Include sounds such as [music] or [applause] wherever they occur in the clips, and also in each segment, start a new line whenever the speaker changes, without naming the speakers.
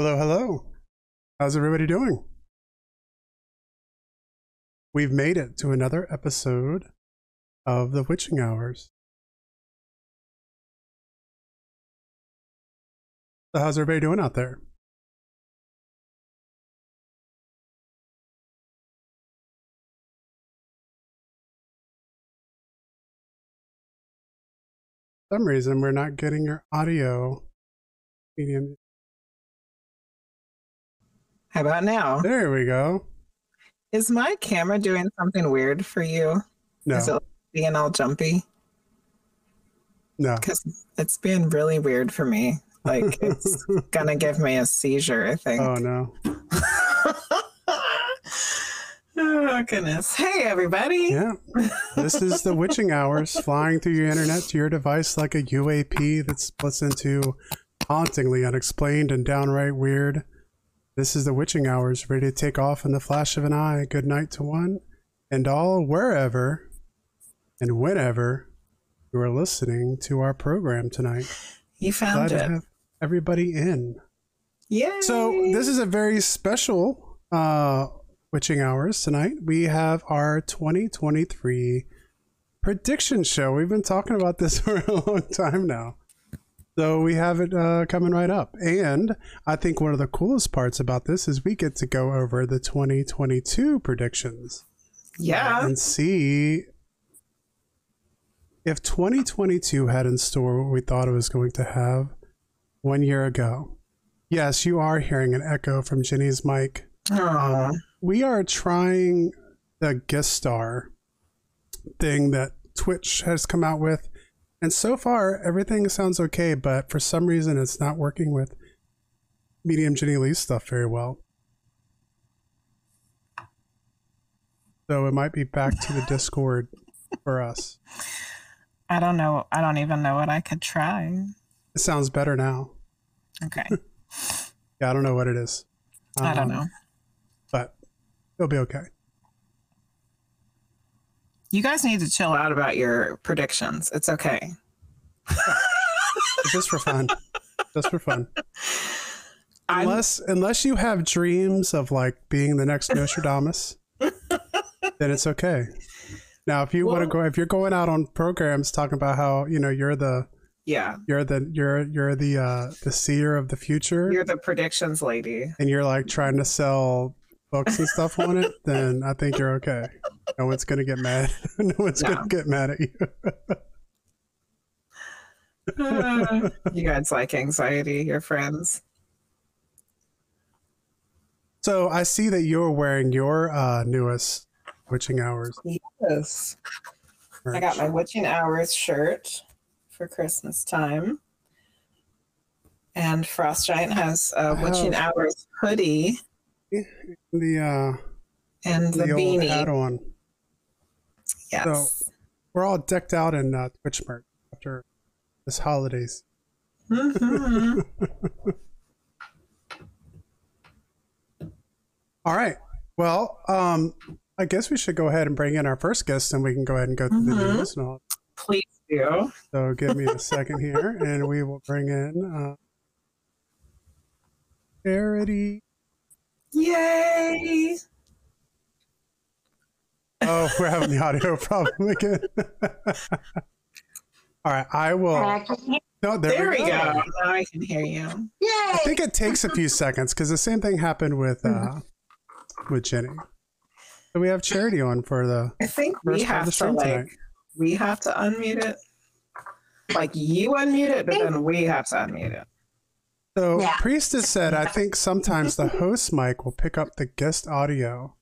Hello, hello. How's everybody doing? We've made it to another episode of the Witching Hours. So, how's everybody doing out there? For some reason, we're not getting your audio. Medium.
How about now?
There we go.
Is my camera doing something weird for you?
No,
Is it being all jumpy?
no.
Because it's been really weird for me. Like it's [laughs] gonna give me a seizure, I think.
Oh no. [laughs]
oh goodness. Hey everybody.
Yeah. This is the witching hours flying through your internet to your device like a UAP that splits into hauntingly unexplained and downright weird. This is the witching hours ready to take off in the flash of an eye. Good night to one and all wherever and whenever you are listening to our program tonight.
You
Glad
found
to have everybody in.
Yay.
So this is a very special uh witching hours tonight. We have our 2023 prediction show. We've been talking about this [laughs] for a long time now. So we have it uh, coming right up. And I think one of the coolest parts about this is we get to go over the 2022 predictions
yeah.
and see if 2022 had in store what we thought it was going to have one year ago. Yes, you are hearing an echo from Jenny's mic.
Aw.
We are trying the guest star thing that Twitch has come out with. And so far, everything sounds okay, but for some reason, it's not working with Medium Jenny Lee's stuff very well. So it might be back to the Discord for us. [laughs]
I don't know. I don't even know what I could try.
It sounds better now.
Okay. [laughs]
Yeah, I don't know what it is.
I don't
Um,
know.
But it'll be okay.
You guys need to chill out about your predictions. It's okay.
Just for fun. Just for fun. [laughs]
I'm,
Unless unless you have dreams of like being the next Nostradamus, then it's okay. Now, if you want to go, if you're going out on programs talking about how you know you're the
yeah,
you're the you're you're the uh, the seer of the future,
you're the predictions lady.
and you're like trying to sell books and stuff on it, then I think you're okay. No one's gonna get mad. [laughs] no one's
No.
gonna get mad at you.
Uh, [laughs] you guys like anxiety, your friends.
So I see that you're wearing your uh, newest witching hours.
Yes. I got my Witching Hours shirt for Christmas time. And Frost Giant has a Witching. Hours hoodie
the uh,
and the,
the
beanie. Yes.
We're all decked out in uh, Twitch merch after this holidays.
Mhm. [laughs]
All right. Well, um, I guess we should go ahead and bring in our first guest, and we can go ahead and go through the
Mhm.
news and all.
Please do.
So give me a second here, and we will bring in uh, Charity.
Yay!
Oh, we're having the audio [laughs] problem again. [laughs] all right, I will. No, there,
There we go.
go.
Now I can hear you. Yay!
I think it takes a few seconds because the same thing happened with uh, with Jenny. So we have Charity on for the
I think we
first part
have
the
to like
tonight.
we have to unmute it. Like you unmute it, but then we have to unmute it.
So
Yeah.
Priestess said, I think sometimes the host mic will pick up the guest audio.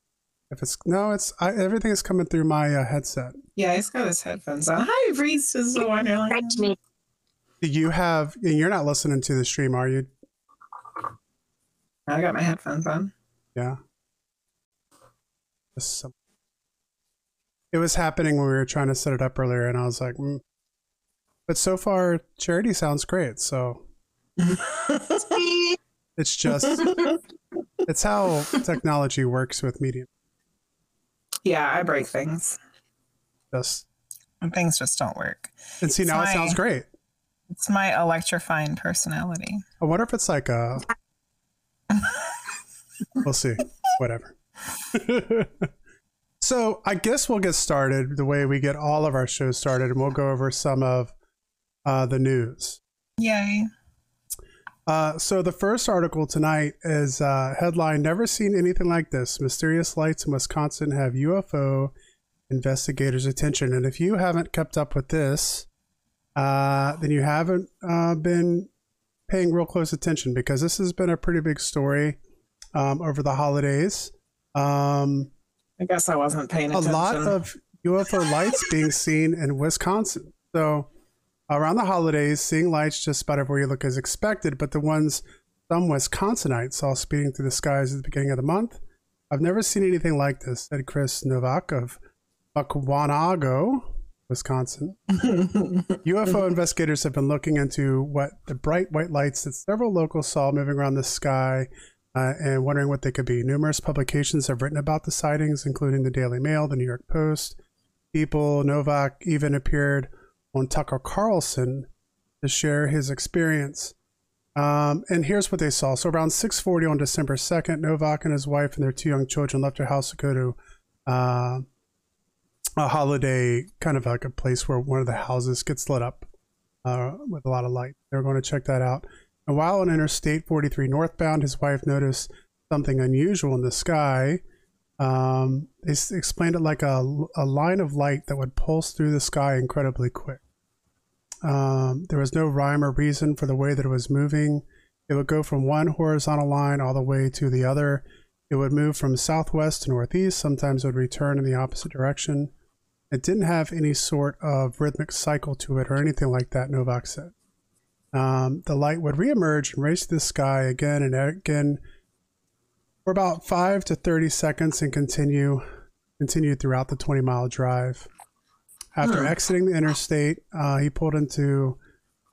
If it's no, it's I, everything is coming through my uh, headset.
Yeah, he's got his headphones on. Hi, Reese is the Wonderland.
Right to me.
Do you have? And you're not listening to the stream, are you?
I got my headphones on.
Yeah. Just some- It was happening when we were trying to set it up earlier, and I was like, mm. but so far, Charity sounds great. So it's just [laughs] it's how technology works with media.
Yeah, I break things.
Yes.
And things just don't work.
and see
It's
now it sounds great.
It's my electrifying personality.
I wonder if it's like a we'll see. Whatever. [laughs] so I guess we'll get started the way we get all of our shows started, and we'll go over some of uh, the news.
Yay.
Uh, so the first article tonight is uh, headline: "Never seen anything like this. Mysterious lights in Wisconsin have UFO investigators' attention." And if you haven't kept up with this, uh, then you haven't uh, been paying real close attention because this has been a pretty big story um, over the holidays. Um,
I guess I wasn't paying
a lot of UFO lights being seen in Wisconsin. So around the holidays, seeing lights just about everywhere you look is expected, but the ones some Wisconsinites saw speeding through the skies at the beginning of the month, I've never seen anything like this, said Chris Novak of Mukwonago, Wisconsin. [laughs] UFO investigators have been looking into what the bright white lights that several locals saw moving around the sky uh, and wondering what they could be. Numerous publications have written about the sightings, including the Daily Mail, the New York Post. People, Novak even appeared on Tucker Carlson to share his experience. Um, and here's what they saw. So around 6:40 on December 2nd, Novak and his wife and their two young children left their house to go to uh, a holiday, kind of like a place where one of the houses gets lit up uh, with a lot of light. They were going to check that out. And while on Interstate 43 northbound, his wife noticed something unusual in the sky. Um, they explained it like a, a line of light that would pulse through the sky incredibly quick. Um, there was no rhyme or reason for the way that it was moving. It would go from one horizontal line all the way to the other. It would move from southwest to northeast. Sometimes it would return in the opposite direction. It didn't have any sort of rhythmic cycle to it or anything like that, Novak said. Um, the light would reemerge and race to the sky again and again for about five to 30 seconds and continue continue throughout the 20 mile drive. After
Hmm.
exiting the interstate, uh, he pulled into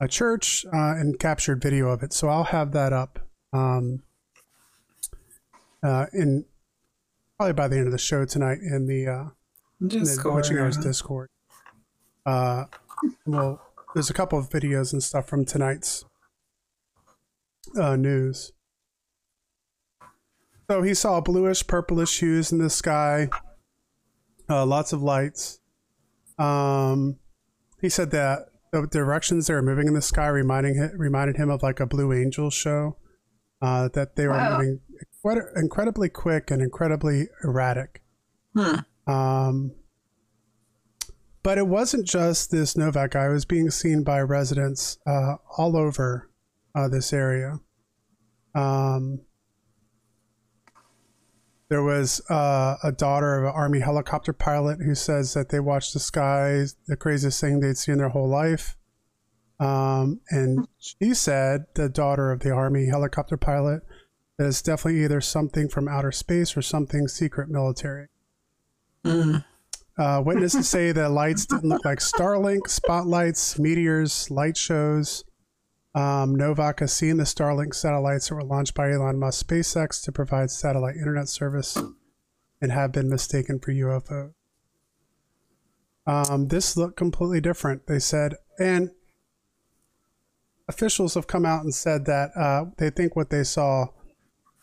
a church uh, and captured video of it. So I'll have that up um, uh, in probably by the end of the show tonight in the, uh, in the
Discord.
Witching Hours Discord. Uh, well, there's a couple of videos and stuff from tonight's uh, news. So he saw bluish, purplish hues in the sky, uh, lots of lights. Um, he said that the directions they were moving in the sky reminding him, reminded him of like a Blue Angel show. Uh, that they were
Wow.
moving quite incredibly quick and incredibly erratic.
Hmm.
Um, but it wasn't just this Novak guy. It was being seen by residents uh, all over uh, this area. Um, there was uh, a daughter of an Army helicopter pilot who says that they watched the skies, the craziest thing they'd seen in their whole life. Um, and she said, the daughter of the Army helicopter pilot, that it's definitely either something from outer space or something secret military.
Mm.
Uh, witnesses say that lights didn't look like Starlink, spotlights, meteors, light shows. Um, Novak has seen the Starlink satellites that were launched by Elon Musk SpaceX to provide satellite internet service and have been mistaken for UFO. Um, this looked completely different, they said. And officials have come out and said that uh, they think what they saw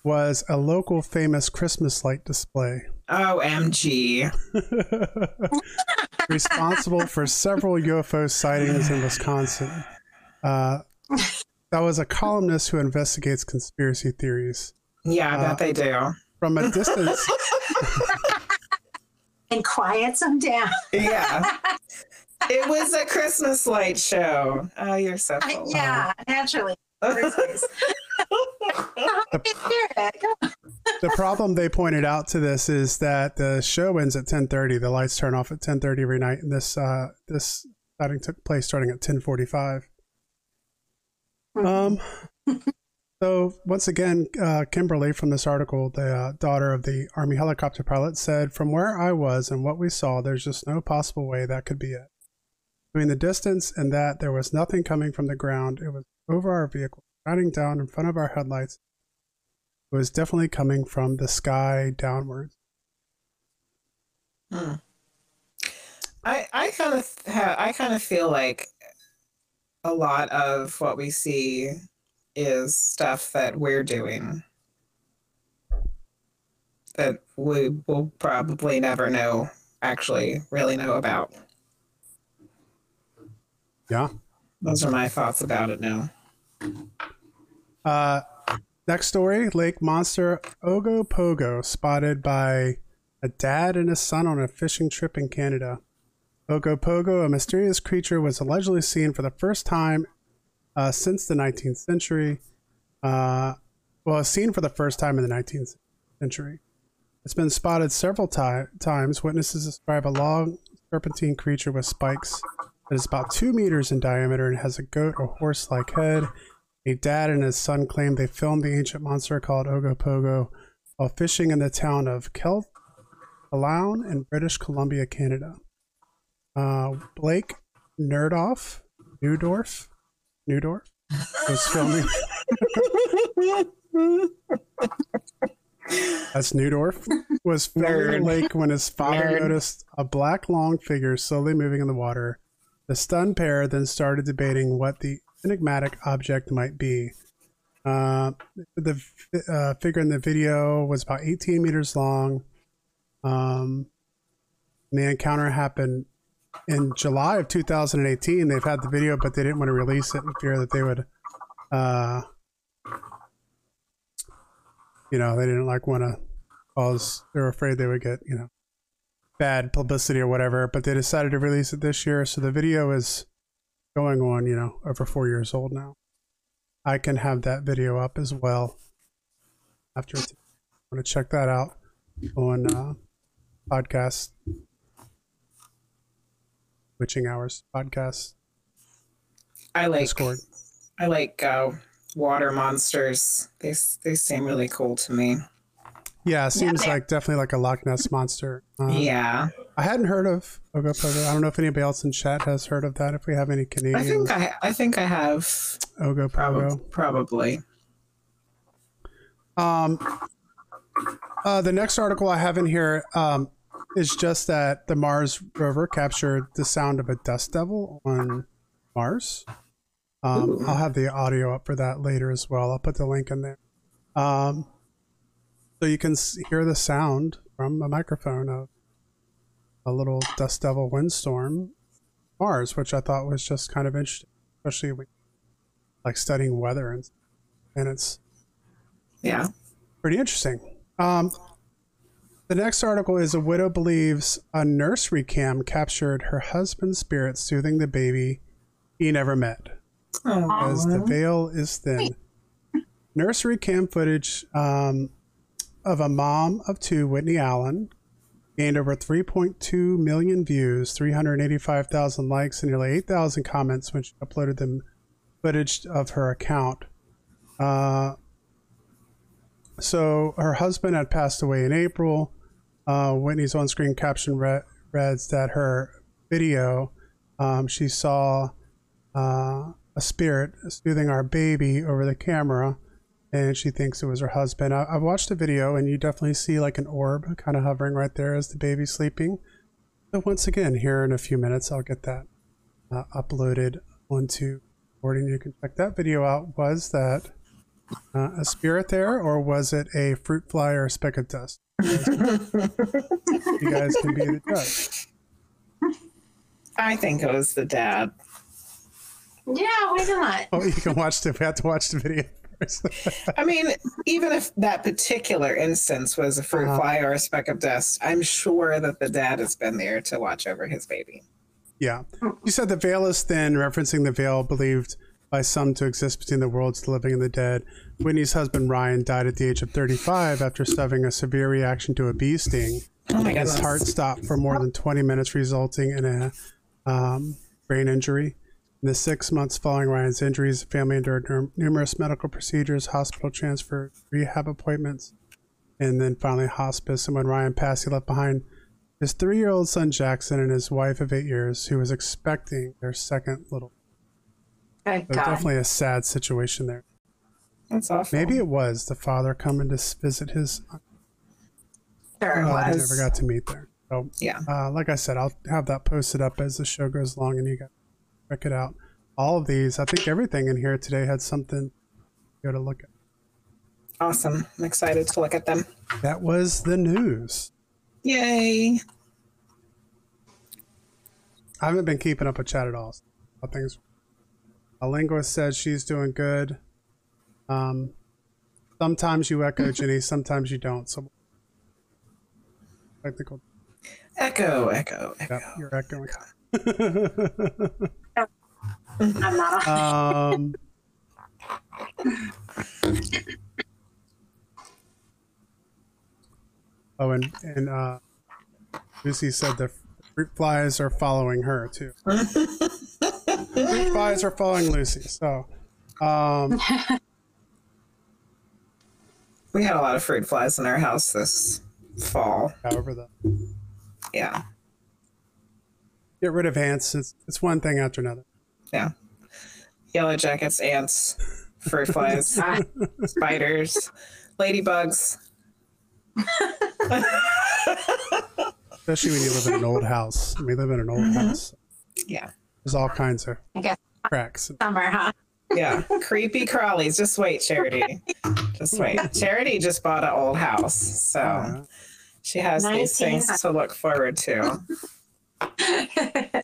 was a local famous Christmas light display.
OMG. [laughs]
responsible for several UFO sightings in Wisconsin. Uh, that was a columnist who investigates conspiracy theories.
Yeah, I
Uh,
bet they do.
From a distance, [laughs]
and quiets them down.
Yeah. [laughs] it was a Christmas light show. Oh, you're so
I-
full.
yeah, naturally. Thursdays. [laughs]
the problem they pointed out to this is that the show ends at 10:30. The lights turn off at 10:30 every night, and this uh, this sighting took place starting at 10:45. Um, [laughs] so once again, uh, Kimberly from this article, the uh, daughter of the Army helicopter pilot, said, "From where I was and what we saw, there's just no possible way that could be it. Between the distance and that, there was nothing coming from the ground. It was over our vehicle, shining down in front of our headlights. It was definitely coming from the sky downwards."
Hmm. I I kind of I kind of feel like a lot of what we see is stuff that we're doing. that we will probably never know, actually, really know about.
Yeah.
Those are my thoughts about it now.
Uh, next story Lake monster Ogopogo spotted by a dad and his son on a fishing trip in Canada. Ogopogo, a mysterious creature, was allegedly seen for the first time uh, since the 19th century. Uh, well, seen for the first time in the 19th century. It's been spotted several ti- times. Witnesses describe a long serpentine creature with spikes that is about two meters in diameter and has a goat or horse like head. A dad and his son claim they filmed the ancient monster called Ogopogo while fishing in the town of Kelthalown in British Columbia, Canada. Uh, Blake Nerdoff, Newdorf, Newdorf was filming. [laughs] That's Newdorf was filming the
Nerd.
lake when his father
Nerd.
noticed a black long figure slowly moving in the water. The stunned pair then started debating what the enigmatic object might be. Uh, the uh, figure in the video was about 18 meters long. Um, the encounter happened in July of 2018. They've had the video, but they didn't want to release it in fear that they would, uh, you know, they didn't like want to cause. They were afraid they would get, you know, bad publicity or whatever. But they decided to release it this year, so the video is going on, you know, over four years old now. I can have that video up as well after. I want to check that out on uh, podcast, Witching Hours podcast
I like
Discord.
I like uh, water monsters. They s- they seem really cool to me.
Yeah, it seems
Yeah.
like definitely like a Loch Ness monster. Uh,
yeah,
I hadn't heard of Ogopogo. I don't know if anybody else in chat has heard of that. If we have any
Canadians,
I
think I I think I have
Ogopogo.
probably probably.
Um, uh, the next article I have in here um, is just that the Mars rover captured the sound of a dust devil on Mars. Um, I'll have the audio up for that later as well. I'll put the link in there. Um, so you can hear the sound from a microphone of a little dust devil windstorm Mars, which I thought was just kind of interesting, especially when, like studying weather and and it's
Yeah.
pretty interesting. Um, the next article is a widow believes a nursery cam captured her husband's spirit soothing the baby he never met
Oh,
as the veil is thin. Nursery cam footage um, of a mom of two, Whitney Allen, gained over 3.2 million views, 385,000 likes, and nearly 8,000 comments when she uploaded the footage of her account. Uh, so her husband had passed away in April. Uh, Whitney's on-screen caption re- reads that her video, um, she saw uh, a spirit soothing our baby over the camera, and she thinks it was her husband. I, I watched the video, and you definitely see like an orb kind of hovering right there as the baby's sleeping. So once again, here in a few minutes, I'll get that uh, uploaded onto recording. You can check that video out. Was that uh, a spirit there, or was it a fruit fly or a speck of dust? You guys can be the judge.
I think it was the dad.
Yeah, why not?
Oh, you can watch the. We have to watch the video first. [laughs]
I mean, even if that particular instance was a fruit
Uh-huh.
fly or a speck of dust, I'm sure that the dad has been there to watch over his baby.
Yeah. You said the veil is thin, referencing the veil believed by some to exist between the worlds, the living and the dead. Whitney's husband, Ryan, died at the age of 35 after suffering a severe reaction to a bee sting.
Oh my
His
goodness.
heart stopped for more than 20 minutes, resulting in a um, brain injury. In the six months following Ryan's injuries, the family endured num- numerous medical procedures, hospital transfer, rehab appointments, and then finally hospice. And when Ryan passed, he left behind his three year old son Jackson and his wife of eight years, who was expecting their second little.
Good
So
God.
definitely a sad situation there.
That's awful.
Maybe it was the father coming to visit his
Sure it
Oh, I never got to meet there. So,
Yeah.
uh, like I said, I'll have that posted up as the show goes along, and you guys check it out. All of these, I think everything in here today had something to go to look at.
Awesome. I'm excited to look at them.
That was the news.
Yay.
I haven't been keeping up with chat at all. How things. A linguist says she's doing good. Um, sometimes you echo [laughs] Jenny, sometimes you don't. So technical.
Echo, echo, echo.
Yep, you're echoing. [laughs]
I'm not.
um, oh, and and uh, Lucy said the fruit flies are following her too. [laughs] fruit flies are following Lucy. So, um, [laughs]
We had a lot of fruit flies in our house this fall.
however, the
Yeah.
get rid of ants. It's it's one thing after another.
Yeah. Yellow jackets, ants, fruit flies, [laughs] spiders, ladybugs.
Especially when you live in an old house. We live in an old house.
Yeah.
There's all kinds of
I guess
cracks.
summer, huh?
Yeah. Creepy crawlies. Just wait, Charity. Just wait. Charity just bought an old house. So
Uh,
she has these things to look forward to. [laughs]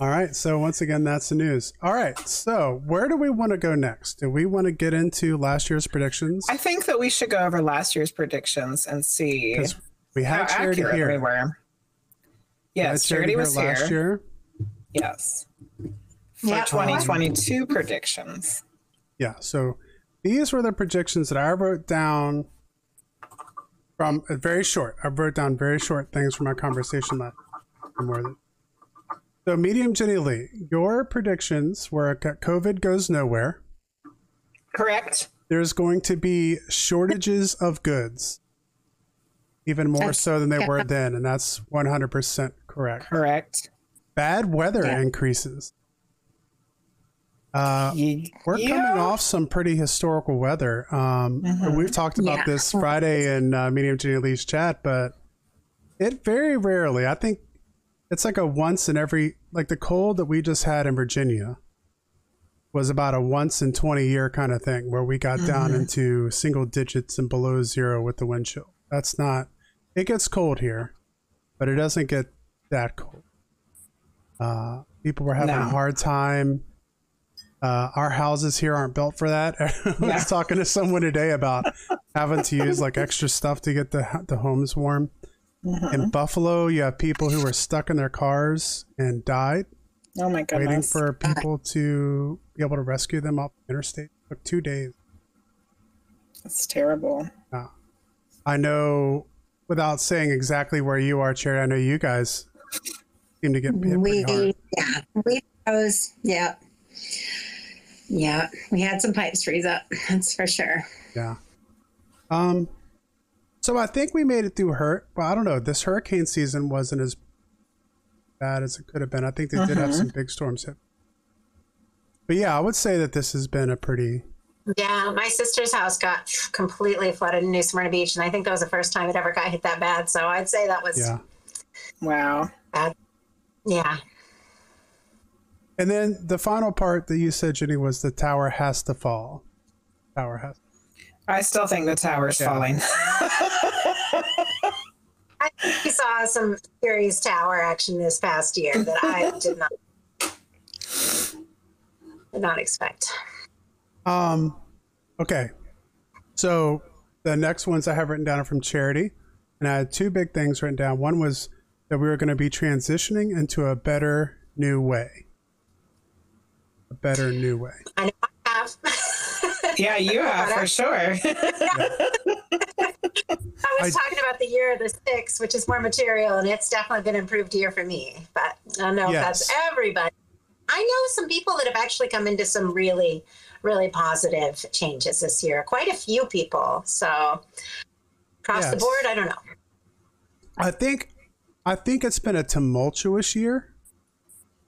all right. So once again, that's the news. All right. So where do we want to go next? Do we want to get into last year's predictions?
I think that we should go over last year's predictions and see
Because we
how
charity
accurate
here.
we were.
We had
Yes, Charity was here.
last year.
Yes. For
Yeah.
2022 predictions.
Yeah. So these were the predictions that I wrote down from uh, very short. I wrote down very short things from our conversation last more than. So medium Jenny Lee, your predictions were COVID goes nowhere.
Correct?
There's going to be shortages of goods, even more so than they were then, and that's 100% correct.
Correct.
Bad weather
Yeah.
increases. Uh, We're
yeah.
coming off some pretty historical weather. Um,
Mhm.
We've talked about
Yeah.
this Friday [laughs] in uh, Medium Jenny Lee's chat, but it very rarely, I think it's like a once in every, like the cold that we just had in Virginia was about a once in 20 year kind of thing where we got down
Mhm.
into single digits and below zero with the wind chill. That's not, it gets cold here, but it doesn't get that cold. Uh, people were having
No.
a hard time. Uh, our houses here aren't built for that. [laughs] I
Yeah.
was talking to someone today about having to use like extra stuff to get the the homes warm.
Mhm.
In Buffalo, you have people who were stuck in their cars and died,
Oh my goodness.
waiting for people to be able to rescue them off the interstate. It took two days.
That's terrible. Yeah.
I know, without saying exactly where you are, Cherry, I know you guys seem to get hit pretty
We
hard.
yeah, we froze. Yeah, yeah, we had some pipes freeze up. That's for sure.
Yeah. Um. So I think we made it through hurt. Well, I don't know. This hurricane season wasn't as bad as it could have been. I think they did have
Mhm.
some big storms hit. But yeah, I would say that this has been a pretty
Yeah, my sister's house got completely flooded in New Smyrna Beach, and I think that was the first time it ever got hit that bad. So I'd say that was
yeah.
Wow.
Yeah.
And then the final part that you said, Jenny, was the tower has to fall. Tower has.
I still think the tower's
Yeah.
falling. [laughs]
I think we saw some serious tower action this past year that I [laughs] did not did not expect.
Um. Okay. So the next ones I have written down are from Charity, and I had two big things written down. One was that we were going to be transitioning into a better new way. A better new way.
I know I have. [laughs]
yeah, you have for sure. [laughs]
I was
I-
talking about the year of the six, which is more material, and it's definitely been improved year for me. But I don't know
Yes.
if that's everybody. I know some people that have actually come into some really, really positive changes this year. Quite a few people. So across the board, I don't know.
I think, I think it's been a tumultuous year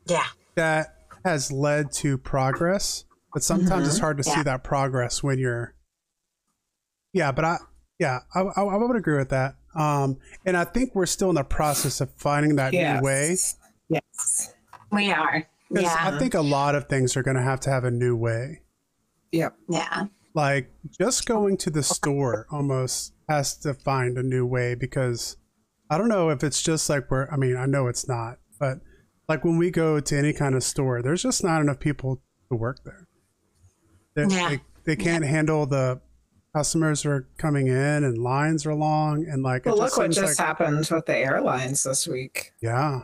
Yeah.
that has led to progress, but sometimes it's hard to see that progress when you're. Yeah, but I, yeah, I, I, I would agree with that. Um, and I think we're still in the process of finding that
yes.
new way.
Yes.
We are. Yeah.
I think a lot of things are going to have to have a new way.
Yep.
Yeah.
like just going to the store almost has to find a new way because I don't know if it's just like where I mean I know it's not, but like when we go to any kind of store, there's just not enough people to work there. They,
Yeah.
they, they can't handle the customers are coming in and lines are long and like
Well,
it
look what just
like-
happened with the airlines this week.
Yeah,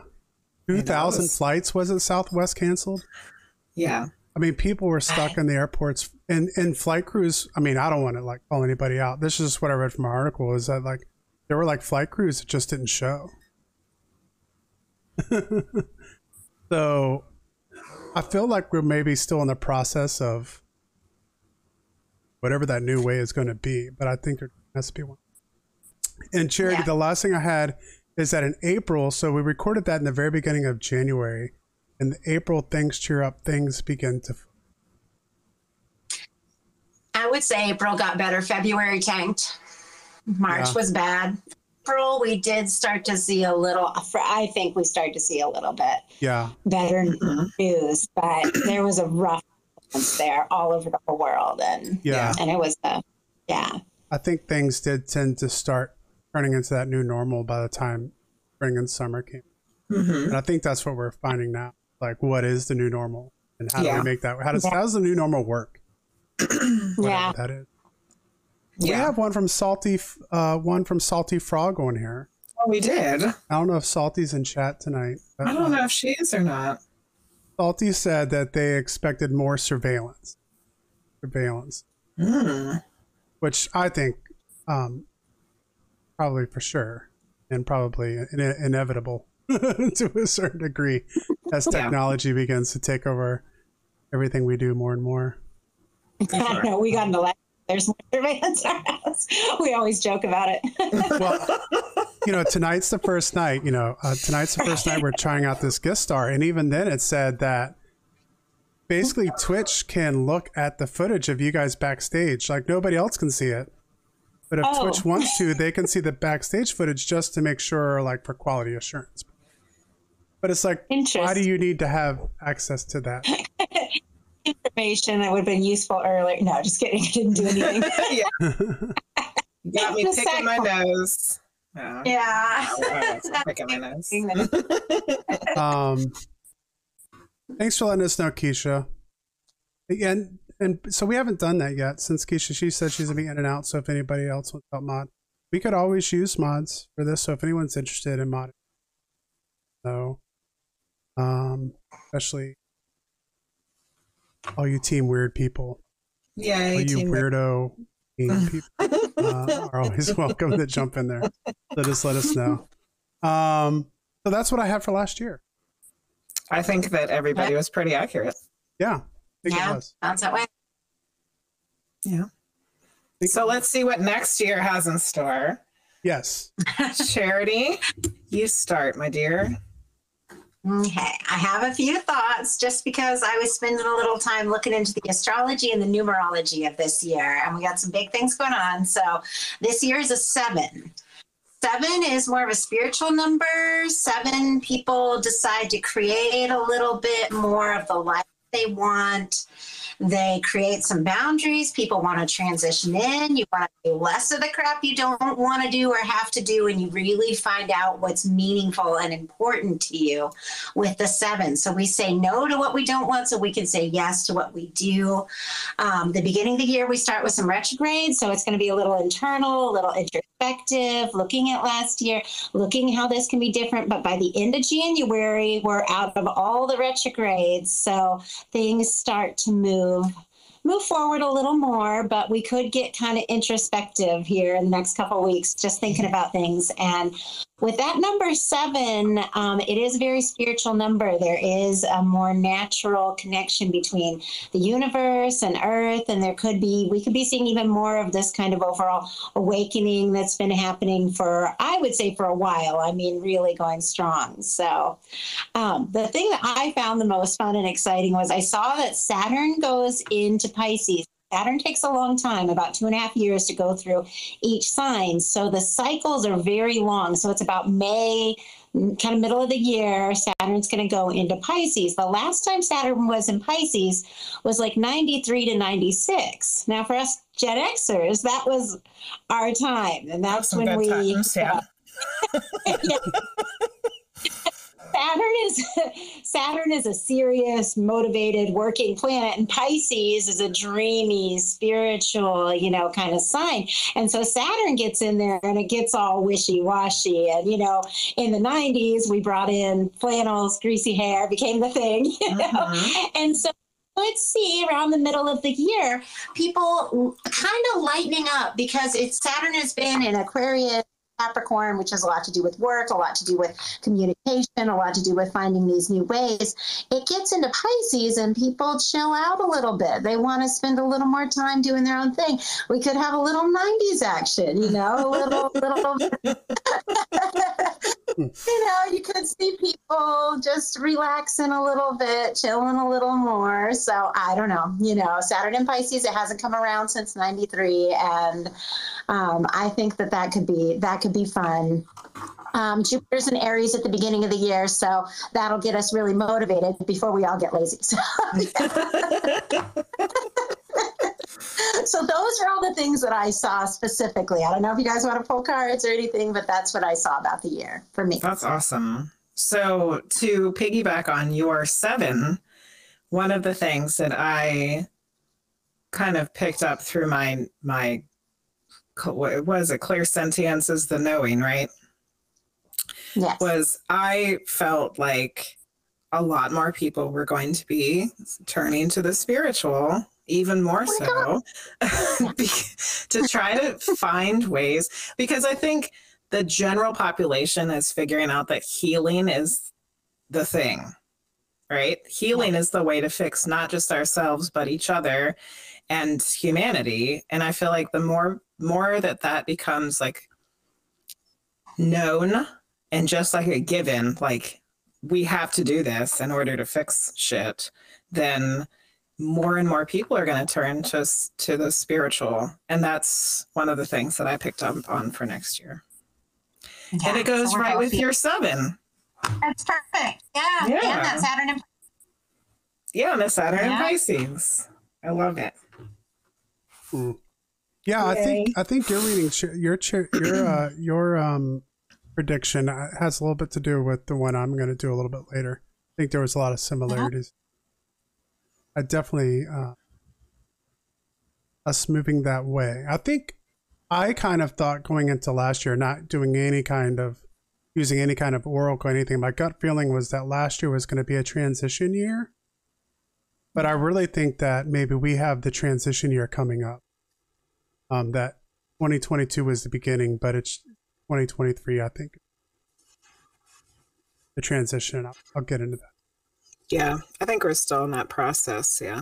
two thousand
it's-
flights was it Southwest canceled?
Yeah.
I mean, people were stuck in the airports and and flight crews. I mean, I don't want to like call anybody out. This is just what I read from our article. Is that like there were like flight crews that just didn't show. [laughs] so, I feel like we're maybe still in the process of whatever that new way is going to be. But I think there has to be one. And charity,
Yeah.
the last thing I had is that in April. So we recorded that in the very beginning of January. In April, things cheer up. Things begin to
I would say April got better. February tanked. March
Yeah.
was bad. April, we did start to see a little. I think we started to see a little bit
yeah.
better news, but there was a rough there all over the whole world, and
Yeah.
and it was a yeah.
I think things did tend to start turning into that new normal by the time spring and summer came.
hmm
And I think that's what we're finding now. Like, what is the new normal, and how do we make that? How does
Yeah.
how does the new normal work? [clears throat]
Yeah.
that is. We
Yeah.
have one from Salty, uh, one from Salty Frog on here.
Well, we did.
I don't know if Salty's in chat tonight. but,
I don't
uh,
know if she is or not.
Salty said that they expected more surveillance. Surveillance,
Mm.
which I think um, probably for sure, and probably in- inevitable [laughs] to a certain degree as
Yeah.
technology begins to take over everything we do more and more. [laughs]
I. We got into that. There's more surveillance in our house. We always joke about it. [laughs]
Well, you know, tonight's the first night. You know, uh, tonight's the first night we're trying out this guest star, and even then, it said that basically Twitch can look at the footage of you guys backstage, like nobody else can see it. But if
Oh.
Twitch wants to, they can see the backstage footage just to make sure, like for quality assurance. But it's like, why do you need to have access to that? [laughs]
Information that would have been useful earlier. No, just kidding. [laughs] I didn't do anything. [laughs]
yeah. You [laughs] got me
Just
picking my nose.
Yeah.
oh, I'm picking my nose.
Um, thanks for letting us know, Keisha. Again, and so we haven't done that yet since Keisha she said she's gonna be in and out. So if anybody else wants to help mod, we could always use mods for this. So if anyone's interested in modding, so um, especially all you team weird people,
Yeah,
all you
team
weirdo team [laughs] people uh, are always [laughs] welcome to jump in there. So just let us know. Um, so that's what I had for last year.
I think that everybody was pretty accurate.
Yeah, I think
Yeah, sounds that way.
Yeah. So let's see what next year has in store.
Yes.
Charity, you start, my dear.
Okay, I have a few thoughts just because I was spending a little time looking into the astrology and the numerology of this year, and we got some big things going on. So, this year is a seven. Seven is more of a spiritual number. Seven people decide to create a little bit more of the life they want. They create some boundaries. People want to transition in. You want to do less of the crap you don't want to do or have to do, and you really find out what's meaningful and important to you with the seven. So we say no to what we don't want, so we can say yes to what we do. Um, the beginning of the year, we start with some retrogrades, so it's going to be a little internal, a little introspective, looking at last year, looking how this can be different. But by the end of January, we're out of all the retrogrades, so things start to move uh, move forward a little more, but we could get kind of introspective here in the next couple of weeks, just thinking about things. And with that number seven, um, it is a very spiritual number. There is a more natural connection between the universe and Earth, and there could be, we could be seeing even more of this kind of overall awakening that's been happening for, I would say, for a while. I mean, really going strong. So, um, the thing that I found the most fun and exciting was I saw that Saturn goes into Pisces Saturn takes a long time, about two and a half years to go through each sign. So the cycles are very long. So it's about May, mm, kind of middle of the year, Saturn's going to go into Pisces. The last time Saturn was in Pisces was like 93 to 96. Now, for us Gen Xers, that was our time. And that's when we. [laughs]
yeah.
Yeah. [laughs] Saturn is [laughs] Saturn is a serious, motivated, working planet, and Pisces is a dreamy, spiritual, you know, kind of sign. And so Saturn gets in there and it gets all wishy-washy. And you know, in the '90s, we brought in flannels, greasy hair became the thing, [laughs] you know,
Mhm.
and so. Let's see around the middle of the year, people kind of lightening up because it's Saturn has been in Aquarius, Capricorn, which has a lot to do with work, a lot to do with communication, a lot to do with finding these new ways. It gets into Pisces and people chill out a little bit. They want to spend a little more time doing their own thing. We could have a little 90s action, you know, a little, [laughs] little. [laughs] you know, you could see people just relaxing a little bit, chilling a little more. So I don't know, you know, Saturn in Pisces, it hasn't come around since 93. And um, I think that that could be, that could be fun. Um, Jupiter's in Aries at the beginning of the year, so that'll get us really motivated before we all get lazy. So, [laughs] so those are all the things that I saw specifically. I don't know if you guys want to pull cards or anything, but that's what I saw about the year for me.
That's awesome. So to piggyback on your seven, one of the things that I kind of picked up through my my what was it Clairsentience is the knowing, right?
Yes.
Was I felt like a lot more people were going to be turning to the spiritual even more
Oh
so [laughs] to try to find ways because I think the general population is figuring out that healing is the thing, right? Healing is the way to fix not just ourselves but each other and humanity. And I feel like the more more that that becomes like known and just like a given, like we have to do this in order to fix shit, then more and more people are going to turn to to the spiritual, and that's one of the things that I picked up on for next year.
Yeah,
and it goes
so
right with your seven.
That's perfect. Yeah.
Yeah.
And that Saturn and
Yeah, Miss Saturn and
Yeah.
Pisces. I love it.
Yeah, I think I think your reading, your your uh, [clears throat] your um prediction uh, has a little bit to do with the one I'm going to do a little bit later. I think there was a lot of similarities. I definitely uh, us moving that way. I think I kind of thought going into last year, not doing any kind of using any kind of oracle or anything. My gut feeling was that last year was going to be a transition year, but I really think that maybe we have the transition year coming up um, that 2022 was the beginning, but it's 2023, I think. The transition. I'll, I'll get into that.
Yeah, I think we're still in that process. Yeah.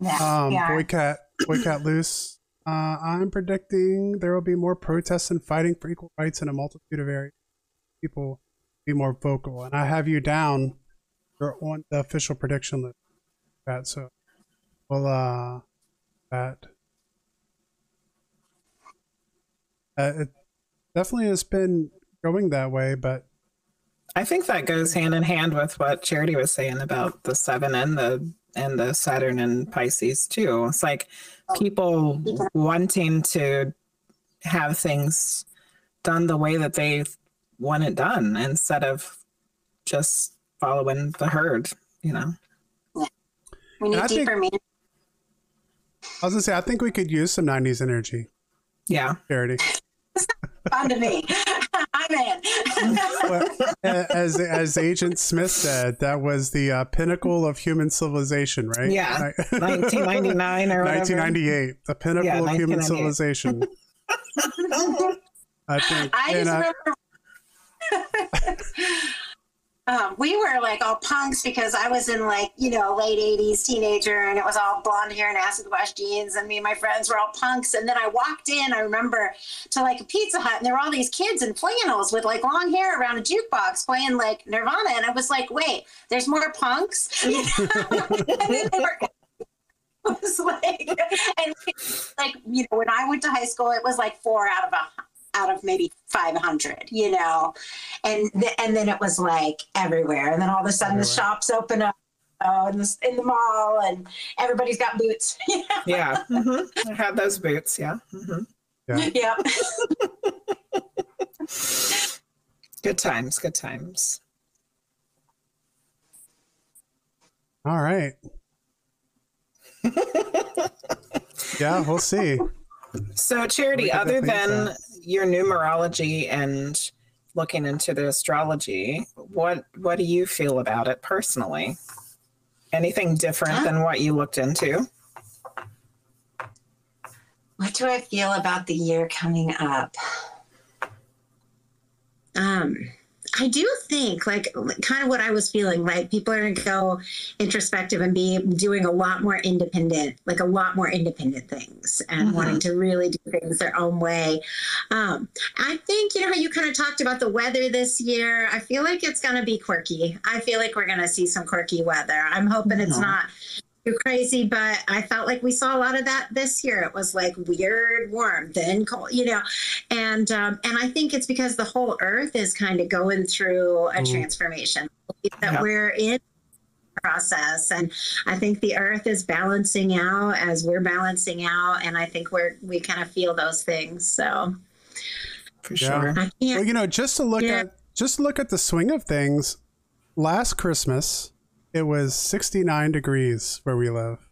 yeah.
Um,
yeah.
Boycat, Boycat Loose. Uh, I'm predicting there will be more protests and fighting for equal rights in a multitude of areas. People be more vocal, and I have you down. You're on the official prediction list. That so, well, uh, that uh, it definitely has been going that way, but
I think that goes hand in hand with what Charity was saying about the seven and the and the Saturn and Pisces too. It's like people wanting to have things done the way that they want it done instead of just following the herd, you know.
We need
I think-
meaning.
I was gonna say I think we could use some '90s energy,
Yeah.
Charity.
Fun to me. [laughs] I'm in.
Well, as as Agent Smith said, that was the uh, pinnacle of human civilization, right?
Yeah.
Ni-
1999 [laughs] or whatever.
1998, the pinnacle
Yeah,
of human civilization. [laughs] I think.
I
and,
just
uh,
remember. Um, we were like all punks because I was in like, you know, late 80s teenager and it was all blonde hair and acid wash jeans. And me and my friends were all punks. And then I walked in, I remember, to like a Pizza Hut and there were all these kids in flannels with like long hair around a jukebox playing like Nirvana. And I was like, wait, there's more punks? [laughs] [laughs] [laughs]
was like, and like you know, when I went to high school, it was like four out of a out of maybe 500 you know and th- and then it was like everywhere and then all of a sudden
Everywhere.
the shops open up uh, in, the, in the mall and everybody's got boots [laughs]
Yeah. hmm I had those boots. Yeah. hmm [laughs]
yep
Good times. Good times.
All right. [laughs] yeah, we'll see.
So, Charity,
Look at the
other than
that-
your numerology and looking into the astrology, what what do you feel about it personally? Anything different than what you looked into?
what do i feel about the year coming up um I do think, like, kind of what I was feeling, like people are going to go introspective and be doing a lot more independent, like a lot more independent things and
Mhm.
wanting to really do things their own way. Um, I think, you know, how you kind of talked about the weather this year. I feel like it's going to be quirky. I feel like we're going to see some quirky weather. I'm hoping it's
Mhm.
not too crazy, but I felt like we saw a lot of that this year. It was like weird, warm, then cold, you know, and um, and I think it's because the whole Earth is kind of going through a
Mm.
transformation that
Yeah.
we're in process and i think the earth is balancing out as we're balancing out and i think we're we kind of feel those things so
For
Yeah.
sure.
i
Well,
can't
you know, just to look
Yeah.
at just look at the swing of things, last Christmas it was 69 degrees where we live.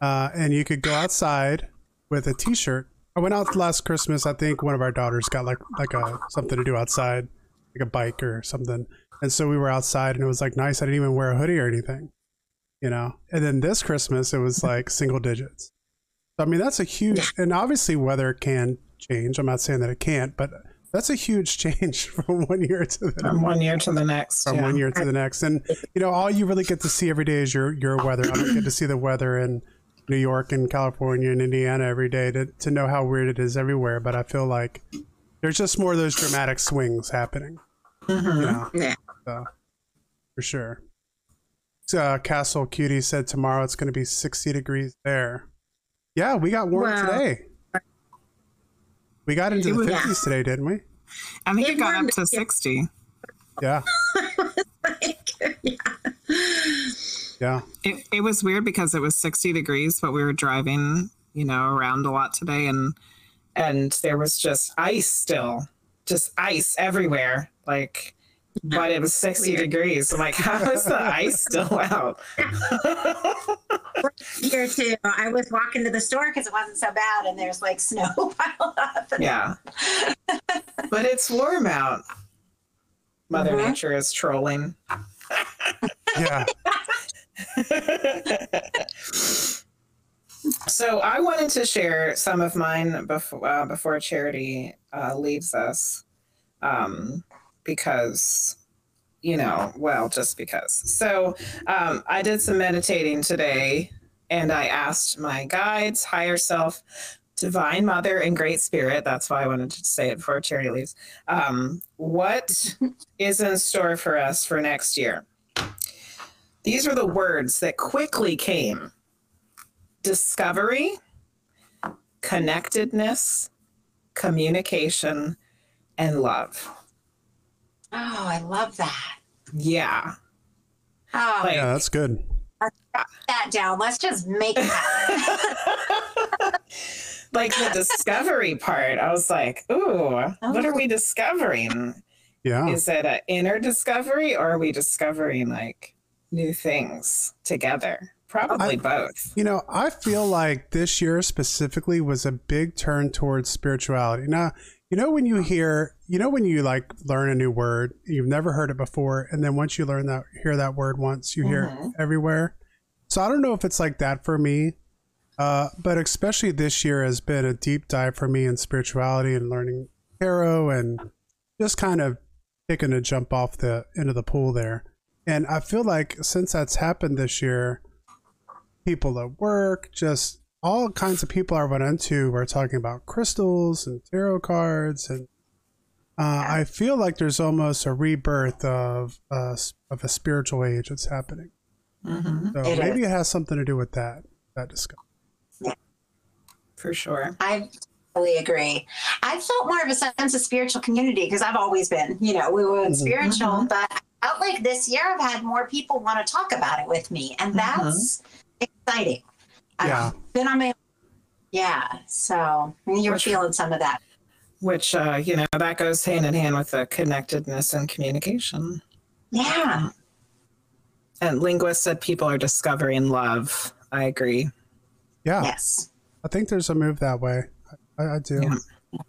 Uh, and you could go outside with a t-shirt. I went out last Christmas. I think one of our daughters got like like a something to do outside, like a bike or something. And so we were outside, and it was like nice. I didn't even wear a hoodie or anything, you know. And then this Christmas, it was like single digits. So, I mean, that's a huge, and obviously weather can change. I'm not saying that it can't, but that's a huge [laughs] change from one year to the next.
From one year to the next.
from
yeah.
one year to the next. And you know, all you really get to see every day is your your weather. I don't get to see the weather in New York and California and Indiana every day to to know how weird it is everywhere. But I feel like there's just more of those dramatic swings happening.
Mhm.
You know,
yeah
so for sure. Uh, Castle Cutie said tomorrow it's going to be 60 degrees there. Yeah, we got warm
Wow.
today. We got into
It
the
was-
50s today, didn't we?
I think it
It
got up to 60.
Yeah, [laughs]
yeah.
yeah.
It, it was weird because it was 60 degrees, but we were driving, you know, around a lot today and and there was just ice still. Just ice everywhere. Like but it was 60
Weird.
degrees. I'm like, [laughs] how is the ice still out? [laughs]
here too i was walking to the store because it wasn't so bad and there's like snow [laughs] piled up and
yeah. But it's warm out. Mother
Mhm.
Nature is trolling.
Yeah.
So I wanted to share some of mine before uh, before Charity uh, leaves us, um, because you know, well, just because. So um, I did some meditating today, and I asked my guides, higher self, divine mother, and great spirit. That's why I wanted to say it before Charity leaves. Um, what [laughs] is in store for us for next year? These are the words that quickly came discovery, connectedness, communication, and love.
Oh i love that
Yeah.
oh
Like-
Yeah, that's good.
that down let's just make it happen [laughs]
like the discovery part, I was like, ooh, what are we oh. discovering?
Yeah.
Is it an inner discovery or are we discovering like new things together? Probably both.
You know, I feel like this year specifically was a big turn towards spirituality. Now, you know when you hear, you know when you like learn a new word, you've never heard it before, and then once you learn that, hear that word once, you hear
Mhm.
it everywhere. So I don't know if it's like that for me, uh, but especially this year has been a deep dive for me in spirituality and learning tarot and just kind of taking a jump off the into the pool there. And I feel like since that's happened this year, people at work, just all kinds of people I run into are talking about crystals and tarot cards, and uh, I feel like there's almost a rebirth of uh, of a spiritual age that's happening.
Mhm.
So
It
maybe it has something to do with that. that discussion.
For sure.
I totally agree. I felt more of a sense of spiritual community because I've always been, you know, we were
Mhm.
spiritual,
Mhm.
but I felt like this year I've had more people want to talk about it with me, and that's exciting.
Yeah.
Um, then I'm able, yeah. So you're
Which-
feeling some of that.
Which, uh, you know, that goes hand in hand with the connectedness and communication.
Yeah.
And linguist said people are discovering love. I agree.
Yeah,
Yes.
I think there's a move that way. I, I do.
Yeah.
Yeah,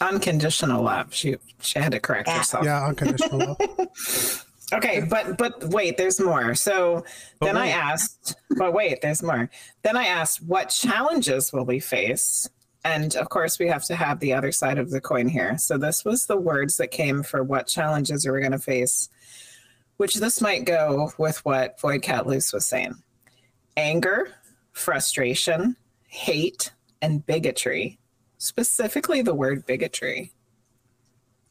Unconditional love. She she had to correct
Yeah.
herself.
Yeah, unconditional love. [laughs]
Okay, but but wait, there's more. So
But
then I asked, but wait, there's more. Then I asked, what challenges will we face? And of course, we have to have the other side of the coin here. So this was the words that came for what challenges are we going to face, which this might go with what Void Cat Loose was saying anger, frustration, hate, and bigotry, specifically the word bigotry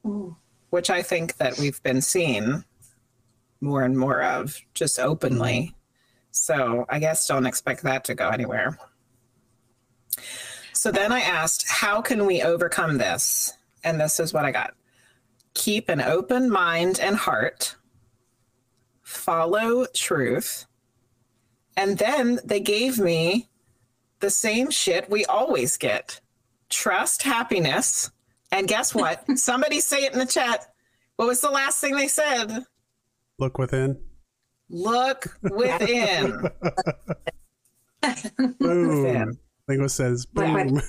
Ooh.
which I think that we've been seeing more and more of just openly. So I guess don't expect that to go anywhere. So then I asked, how can we overcome this? And this is what I got keep an open mind and heart, follow truth. And then they gave me the same shit we always get trust happiness. And guess what? [laughs] Somebody say it in the chat. What was the last thing they said?
Look within.
Look within. [laughs]
Boom.
Within.
Lingo says
Look
boom.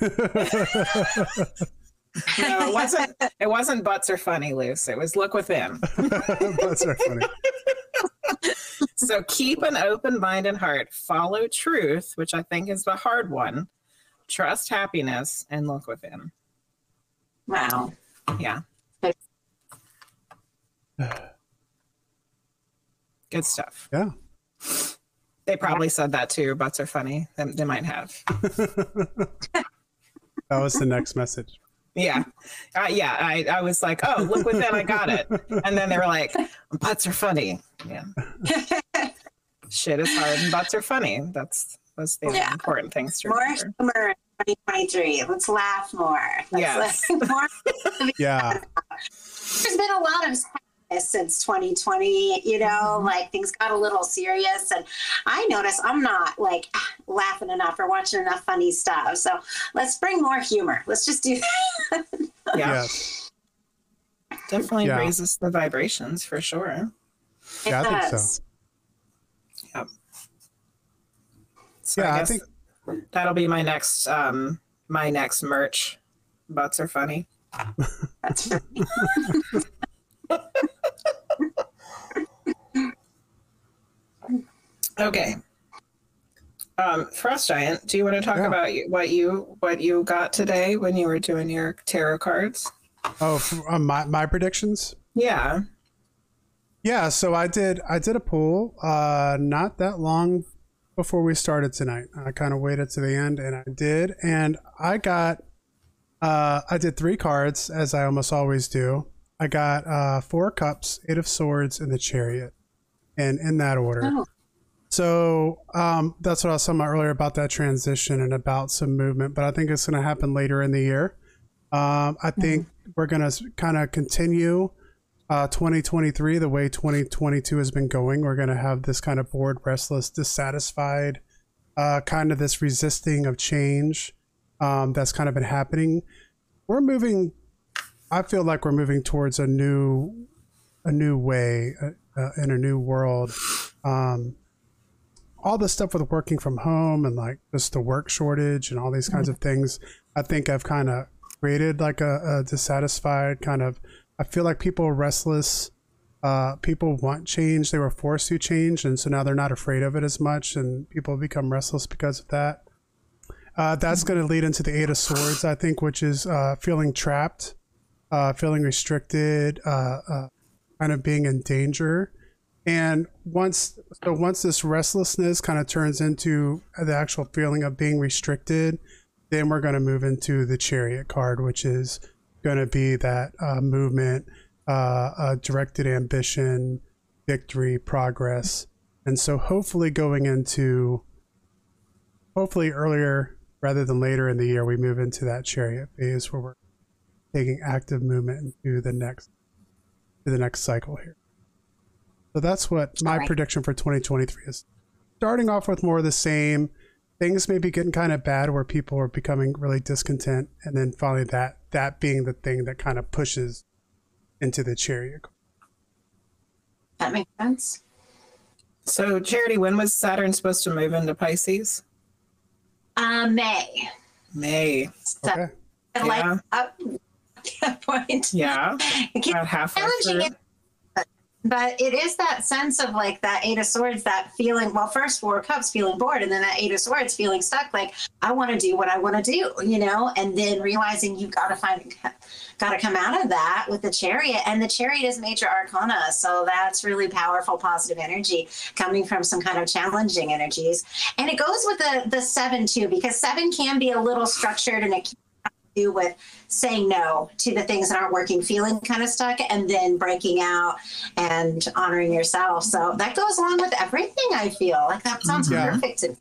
No, it wasn't. It wasn't. Butts are funny, loose. It was look within. [laughs]
That's so funny.
So keep an open mind and heart. Follow truth, which I think is the hard one. Trust happiness and look within.
Wow.
Yeah. Good stuff.
Yeah.
They probably said that too. Butts are funny. They, they might have. [laughs]
That was the next message.
Yeah. Uh, yeah. I, I was like, oh, look within. I got it. And then they were like, butts are funny. Yeah. [laughs] Shit is hard and butts are funny. That's that's the
Yeah.
important things to
More
remember.
humor in 2023. Let's laugh more. Let's
Yes.
laugh more.
Yeah. [laughs]
There's been a lot of sadness since 2020, you know,
Mm-hmm.
like things got a little serious. And I notice I'm not like [sighs] laughing enough or watching enough funny stuff. So let's bring more humor. Let's just do that. [laughs]
Yeah.
Yes.
Definitely
Yeah.
raises the vibrations for sure.
Yeah, I think so.
does.
So
Yeah,
I
I think-
that'll be my next um my next merch. Butts are funny.
That's [laughs]
Okay. Um, Frost Giant, do you want to talk
Yeah.
about what you what you got today when you were doing your tarot cards?
Oh, uh, my my predictions.
Yeah.
Yeah, so I did I did a poll uh not that long before we started tonight. I kind of waited to the end and I did and I got uh I did 3 cards as I almost always do. I got uh 4 cups, 8 of swords and the chariot. And in that order.
Oh.
So um, that's what I was talking about earlier about that transition and about some movement, but I think it's going to happen later in the year. Um, I think we're going to kind of continue uh, 2023 the way 2022 has been going. We're going to have this kind of bored, restless, dissatisfied, uh, kind of this resisting of change um, that's kind of been happening. We're moving. I feel like we're moving towards a new, a new way uh, uh, in a new world. Um, all the stuff with working from home and like just the work shortage and all these kinds of things, I think I've kind of created like a, a dissatisfied kind of. I feel like people are restless. Uh, people want change. They were forced to change, and so now they're not afraid of it as much, and people become restless because of that. Uh, that's going to lead into the Eight of Swords, I think, which is uh, feeling trapped, uh, feeling restricted, uh, uh, kind of being in danger. And once, so once this restlessness kind of turns into the actual feeling of being restricted, then we're going to move into the Chariot card, which is going to be that uh, movement, uh, directed ambition, victory, progress. And so hopefully going into hopefully earlier rather than later in the year, we move into that chariot phase where we're taking active movement into the next to the next cycle here. So that's what my
Right.
prediction for 2023 is. Starting off with more of the same, things may be getting kind of bad where people are becoming really discontent, and then finally that that being the thing that kind of pushes into the chariot.
That makes sense.
So, Charity, when was Saturn supposed to move into Pisces?
Uh, May.
May.
So,
Okay.
like
Yeah.
up [laughs] that point.
Yeah. About halfway
challenging it, but it is that sense of like that eight of swords that feeling well first four of cups feeling bored and then that eight of swords feeling stuck like i want to do what i want to do you know and then realizing you've got to find got to come out of that with the chariot and the chariot is major arcana so that's really powerful positive energy coming from some kind of challenging energies and it goes with the the seven too because seven can be a little structured and it can do with saying no to the things that aren't working, feeling kind of stuck, and then breaking out and honoring yourself. So that goes along with everything. I feel like that mm-hmm. sounds
Yeah.
perfect. to-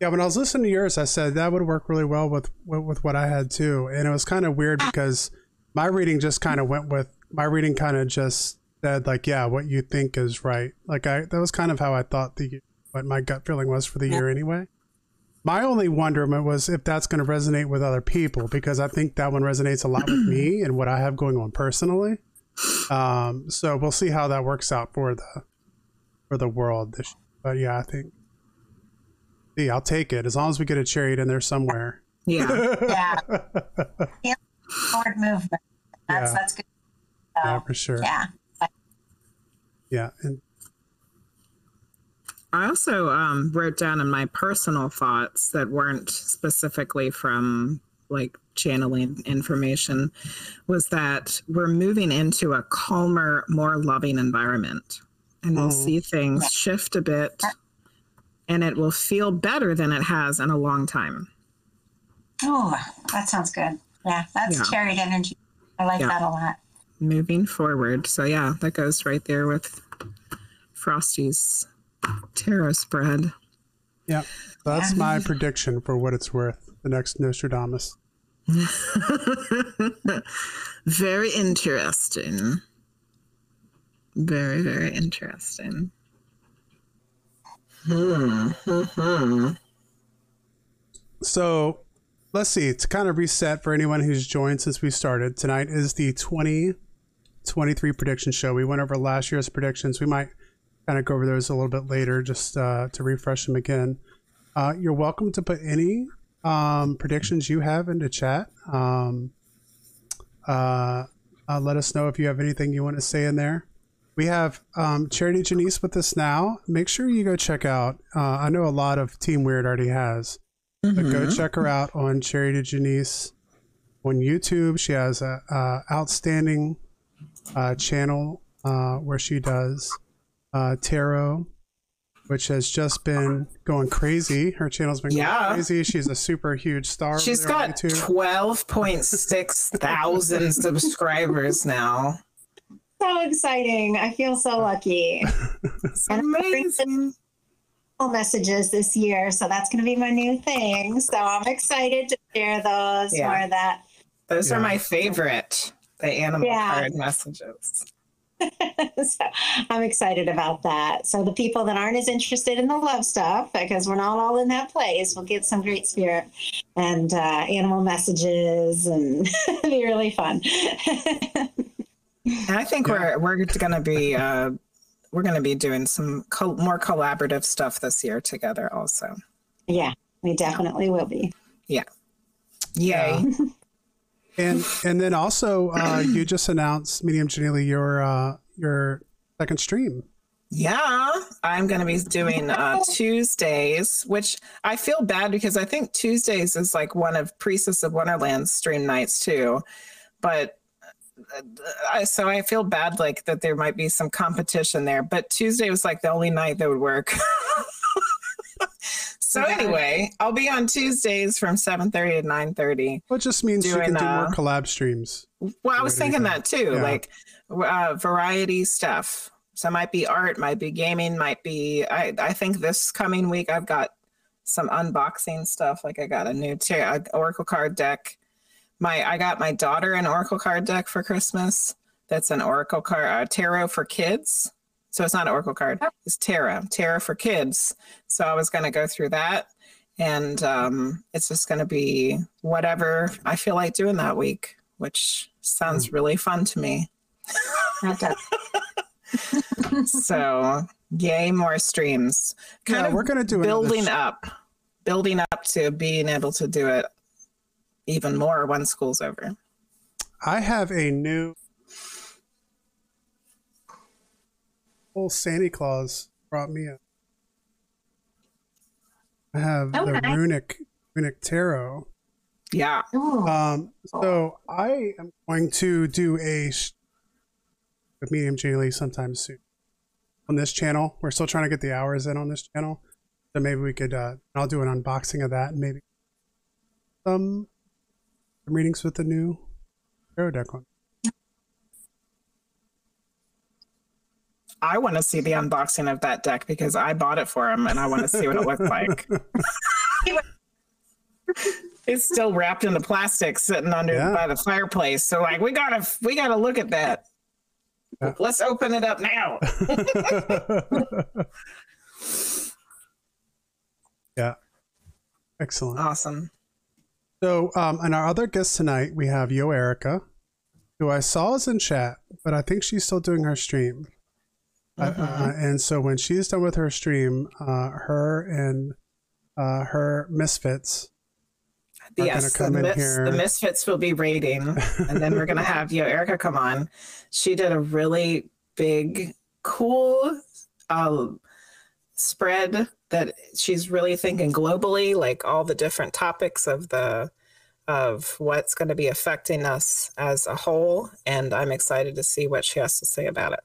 Yeah, when I was listening to yours, I said that would work really well with with, with what I had too, and it was kind of weird ah. because my reading just kind of went with my reading kind of just said like, yeah, what you think is right. Like I that was kind of how I thought the what my gut feeling was for the year anyway. My only wonderment was if that's going to resonate with other people because I think that one resonates a lot with me [clears throat] and what I have going on personally. Um, so we'll see how that works out for the for the world. This, but yeah, I think See, I'll take it as long as we get a chariot in there somewhere.
Yeah. [laughs]
Yeah. Yeah. Forward movement. That's
Yeah.
that's good.
Yeah, for sure.
yeah.
Yeah, and
I also um, wrote down in my personal thoughts that weren't specifically from like channeling information was that we're moving into a calmer, more loving environment. And we'll
Mhm.
see things shift a bit and it will feel better than it has in a long time.
Oh, that sounds good. Yeah, that's
Yeah.
chariot energy. I like
Yeah.
that a lot.
Moving forward. So, yeah, that goes right there with Frosty's tarot spread.
yeah, that's my [laughs] prediction for what it's worth. The next Nostradamus.
very interesting. Very, very interesting. Hmm. hmm.
So let's see. To kind of reset for anyone who's joined since we started, tonight is the 2023 prediction show. We went over last year's predictions. We might kind of go over those a little bit later just uh, to refresh them again. Uh, you're welcome to put any um, predictions you have into chat. Um, uh, uh, let us know if you have anything you want to say in there. We have um, Charity Janisse with us now. Make sure you go check out. Uh, I know a lot of Team Weird already has. But go check her out on Charity Janisse on YouTube. She has a, a outstanding uh, channel uh, where she does uh, tarot, which has just been going crazy. Her channel's been
Yeah.
crazy. She's a super huge star.
She's got
twelve
point six thousand [laughs] subscribers now.
So exciting. I feel so lucky.
It's amazing.
messages this year, so that's going to be my new thing. So I'm excited to share those
Yeah.
for that.
Those are my favorite, the animal
Yeah.
card messages. [laughs]
so I'm excited about that. So the people that aren't as interested in the love stuff, because we're not all in that place, will get some great spirit and uh, animal messages, and it'll [laughs] be really fun.
And I think we're we're going to be uh, we're going to be doing some col- more collaborative stuff this year together also.
yeah, we definitely will be. Yeah.
Yay. [laughs]
And and then also uh, you just announced Medium Jenny Lee your uh, your second stream.
Yeah, I'm going to be doing uh, Tuesdays, which I feel bad because I think Tuesdays is like one of Priestess of Wonderland's stream nights too. But uh, I, so I feel bad like that there might be some competition there. But Tuesday was like the only night that would work. [laughs] so anyway, I'll be on Tuesdays from 7:30 to 9:30.
Well, it just means you can do more
uh,
collab streams.
Well, I was
What do you
thinking that too,
Yeah.
like uh, variety stuff. So it might be art, might be gaming, might be. I I think this coming week I've got some unboxing stuff. Like I got a new tar- Oracle card deck. My I got my daughter an Oracle card deck for Christmas. That's an Oracle card uh, tarot for kids. So it's not an Oracle card. It's tarot, tarot for kids. So I was going to go through that, and um, it's just going to be whatever I feel like doing that week, which sounds really fun to me. [laughs] so yay, more streams. Kind
Yeah,
of
we're gonna do
building
sh-
up, building up to being able to do it even more when school's over.
I have a new old Santa Claus brought me a. I have the runic runic tarot.
Yeah.
Um, so I am going to do a sh- with medium Lee sometime soon on this channel. We're still trying to get the hours in on this channel, so maybe we could. Uh, I'll do an unboxing of that and maybe some some readings with the new tarot deck on.
I want to see the unboxing of that deck because I bought it for him and I want to see what it looks like. [laughs] it's still wrapped in the plastic sitting under
Yeah.
by the fireplace. So like we gotta we gotta look at that.
Yeah.
Let's open it up now. [laughs]
yeah, excellent.
awesome.
So, um, and our other guest tonight, we have YoErika, who I saw is in chat, but I think she's still doing her stream. Uh,
Mm-hmm.
uh, and so when she's done with her stream, uh, her and uh, her misfits are
yes,
gonna come
the,
in here.
the misfits will be raiding, and then we're gonna have YoErika come on. She did a really big, cool um, spread that she's really thinking globally, like all the different topics of the of what's going to be affecting us as a whole, and I'm excited to see what she has to say about it.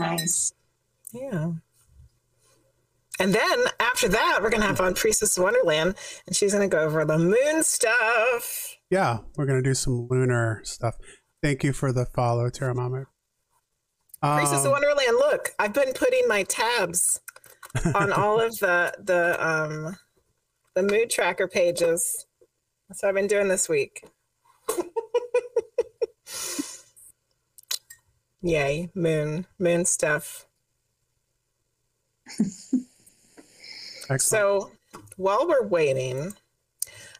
Nice.
Yeah. And then after that, we're going to have on Priestess Wonderland, and she's going to go over the moon stuff.
Yeah, we're gonna do some lunar stuff. Thank you for the follow, Terra Mama.
Priestess of
Um,
Wonderland, look, I've been putting my tabs on [laughs] all of the the um the mood tracker pages. That's what I've been doing this week. [laughs] Yay, moon, moon stuff.
excellent.
So while we're waiting,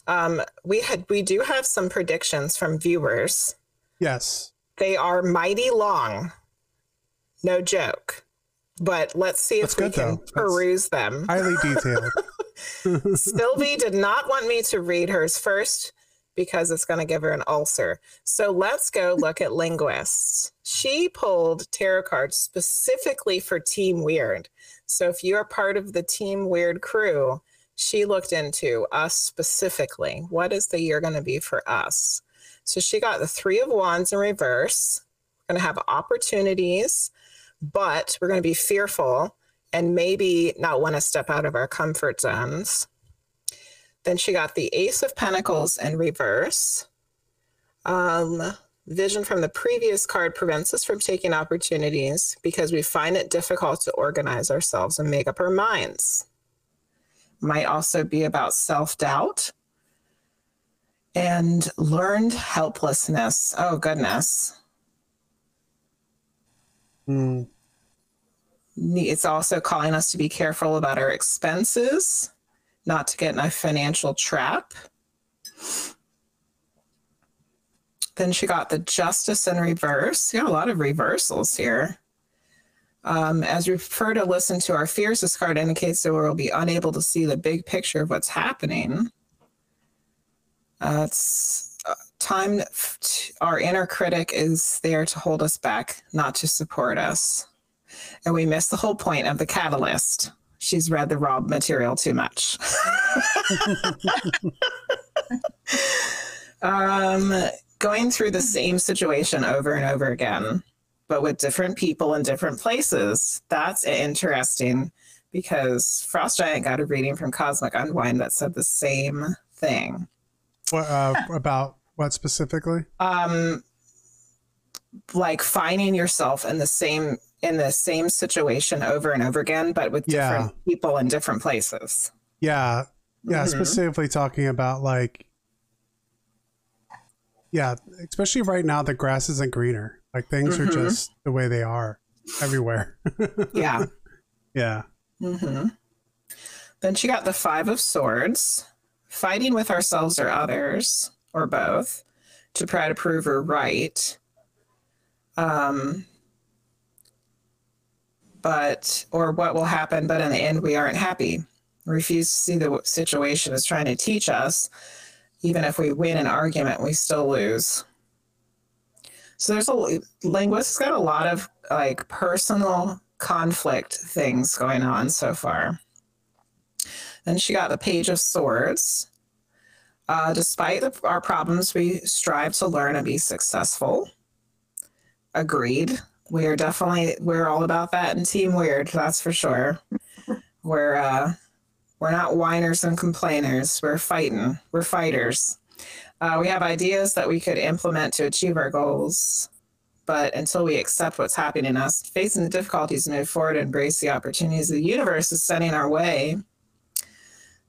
um, we had we do have some predictions from viewers.
yes,
They are mighty long. No joke. But let's see
That's
if we
good,
can
though. That's-
peruse them.
highly detailed. [laughs]
Sylvie did not want me to read hers first because it's going to give her an ulcer. So let's go look at linguists. She pulled tarot cards specifically for Team Weird. So if you're part of the Team Weird crew, she looked into us specifically. What is the year going to be for us? So she got the Three of Wands in reverse. We're going to have opportunities, but we're going to be fearful and maybe not want to step out of our comfort zones. Then she got the Ace of Pentacles in reverse. Um, vision from the previous card prevents us from taking opportunities because we find it difficult to organize ourselves and make up our minds. Might also be about self doubt and learned helplessness. Oh, goodness.
Hmm.
It's also calling us to be careful about our expenses, not to get in a financial trap. Then she got the justice in reverse. Yeah, a lot of reversals here. Um, as we prefer to listen to our fears, this card indicates that we'll be unable to see the big picture of what's happening. Uh, it's uh, time. Our inner critic is there to hold us back, not to support us and we miss the whole point of the catalyst. She's read the raw material too much. [laughs] um, going through the same situation over and over again, but with different people in different places. That's interesting because Frost Giant got a reading from Cosmic Unwind that said the same thing.
What uh, [laughs] about what specifically?
um like finding yourself in the same in the same situation over and over again but with different
Yeah.
people in different places
Yeah, yeah.
Mhm.
Specifically talking about like, yeah, especially right now, the grass isn't greener. Like things are
Mhm.
just the way they are everywhere. [laughs]
Yeah.
yeah.
Mm-hmm. Then she got the Five of Swords, fighting with ourselves or others, or both, to try to prove her right. Um, but, or what will happen, but in the end, we aren't happy. Refuse to see the situation as trying to teach us. Even if we win an argument, we still lose. So there's a linguist's got a lot of like personal conflict things going on so far. Then she got the Page of Swords. Uh, despite the, our problems, we strive to learn and be successful. Agreed. We are definitely we're all about that and Team Weird. That's for sure. [laughs] We're uh, we're not whiners and complainers. We're fighting. We're fighters. Uh, we have ideas that we could implement to achieve our goals but until we accept what's happening in us, facing the difficulties, move forward, embrace the opportunities the universe is sending our way,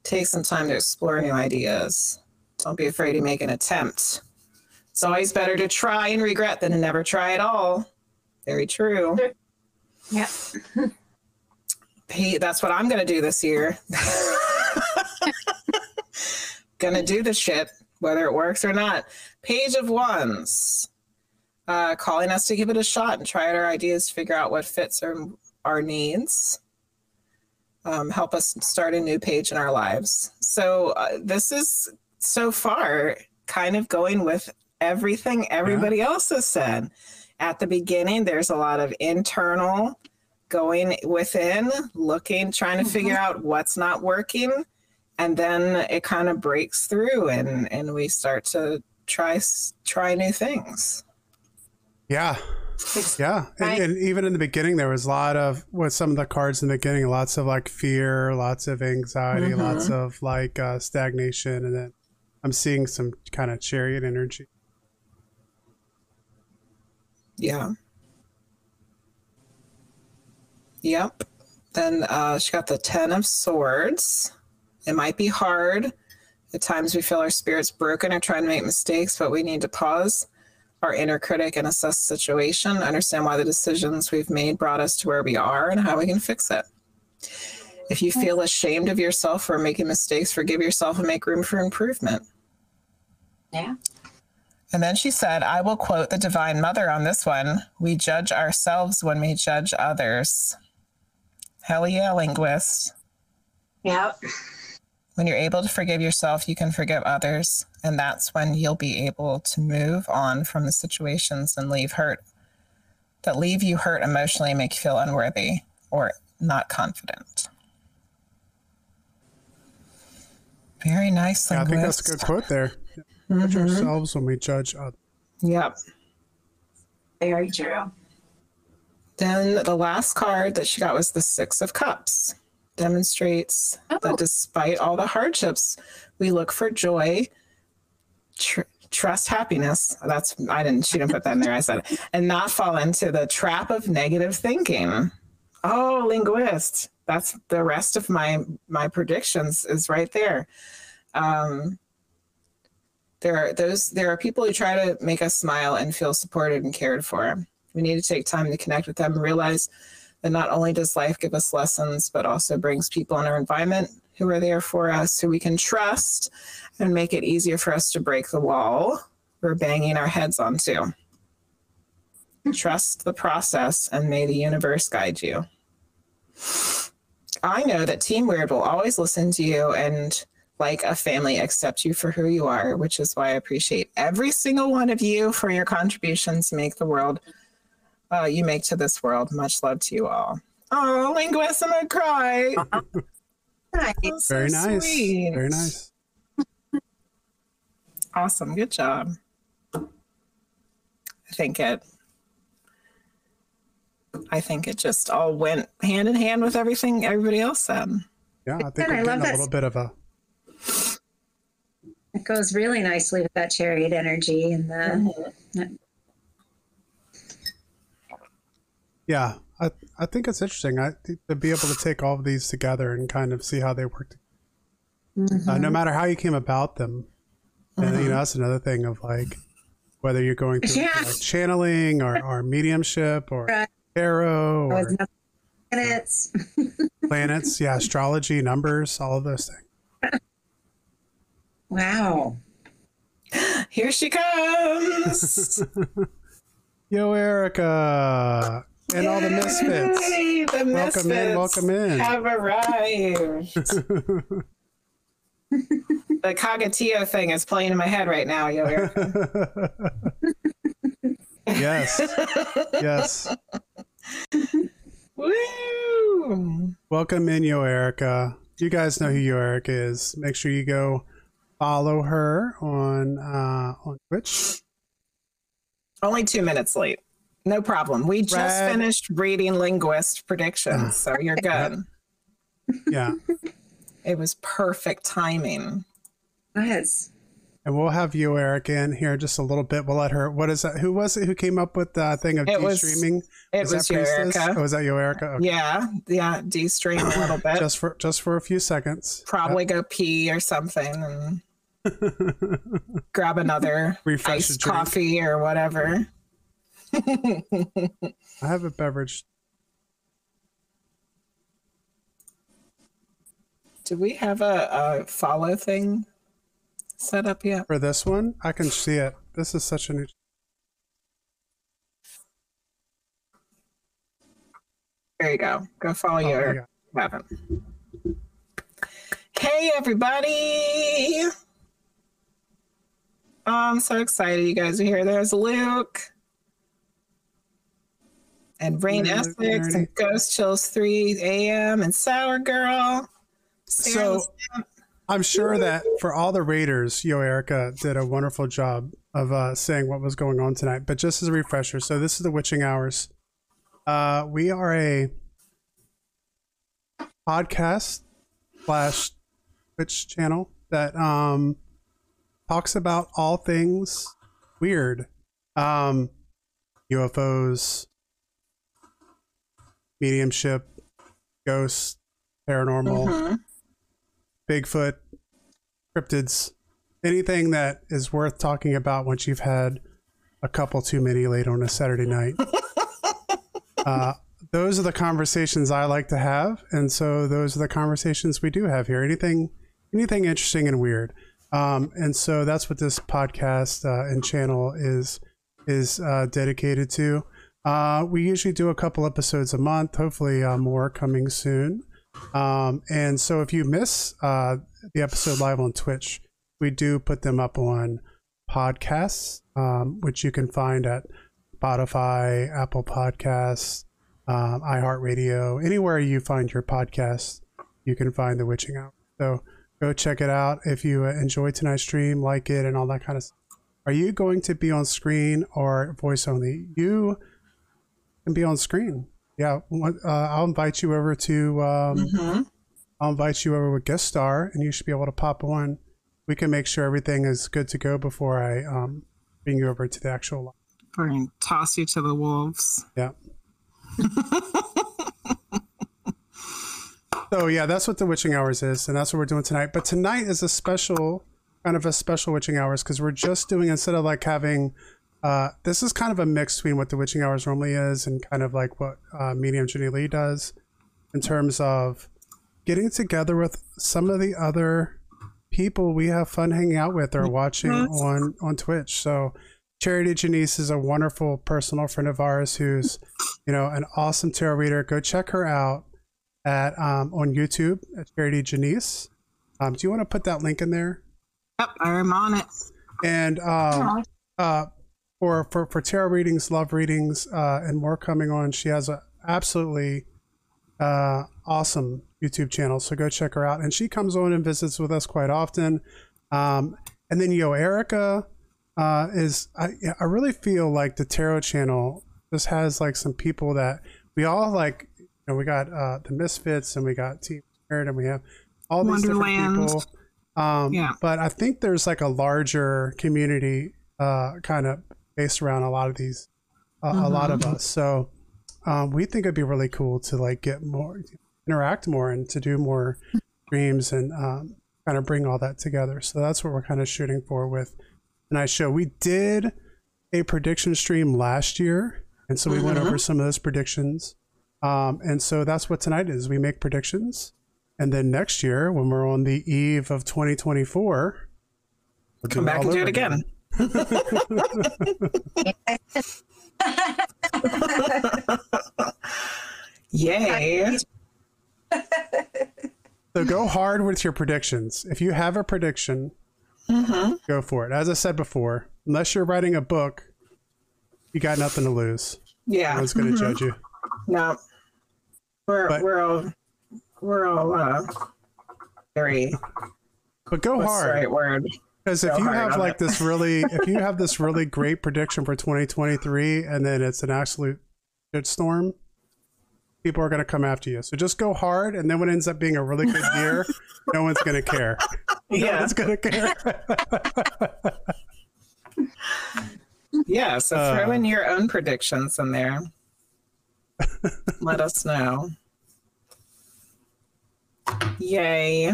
take some time to explore new ideas. Don't be afraid to make an attempt. It's always better to try and regret than to never try at all. Very true.
Yeah.
Hey, that's what I'm going to do this year. [laughs] gonna do the shit, whether it works or not. Page of Wands uh, calling us to give it a shot and try out our ideas, to figure out what fits our, our needs, um, help us start a new page in our lives. So, uh, this is so far kind of going with everything everybody else has said. At the beginning, there's a lot of internal going within, looking, trying to figure out what's not working. And then it kind of breaks through and, and we start to try try new things.
Yeah. Yeah. And, and even in the beginning, there was a lot of, with some of the cards in the beginning, lots of like fear, lots of anxiety,
Mhm.
lots of like uh, stagnation. And then I'm seeing some kind of chariot energy.
Yeah. Yep. Then uh, she got the Ten of Swords. It might be hard. At times we feel our spirits broken or trying to make mistakes, but we need to pause our inner critic and assess the situation, understand why the decisions we've made brought us to where we are and how we can fix it. If you feel ashamed of yourself for making mistakes, forgive yourself and make room for improvement.
Yeah.
And then she said, I will quote the Divine Mother on this one We judge ourselves when we judge others. Hell yeah, linguist.
Yep.
When you're able to forgive yourself, you can forgive others. And that's when you'll be able to move on from the situations and leave hurt that leave you hurt emotionally and make you feel unworthy or not confident. Very nice,
Yeah, I think that's a good quote there. Judge
Mhm.
ourselves when we judge others.
Yep.
Very true.
Then the last card that she got was the Six of Cups. Demonstrates
Oh.
that despite all the hardships, we look for joy, tr- trust happiness. That's I didn't. She didn't put that in there. I said, it. and not fall into the trap of negative thinking. Oh, linguist. That's the rest of my my predictions is right there. Um, there are those there are people who try to make us smile and feel supported and cared for. We need to take time to connect with them and realize that not only does life give us lessons, but also brings people in our environment who are there for us, who we can trust, and make it easier for us to break the wall we're banging our heads onto. Trust the process and may the universe guide you. I know that Team Weird will always listen to you and, like a family, accept you for who you are, which is why I appreciate every single one of you for your contributions. Make the world uh, you make to this world. Much love to you all. Oh, linguist, I'm gonna cry.
Nice.
That's so
Very nice.
sweet.
Very nice.
Awesome. Good job. I think it. I think it just all went hand in hand with everything everybody else said.
Yeah, I think
Good,
we're
I love
getting a
that.
little bit of a
It goes really nicely with that chariot energy and the
yeah. I I think it's interesting. I to be able to take all of these together and kind of see how they work. uh, no matter how you came about them. And you know, that's another thing of like whether you're going through
Yeah.
like, channeling or, or mediumship or
Right.
tarot or
minutes. [laughs]
planets, yeah, astrology, numbers, all of those things.
Wow.
Here she comes. [laughs]
Yo, Erica, and all the misfits.
The
Welcome in, welcome in.
Have arrived. [laughs] the Cogatio thing is playing in my head right now, yo. Erica. [laughs]
yes, yes.
Woo!
Welcome in, YoErika. You guys know who YoErika is. Make sure you go follow her on uh, on Twitch.
Only two minutes late. No problem. We just
Brad.
finished reading linguist predictions, so you're good. [laughs]
Yeah,
It was perfect timing.
Yes.
and we'll have you, Eric, in here just a little bit. We'll let her. What is that? Who was it who came up with the thing of
it
de streaming?
It was,
that Priestess?
Erica.
Oh, was that YoErika? Okay.
Yeah, yeah. De stream a little [clears throat] bit.
Just for just for a few seconds.
Probably go pee or something and grab another
Refresh
iced coffee or whatever.
I have a beverage.
Do we have a, a follow thing set up yet?
For this one, I can see it. This is such a new.
There you go. Go follow
Oh, you
your haven't. Hey everybody! Oh, I'm so excited you guys are here. There's Luke and Rain
Luke,
Essex and Ghost Chills 3 AM and Sour Girl. Sarah
So I'm sure that for all the Raiders, YoErika did a wonderful job of uh, saying what was going on tonight. But just as a refresher, so this is the Witching Hours. Uh, we are a podcast slash Twitch channel that um, talks about all things weird, um, UFOs, mediumship, ghosts, paranormal.
Mhm.
Bigfoot, cryptids, anything that is worth talking about once you've had a couple too many late on a Saturday night. [laughs] uh, those are the conversations I like to have, and so those are the conversations we do have here. Anything, anything interesting and weird, um, and so that's what this podcast uh, and channel is is uh, dedicated to. Uh, we usually do a couple episodes a month. Hopefully, uh, more coming soon. Um, and so if you miss uh, the episode live on Twitch, we do put them up on podcasts, um, which you can find at Spotify, Apple Podcasts, um, iHeartRadio, anywhere you find your podcasts, you can find The Witching Hour. So go check it out. If you uh, enjoyed tonight's stream, like it, and all that kind of stuff. Are you going to be on screen or voice only? You can be on screen. Yeah, uh, I'll invite you over to. Um,
Mhm.
I'll invite you over with guest star, and you should be able to pop on. We can make sure everything is good to go before I um, bring you over to the actual. live.
Bring toss you to the wolves.
Yeah. [laughs] so yeah, that's what the witching hours is, and that's what we're doing tonight. But tonight is a special, kind of a special witching hours because we're just doing instead of like having. Uh, this is kind of a mix between what the witching hours normally is and kind of like what uh, medium Jenny Lee does, in terms of getting together with some of the other people we have fun hanging out with or watching on on Twitch. So Charity Janisse is a wonderful personal friend of ours who's, you know, an awesome tarot reader. Go check her out at um, on YouTube at Charity Janisse. Um, do you want to put that link in there?
Yep, I'm on it.
And um, uh, for, for for tarot readings, love readings, uh, and more coming on, she has a absolutely uh, awesome YouTube channel. So go check her out. And she comes on and visits with us quite often. Um, and then YoErika uh, is I I really feel like the tarot channel just has like some people that we all like. Know, we got uh, the Misfits and we got Team Spirit and we have all these
Wonderland.
different people. Um,
Yeah.
But I think there's like a larger community uh, kind of based around a lot of these, uh, a lot of us. So um, we think it'd be really cool to like get more, interact more, and to do more streams and um, kind of bring all that together. So that's what we're kind of shooting for with tonight's show. We did a prediction stream last year, and so we went over some of those predictions. Um, and so that's what tonight is. We make predictions, and then next year, when we're on the eve of 2024, we'll
Come back and do it again. [laughs] Yay.
So go hard with your predictions. If you have a prediction,
Mm-hmm.
go for it. As I said before, unless you're writing a book, you got nothing to lose. No
Yeah.
one's going to judge you.
No. We're
But-
we're all we're all uh very
But go
what's the
hard.
right word?
Because if you have like
it.
this really, if you have this really great prediction for 2023 and then it's an absolute shitstorm, people are going to come after you. So just go hard, and then when it ends up being a really good year, no one's going to care. No
Yeah.
one's going to care. [laughs]
Yeah. So
Uh.
throw in your own predictions in there. Let us know. Yay.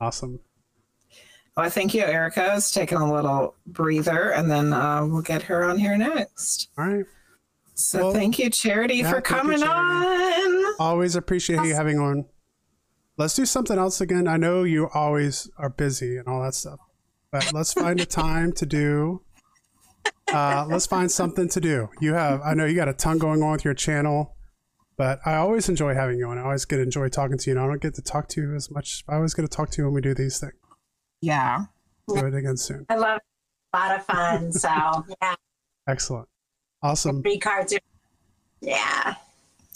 awesome.
Well, thank you, Erica. Is taking a little breather, and then uh, we'll get her on here next.
All right.
So
Well,
thank you, Charity,
yeah,
for
thank you,
coming
Charity.
on.
Always appreciate you having on. Let's do something else again. I know you always are busy and all that stuff, but let's find a [laughs] time to do. Uh, let's find something to do. You have, I know you got a ton going on with your channel, but I always enjoy having you on. I always get to enjoy talking to you, and I don't get to talk to you as much. I always get to talk to you when we do these things.
Yeah.
Do it again soon.
I love it. a lot of fun. So [laughs] yeah,
Excellent. Awesome.
three cards are yeah.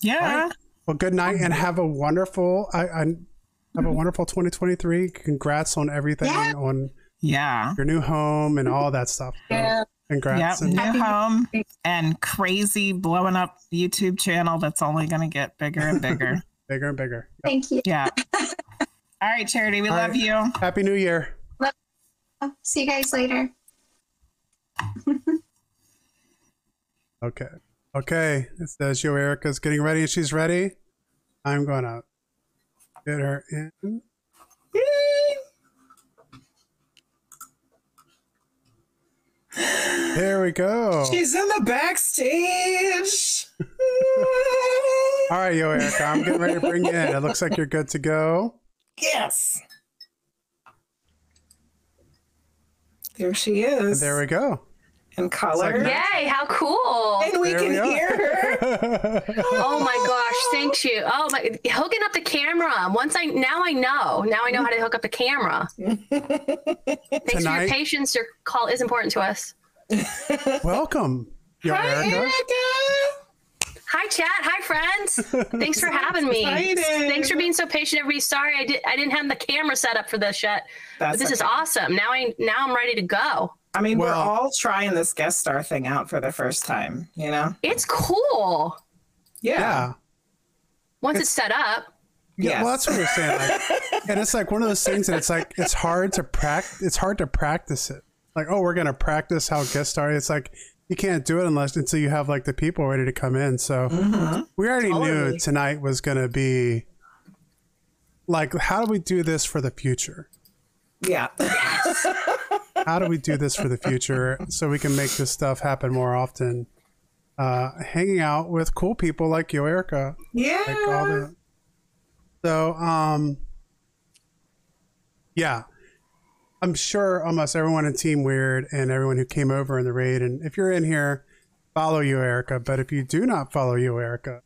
Yeah.
Well, good night and have a wonderful. I, I have a mm-hmm. wonderful 2023. Congrats on everything
Yeah.
on
Yeah.
your new home and all that stuff. So,
Yeah.
Congrats.
Yep.
And
New home and crazy blowing up YouTube channel that's only going to get bigger and bigger. [laughs]
bigger and bigger.
Thank you.
yeah. [laughs] All right, Charity, we
All
love
right.
you.
Happy New Year.
Oh, see you guys later. [laughs]
Okay. Okay. It says YoErika's getting ready she's ready. I'm going to get her in. There we go.
She's in the backstage. [laughs]
All right, YoErika, I'm getting ready to bring you in. It looks like you're good to go.
yes. There she is.
there we go.
In color.
like
Yay, how cool.
and we
There
can
we
hear her. [laughs]
Oh my gosh, thank you. Oh my hooking up the camera. Once I now I know. Now I know how to hook up the camera. [laughs] Thanks for your patience. Your call is important to us.
Welcome,
Hi,
Erica.
Erica.
Hi chat. Hi friends. Thanks for having me.
excited.
Thanks for being so patient, everybody. Sorry I did I didn't have the camera set up for this yet. But
That's
this is awesome. Now I now I'm ready to go.
I mean,
Well-
we're all trying this guest star thing out for the first time, you know?
It's cool.
Yeah.
Yeah.
Once it's, set up.
Yeah, well, that's what we're saying. Like, [laughs] and it's like one of those things that it's like it's hard to practice. It's hard to practice it. Like, oh, we're gonna practice how guest star. It's like you can't do it unless until you have like the people ready to come in. So mm-hmm. we already knew tonight was gonna be like, how do we do this for the future?
Yeah. [laughs]
How do we do this for the future so we can make this stuff happen more often? Uh, hanging out with cool people like you, Erica.
Yeah.
like all the so um yeah i'm sure almost everyone in team weird and everyone who came over in the raid and if you're in here follow YoErika but if you do not follow YoErika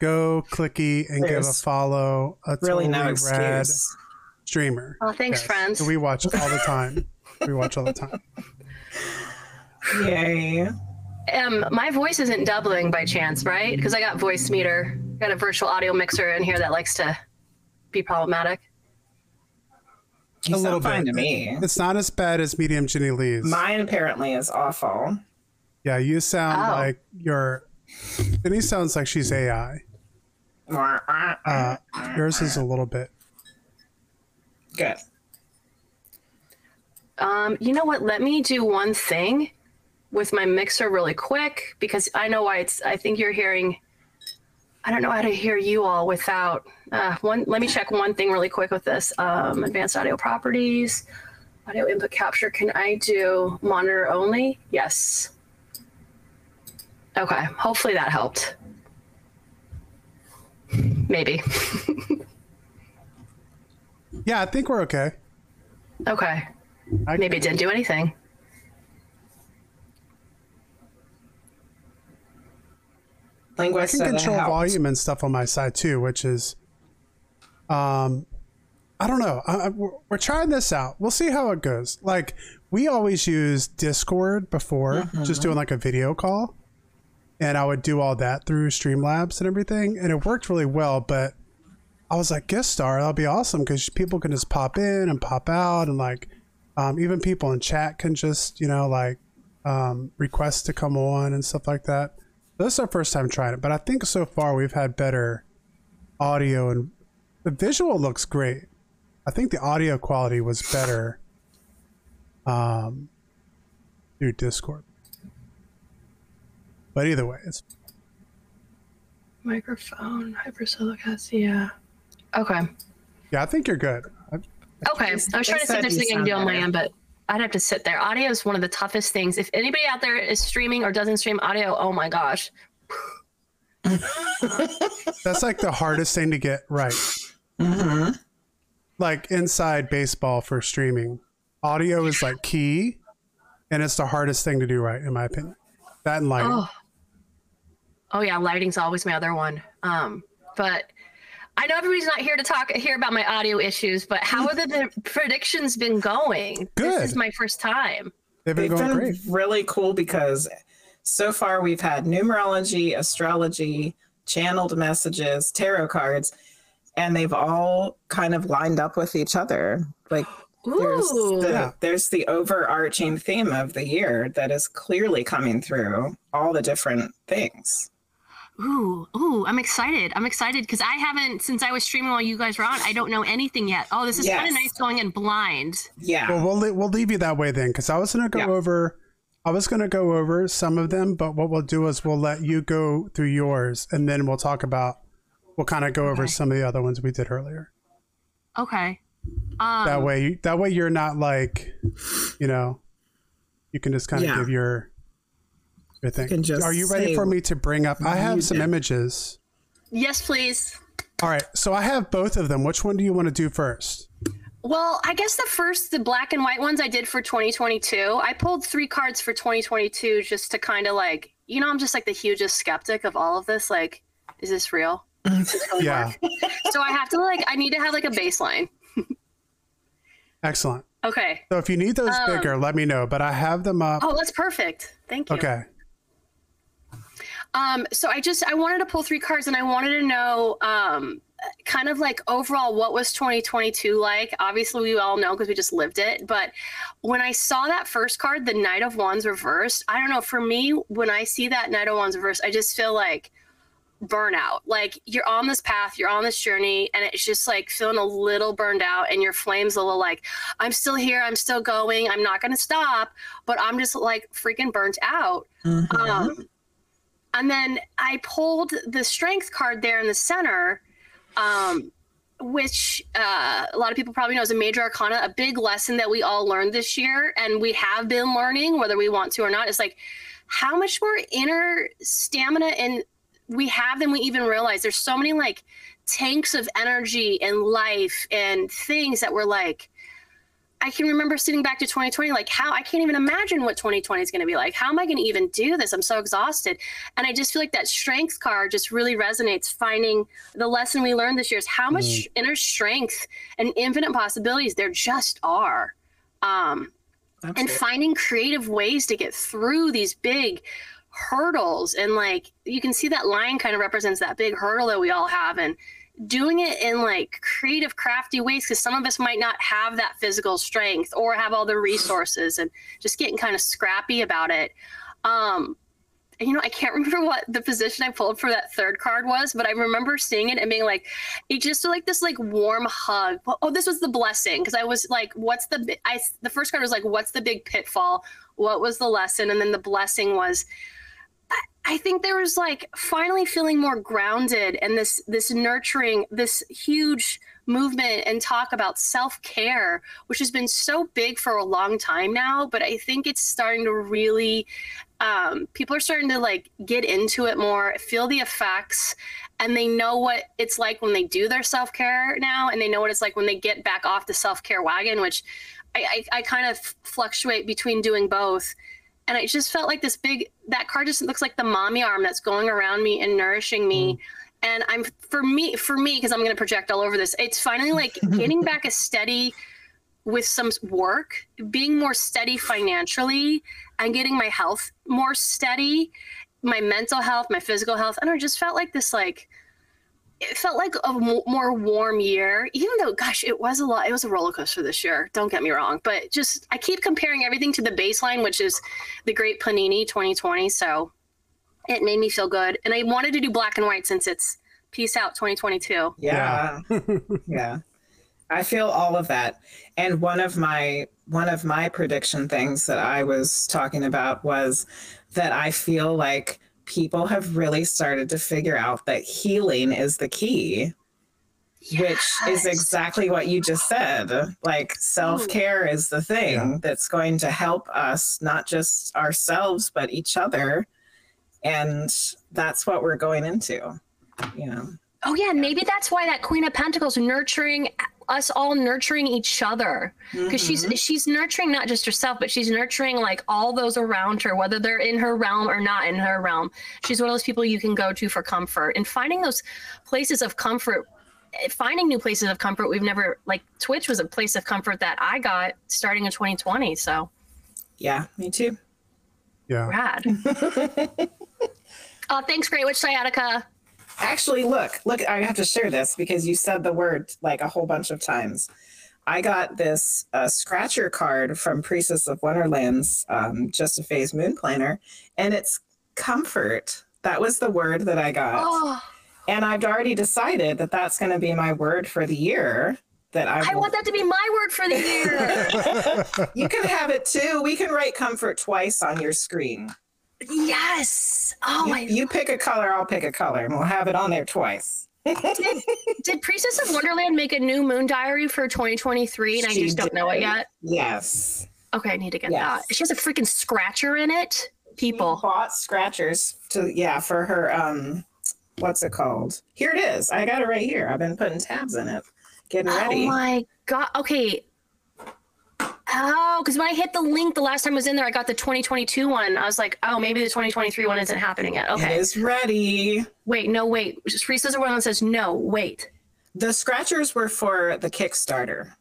go clicky and give a follow a
really
totally
no
rad
excuse.
streamer
Oh, thanks, friends.
we watch all the time [laughs] we watch all the time
Yay.
Um, my voice isn't doubling by chance, right? Because I got Voicemeeter, got a virtual audio mixer in here that likes to be problematic.
You
a little
sound fine
bit
to me.
it's not as bad as medium jenny lee's
Mine apparently is awful.
yeah you sound
Oh.
like you're jenny sounds like she's ai uh, yours is a little bit
Good.
Um, you know what? Let me do one thing with my mixer really quick because I know why it's. I think you're hearing I don't know how to hear you all without uh, one. Let me check one thing really quick with this. Um, advanced audio properties, audio input capture. Can I do monitor only? Yes. Okay. Hopefully that helped. Maybe. [laughs]
Yeah, I think we're okay.
okay.
I,
Maybe it didn't do anything.
I can control volume and stuff on my side too, which is, um, I don't know. I, I- we're, we're trying this out. We'll see how it goes. Like we always use Discord before, just doing like a video call, and I would do all that through Streamlabs and everything, and it worked really well. But I was like, guest star, that'll be awesome because people can just pop in and pop out, and like, um, even people in chat can just, you know, like, um, request to come on and stuff like that. This is our first time trying it, but I think so far we've had better audio and the visual looks great. I think the audio quality was better um, through Discord. But either way, it's
Microphone, hypersilica, yeah. Okay.
yeah, I think you're good. I,
Okay. I was trying to see
They
if there's
you
I can do on my end, but I'd have to sit there. Audio is one of the toughest things. If anybody out there is streaming or doesn't stream audio, oh my gosh.
that's like the hardest thing to get right.
Mhm.
Like inside baseball for streaming, audio is like key, and it's the hardest thing to do right, in my opinion. That and lighting.
Oh. Oh yeah, lighting's always my other one. Um, but I know everybody's not here to talk hear about my audio issues, but how have the predictions been going? Good. This is my first time.
They've been
They've
going
been
great.
really cool because so far we've had numerology, astrology, channeled messages, tarot cards, and they've all kind of lined up with each other. Like there's the,
Yeah.
there's the overarching theme of the year that is clearly coming through all the different things.
Ooh, ooh, I'm excited. I'm excited because I haven't since I was streaming while you guys were on. I don't know anything yet. Oh, this is kind of nice going in blind.
Yeah.
Well, we'll we'll leave you that way then, because I was gonna go
Yeah.
over, I was gonna go over some of them, but what we'll do is we'll let you go through yours, and then we'll talk about, we'll kind of go over
Okay.
some of the other ones we did earlier.
Okay. Um,
That way, you, that way you're not like, you know, you can just kind of
Yeah.
give your your thing.
can just
Are you ready for me to bring up? I have some
did.
images.
Yes, please.
All right, so I have both of them. Which one do you want to do first?
Well, I guess the first, the black and white ones I did for 2022. I pulled three cards for 2022 just to kind of like, you know, I'm just like the hugest skeptic of all of this. Like, is this real? [laughs] Does this really
Yeah. [laughs]
So I have to like, I need to have like a baseline.
excellent.
Okay.
So if you need those
Um,
bigger, let me know. But I have them up.
Oh, that's perfect. Thank you.
okay.
Um, so I just I wanted to pull three cards and I wanted to know um kind of like overall what was 2022 like. Obviously we all know because we just lived it, but when I saw that first card, the Knight of Wands reversed, I don't know, for me when I see that Knight of Wands reversed, I just feel like burnout. Like you're on this path, you're on this journey, and it's just like feeling a little burned out, and your flames a little like, I'm still here, I'm still going, I'm not gonna stop, but I'm just like freaking burnt out.
Mhm.
Um, and then I pulled the strength card there in the center, um, which uh, a lot of people probably know is a major arcana, a big lesson that we all learned this year, and we have been learning, whether we want to or not. Is like how much more inner stamina and we have than we even realize. There's so many like tanks of energy and life and things that we're like. I can remember sitting back to 2020, like how I can't even imagine what 2020 is going to be like. How am I going to even do this? I'm so exhausted. And I just feel like that strength card just really resonates. Finding the lesson we learned this year is how much inner strength and infinite possibilities there just are. Um, and finding creative ways to get through these big hurdles. And like you can see that line kind of represents that big hurdle that we all have. And doing it in like creative crafty ways because some of us might not have that physical strength or have all the resources and just getting kind of scrappy about it. Um you know i can't [laughs] remember what the position i pulled for that third card was but i remember seeing it and being like it just like this like warm hug. Oh this was the blessing because i was like what's the i the first card was like what's the big pitfall? What was the lesson? And then the blessing was I- think there was like finally feeling more grounded and this this nurturing, this huge movement and talk about self-care, which has been so big for a long time now, but I think it's starting to really um, people are starting to like get into it more, feel the effects, and they know what it's like when they do their self-care now, and they know what it's like when they get back off the self-care wagon, which I, I, I kind of fluctuate between doing both and I just felt like this big that card just looks like the mommy arm that's going around me and nourishing me. Mm. And I'm for me for me because I'm going to project all over this. It's finally like [laughs] getting back a steady with some work, being more steady financially, and getting my health more steady, my mental health, my physical health, and I just felt like this like it felt like a more warm year, even though, gosh, it was a lot. It was a roller coaster this year. Don't get me wrong, but just I keep comparing everything to the baseline, which is the Great Panini 2020. So it made me feel good, and I wanted to do black and white since it's peace out 2022.
Yeah, yeah. [laughs] yeah. I feel all of that, and one of my one of my prediction things that I was talking about was that I feel like people have really started to figure out that healing is the key. Yes. Which is exactly what you just said. Like hmm. self care is the thing yeah. that's going to help us, not just ourselves, but each other. And that's what we're going into, you know.
Oh yeah, maybe that's why that Queen of Pentacles nurturing us all nurturing each other. Because mm-hmm. she's she's nurturing not just herself but she's nurturing like all those around her whether they're in her realm or not in her realm. She's one of those people you can go to for comfort. And finding those places of comfort finding new places of comfort we've never like twitch was a place of comfort that i got starting in 2020 so.
Yeah me too.
Yeah.
Rad. Uh, [laughs] thanks great witch sciatica
Actually, look, look, I have to share this because you said the word like a whole bunch of times. I got this uh, scratcher card from Priestess of Wonderland's um, Just a Phase Moon Planner, and it's comfort. That was the word that I got. Oh. And I've already decided that that's going to be my word for the year. That I,
I want that to be my word for the
year. [laughs] you can have it too. We can write comfort twice on your screen.
Yes. Oh,
you,
I
you pick a color, I'll pick a color, and we'll have it on there twice.
did, did Priestess of Wonderland make a new moon diary for 2023 and she I just don't know it yet?
Yes.
Okay, I need to get yes. that. She has a freaking scratcher in it. People
she bought scratchers to yeah for her um what's it called? Here it is. I got it right here. I've been putting tabs in it. Getting ready.
Oh my god. Okay, Oh, because when I hit the link the last time I was in there, I got the 2022 one. I was like, oh, maybe the 2023 one isn't happening yet. Okay.
It is ready.
Wait, no, wait. Free Scissor One says no, wait.
The scratchers were for the Kickstarter.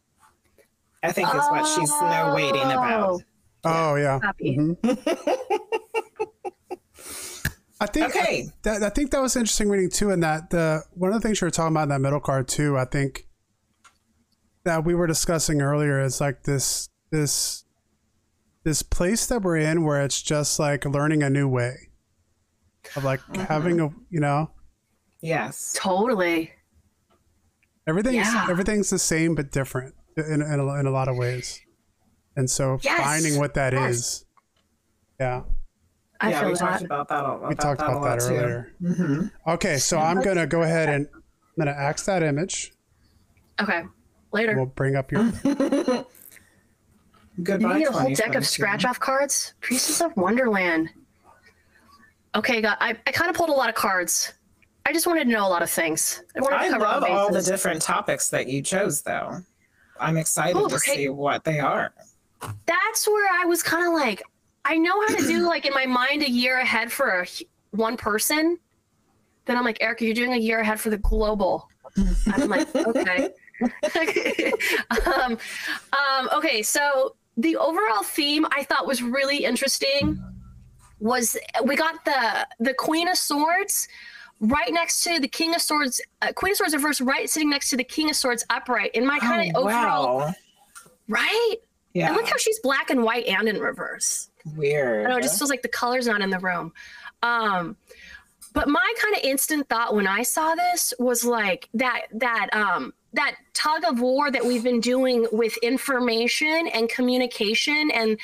I think is what she's no waiting about.
Oh yeah. Mm-hmm. [laughs] I think okay. I, that, I think that was interesting reading too, In that the one of the things you were talking about in that middle card too. I think that we were discussing earlier is like this this this place that we're in where it's just like learning a new way of like mm-hmm. having a you know
yes
totally
everything's yeah. everything's the same but different in, in, a, in a lot of ways and so yes. finding what that yes. is, yeah
I yeah, we that. talked about that. About
we talked
that
about that earlier. Mm-hmm. Okay, so I'm gonna go ahead and I'm gonna axe that image.
Okay. Later.
We'll bring up your. [laughs]
Goodbye.
You need a whole deck of scratch off cards. Priestess of Wonderland. Okay, got. I, I kind of pulled a lot of cards. I just wanted to know a lot of things.
I, I love all the different topics that you chose, though. I'm excited oh, to see what they are.
That's where I was kind of like, I know how to do like in my mind a year ahead for a, one person. Then I'm like, Erica, you're doing a year ahead for the global. I'm like, okay. Um, um, okay, so the overall theme I thought was really interesting was we got the the Queen of Swords right next to the King of Swords, uh, Queen of Swords reverse, right sitting next to the King of Swords upright. In my kind of oh, overall, wow. right? Yeah. And look how she's black and white and in reverse.
Weird.
I know it just feels like the color's not in the room. Um, but my kind of instant thought when I saw this was like that that um that tug of war that we've been doing with information and communication and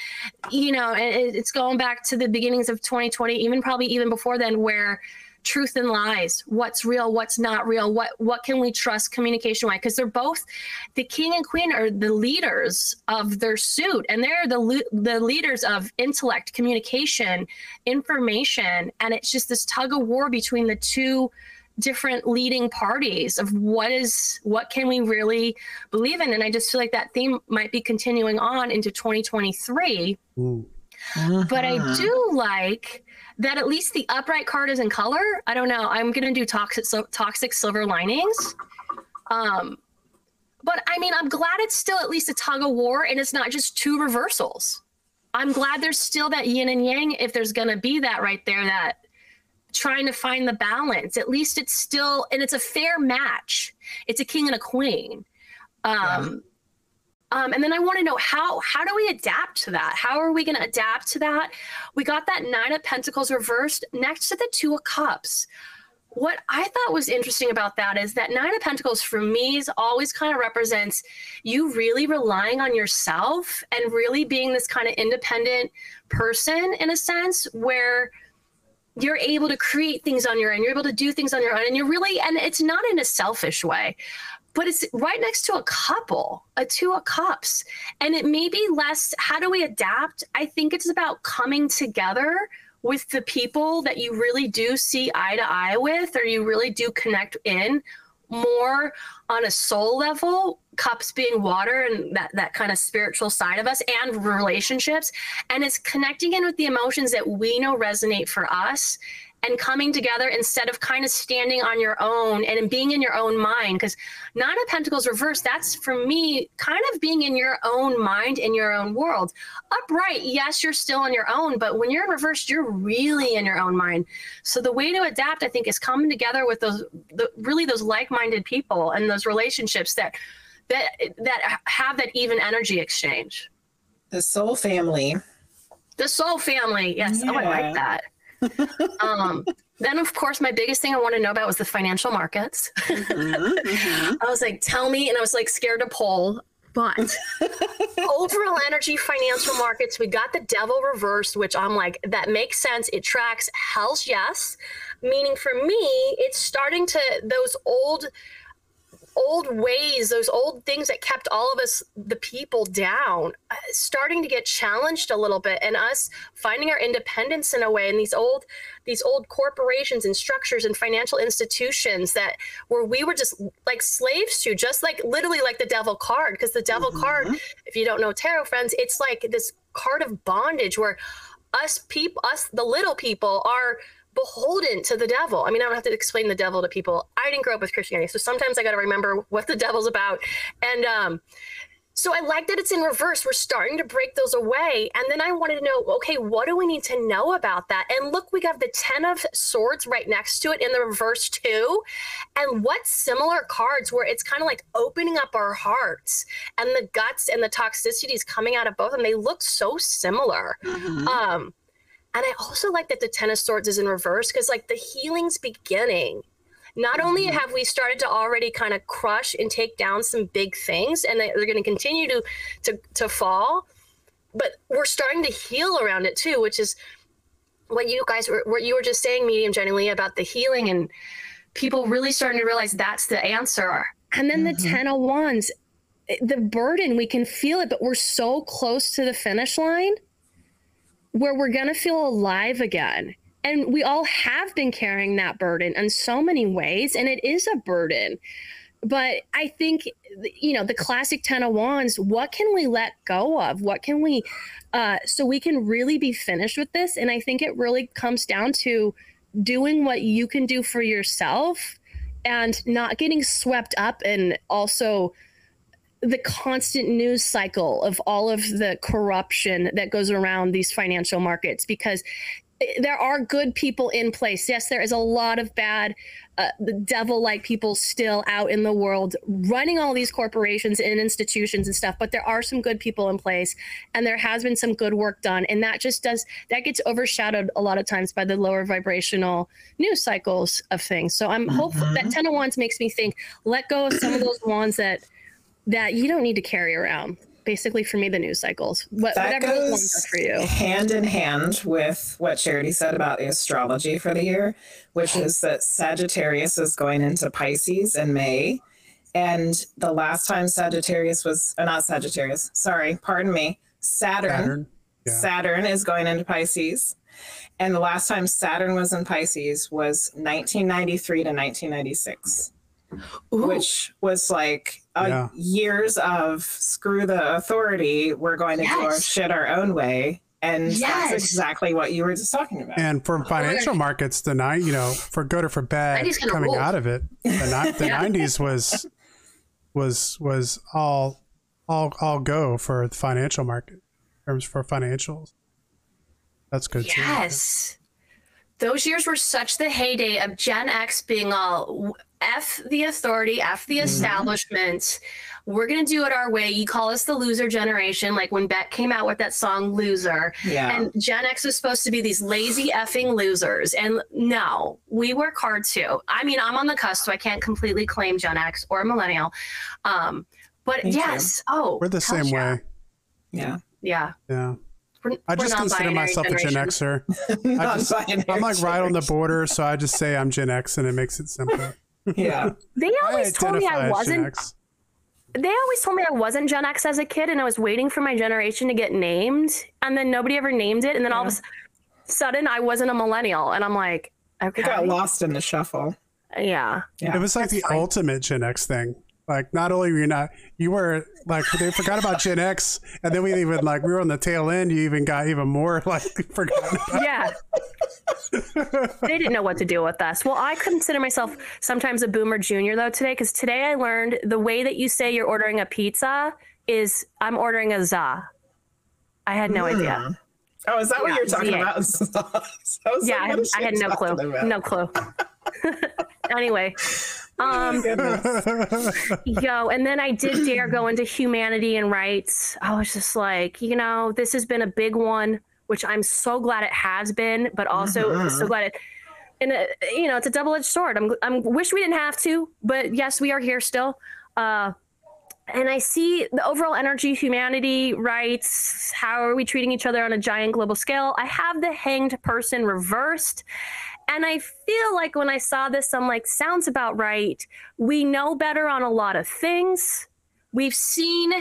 you know it's going back to the beginnings of 2020 even probably even before then where truth and lies what's real what's not real what what can we trust communication wise? Because they're both the king and queen are the leaders of their suit and they're the the leaders of intellect communication information and it's just this tug of war between the two different leading parties of what is what can we really believe in? And i just feel like that theme might be continuing on into 2023 uh-huh. but i uh-huh. do like that at least the upright card is in color. I don't know. I'm gonna do toxic so, toxic silver linings. Um but i mean i'm glad it's still at least a tug of war and it's not just two reversals. I'm glad there's still that yin and yang if there's gonna be that right there that trying to find the balance. At least it's still, and it's a fair match. It's a king and a queen. Um, yeah. um, and then I want to know how how do we adapt to that? How are we going to adapt to that? We got that nine of pentacles reversed next to the two of cups. What I thought was interesting about that is that nine of pentacles for me is always kind of represents you really relying on yourself and really being this kind of independent person in a sense where you're able to create things on your own. You're able to do things on your own. And you're really, and it's not in a selfish way, but it's right next to a couple, a two of cups. And it may be less, how do we adapt? I think it's about coming together with the people that you really do see eye to eye with, or you really do connect in more on a soul level cups being water and that that kind of spiritual side of us and relationships. And it's connecting in with the emotions that we know resonate for us and coming together instead of kind of standing on your own and being in your own mind. Because nine of pentacles reverse that's for me kind of being in your own mind in your own world. Upright yes you're still on your own but when you're reversed you're really in your own mind. So the way to adapt i think is coming together with those the, really those like-minded people and those relationships that that that have that even energy exchange.
The soul family.
The soul family. Yes. Yeah. Oh, I like that. [laughs] um, then, of course, my biggest thing I want to know about was the financial markets. Mm-hmm, mm-hmm. [laughs] I was like, tell me. And I was like scared to pull. But [laughs] overall energy financial markets, we got the devil reversed, which I'm like, that makes sense. It tracks. Hell's yes. Meaning for me, it's starting to, those old old ways, those old things that kept all of us, the people, down, uh, starting to get challenged a little bit, and us finding our independence in a way. And these old, these old corporations and structures and financial institutions that where we were just like slaves to, just like literally like the devil card, because the devil mm-hmm. card, if you don't know tarot friends, it's like this card of bondage where us people, us the little people, are beholden to the devil. I mean, I don't have to explain the devil to people. I didn't grow up with Christianity, so sometimes I got to remember what the [laughs] devil's about. And um, so I like that it's in reverse. We're starting to break those away. And then I wanted to know, okay, what do we need to know about that? And look, we got the 10 of swords right next to it in the reverse too. And what similar cards where it's kind of like opening up our hearts and the guts and the toxicities coming out of both of them. They look so similar. Mm-hmm. Um, and I also like that the Ten of Swords is in reverse because, like, the healing's beginning. Not only mm-hmm. have we started to already kind of crush and take down some big things, and they're going to continue to to to fall, but we're starting to heal around it too, which is what you guys were what you were just saying, medium Jenny about the healing and people really starting to realize that's the answer. And then mm-hmm. the Ten of Wands, the burden we can feel it, but we're so close to the finish line where we're going to feel alive again. And we all have been carrying that burden in so many ways, and it is a burden. But I think, you know, the classic Ten of Wands, what can we let go of? What can we, uh, so we can really be finished with this? And I think it really comes down to doing what you can do for yourself and not getting swept up and also the constant news cycle of all of the corruption that goes around these financial markets because there are good people in place. Yes, there is a lot of bad, uh, the devil-like people still out in the world running all these corporations and institutions and stuff. But there are some good people in place, and there has been some good work done. And that just does that gets overshadowed a lot of times by the lower vibrational news cycles of things. So I'm hopeful that Ten of Wands makes me think. Let go of some of those wands that that you don't need to carry around. Basically, for me, the news cycles, what,
That
whatever those ones
goes
are for you.
hand in hand with what Charity said about the astrology for the year, which is that Sagittarius is going into Pisces in May. And the last time Sagittarius was, uh, not Sagittarius, sorry, pardon me, Saturn.
Saturn. Yeah.
Saturn is going into Pisces. And the last time Saturn was in Pisces was 1993 to 1996,
Ooh.
which was like uh,
Yeah.
years of screw the authority. We're going to do our shit our own way. And
Yes.
that's exactly what you were just talking about.
And for financial markets, the night, you know, for good or for bad, coming
ruled.
out of it, the, ni- the
Yeah.
90s [laughs] was was was all all all go for the financial market in terms for financials. That's good too.
Yes. Those years were such the heyday of Gen X being all F the authority, F the establishment. We're going to do it our way. You call us the loser generation, like when Beck came out with that song Loser.
yeah.
And Gen X was supposed to be these lazy effing losers. And no, we work hard too. I mean, I'm on the cusp, so I can't completely claim Gen X or millennial. Um, but
Me too.
yes. Oh,
We're the same
yeah.
way.
yeah.
Yeah.
Yeah.
We're,
I just consider
non-binary
myself a Gen. Xer. [laughs] I just, I'm like right on the border, so I just say I'm Gen X and it makes it simple. [laughs]
Yeah.
They always told me I wasn't
X.
they always told me I wasn't Gen X as a kid, and I was waiting for my generation to get named, and then nobody ever named it, and then all of a sudden I wasn't a millennial, and I'm like, okay,
You got lost in the shuffle.
yeah,
Yeah.
It was like the ultimate Gen X thing. Like not only were you not, you were like they forgot about Gen X, and then we even like we were on the tail end. You even got even more [laughs] like forgotten.
Yeah. they didn't know what to do with us. Well, I consider myself sometimes a boomer junior though today, because today I learned the way that you say you're ordering a pizza is I'm ordering a za. I had no hmm. idea.
Oh, is that what you're talking
ZA.
about? [laughs] I was
Yeah,
like,
I had, I had no clue.
about?
No clue. [laughs] anyway, um, yo, and then I did dare go into humanity and rights. I was just like, you know, this has been a big one, which I'm so glad it has been, but also so glad it. And uh, you know, it's a double-edged sword. I'm, I'm wish we didn't have to, but yes, we are here still. Uh, and I see the overall energy, humanity, rights. How are we treating each other on a giant global scale? I have the hanged person reversed. And I feel like when I saw this, I'm like, sounds about right. We know better on a lot of things. We've seen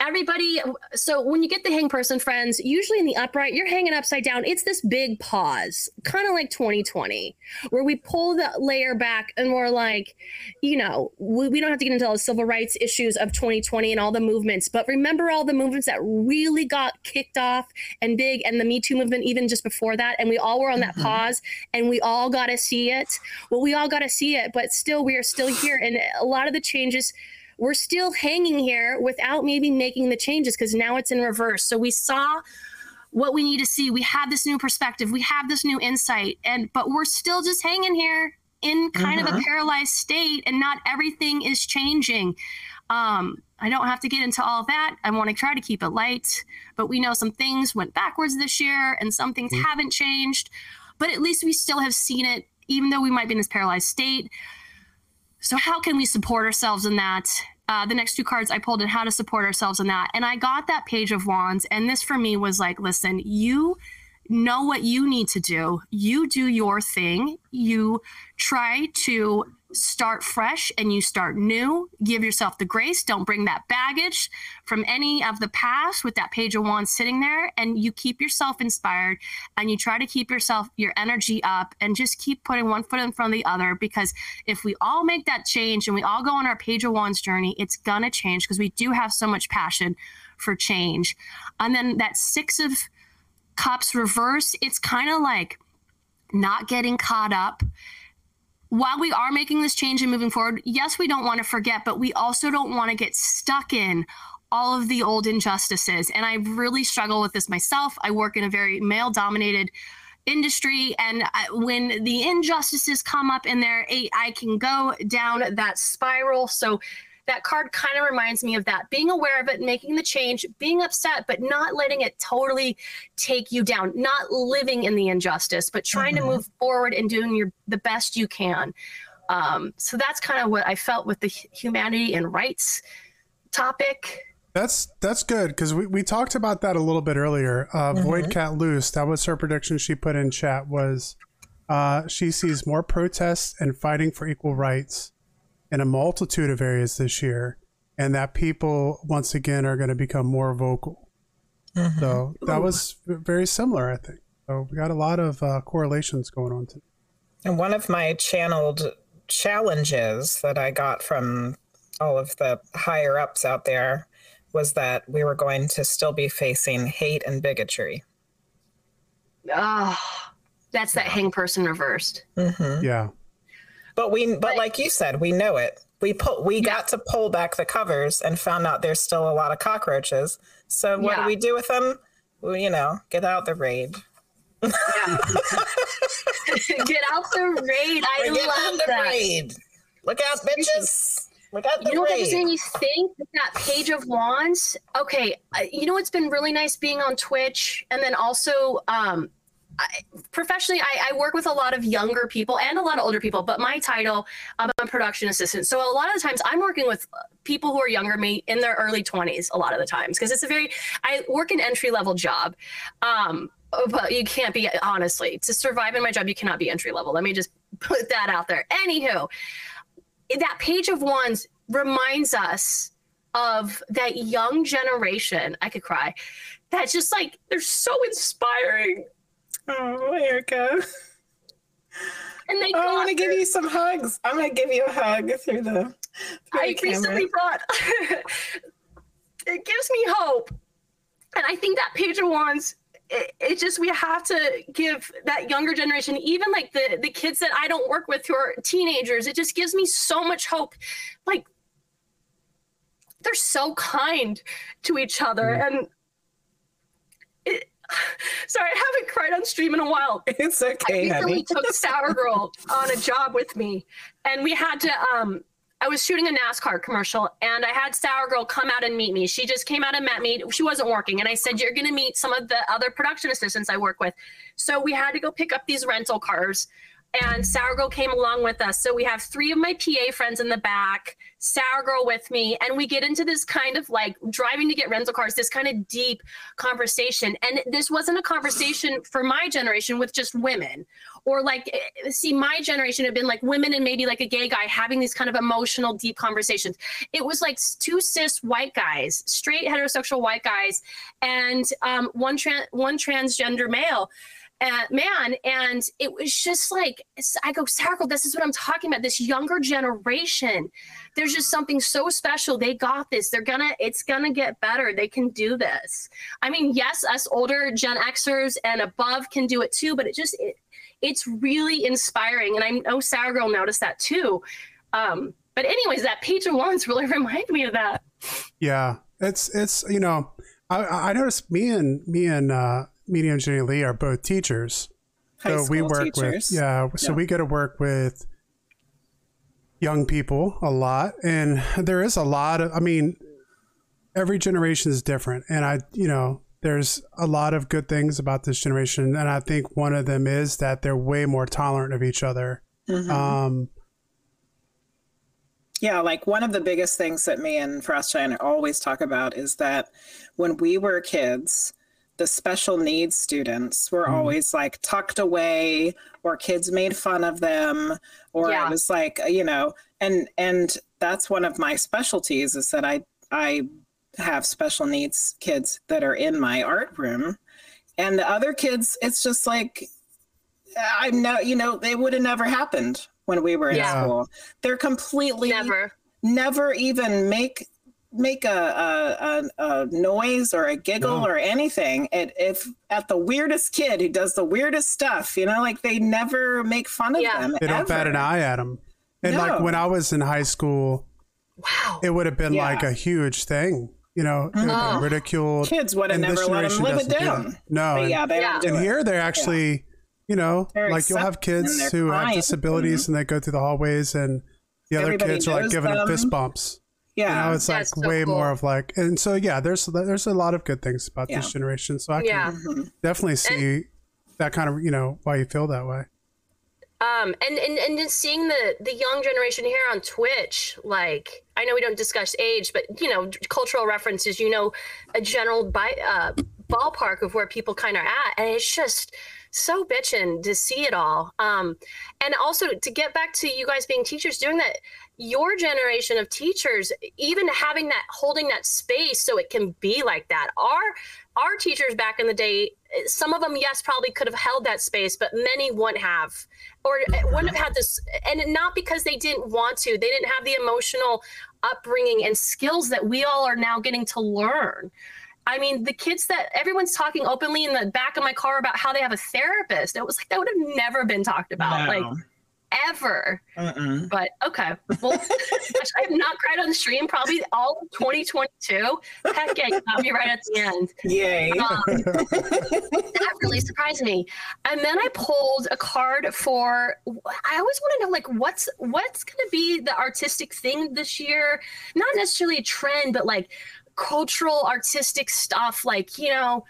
everybody. So when you get the hang person, friends, usually in the upright, you're hanging upside down. It's this big pause, kind of like 2020, where we pull the layer back and we're like, you know, we, we don't have to get into all the civil rights issues of 2020 and all the movements, but remember all the movements that really got kicked off and big, and the Me Too movement, even just before that. And we all were on that mm-hmm. pause and we all got to see it. Well, we all got to see it, but still, we are still here. And a lot of the changes, we're still hanging here without maybe making the changes because now it's in reverse. So we saw what we need to see. We have this new perspective. We have this new insight, and but we're still just hanging here in kind of a paralyzed state, and not everything is changing. Um, I don't have to get into all of that. I want to try to keep it light, but we know some things went backwards this year, and some things haven't changed. But at least we still have seen it, even though we might be in this paralyzed state. So, how can we support ourselves in that? Uh, the next two cards I pulled in how to support ourselves in that. And I got that page of wands. And this for me was like, listen, you know what you need to do. You do your thing. You try to start fresh and you start new. Give yourself the grace. Don't bring that baggage from any of the past with that page of wands sitting there. And you keep yourself inspired and you try to keep yourself, your energy up and just keep putting one foot in front of the other. Because if we all make that change and we all go on our page of wands journey, it's going to change because we do have so much passion for change. And then that six of cups reverse, it's kind of like not getting caught up while we are making this change and moving forward, yes, we don't want to forget, but we also don't want to get stuck in all of the old injustices. And I really struggle with this myself. I work in a very male dominated industry and I, when the injustices come up in there I, I can go down that spiral so that card kind of reminds me of that being aware of it making the change being upset but not letting it totally take you down not living in the injustice but trying
Mhm.
to move forward and doing your the best you can um, so that's kind of what i felt with the humanity and rights topic
That's that's good because we, we talked about that a little bit earlier. Uh, Void Cat Loose, that was her prediction she put in chat was uh, she sees more protests and fighting for equal rights in a multitude of areas this year, and that people once again are going to become more vocal. So that was very similar, I think. So we got a lot of uh, correlations going on. Today.
And one of my channeled challenges that I got from all of the higher ups out there was that we were going to still be facing hate and bigotry.
oh that's that hang person reversed
hmm
Yeah,
But we, but like you said, we know it. We pull, we got to pull back the covers and found out there's still a lot of cockroaches. So what
Yeah.
do we do with them? Well, you know, get out the raid. Yeah. [laughs]
get out the raid i
get out
love
the
that
raid. Look out, bitches! Look out the
You know what
raid.
just made me think? That page of wands. Okay, uh, you know what's been really nice being on Twitch, and then also um, I, professionally, I, I work with a lot of younger people and a lot of older people. But my title, I'm a production assistant, so a lot of the times I'm working with people who are younger me in their early 20s. A lot of the times, because it's a very I work an entry level job. Um, but you can't be honestly to survive in my job. You cannot be entry level. Let me just put that out there. Anywho, that page of wands reminds us of that young generation. I could cry. That's just like they're so inspiring,
Oh, Erica.
and they.
Oh, I want to give you some hugs. I'm going to give you a hug through the, through
I
the
recently thought [laughs] it gives me hope, and I think that page of wands. It, it just we have to give that younger generation, even like the the kids that I don't work with who are teenagers. It just gives me so much hope. Like they're so kind to each other, mm-hmm. and it, [laughs] sorry, I haven't cried on stream in a while. [laughs]
It's
I
okay,
recently
honey.
took [laughs] Sour Girl on a job with me, and we had to. Um, I was shooting a NASCAR commercial, and I had Sour Girl come out and meet me. She just came out and met me. She wasn't working, and I said, "You're going to meet some of the other production assistants I work with." So we had to go pick up these rental cars, and Sour Girl came along with us. So we have three of my PA friends in the back, Sour Girl with me, and we get into this kind of like driving to get rental cars, this kind of deep conversation. And this wasn't a conversation for my generation with just women, or like, eh, see, my generation had been like women and maybe like a gay guy having these kind of emotional, deep conversations. It was like two cis white guys, straight heterosexual white guys, and um, one trans one transgender male uh, man and it was just like i go Sarkle, this is what i'm talking about this younger generation. There's just something so special. They got this. They're gonna it's gonna get better. They can do this. I mean yes us older gen xers and above can do it too but it just it, it's really inspiring and i know Sarah girl noticed that too. Um but anyways that page of wands really [laughs] reminded me of that.
Yeah, it's it's you know, I I noticed me and me and uh, Medium Jenny Lee are both teachers,
High
so we work
teachers.
with yeah, so
Yeah.
we get to work with young people a lot, and there is a lot of I mean, every generation is different, and I you know. There's a lot of good things about this generation, and I think one of them is that they're way more tolerant of each other.
Mhm.
Um,
Yeah, like one of the biggest things that me and Frostshine always talk about is that when we were kids, the special needs students were
Mhm.
always like tucked away or kids made fun of them or
Yeah.
it was like, you know, and and that's one of my specialties is that I I have special needs kids that are in my art room and the other kids it's just like I know, you know, they would have never happened when we were in
Yeah.
school. They're completely
never
never even make make a, a, a, a noise or a giggle
No.
or anything. It, if at the weirdest kid who does the weirdest stuff, you know, like they never make fun of
Yeah.
them.
they don't bat an eye at them. And like when I was in high school,
wow
it would have been
Yeah.
like a huge thing. You know, it would have been uh-huh. ridiculed.
Kids would have
and this
never let them
generation
live it
doesn't do
down.
No, and,
yeah, they
Yeah.
don't
and
it.
here they're actually you know,
They're
like you'll have kids
they're
who have
fine. Mm-hmm.
disabilities and they go through the hallways and the other
Everybody
kids are like giving them fist bumps.
Yeah.
You know, it's like
so
way
cool.
more of like, and so yeah, there's there's a lot of good things about this generation. So I can
Yeah.
Mhm.
definitely see that kind of you know why you feel that way.
um and and and just seeing the the young generation here on twitch like i know we don't discuss age but you know cultural references you know a general by uh ballpark of where people kind of at and it's just so bitching to see it all um and also to get back to you guys being teachers doing that your generation of teachers even having that holding that space so it can be like that. Our our teachers back in the day some of them yes probably could have held that space but many wouldn't have or wouldn't have had this and not because they didn't want to. They didn't have the emotional upbringing and skills that we all are now getting to learn. I mean the kids that everyone's talking openly in the back of my car about how they have a therapist. It was like that would have never been talked about. Like
No.
Ever
Mm-mm.
but okay well [laughs] i have not cried on the stream probably all of 2022 heck yeah you got me right at the end
Yay.
um, [laughs] that really surprised me. And then I pulled a card for. I always want to know, like, what's what's going to be the artistic thing this year? Not necessarily a trend, but like cultural, artistic stuff. Like, you know,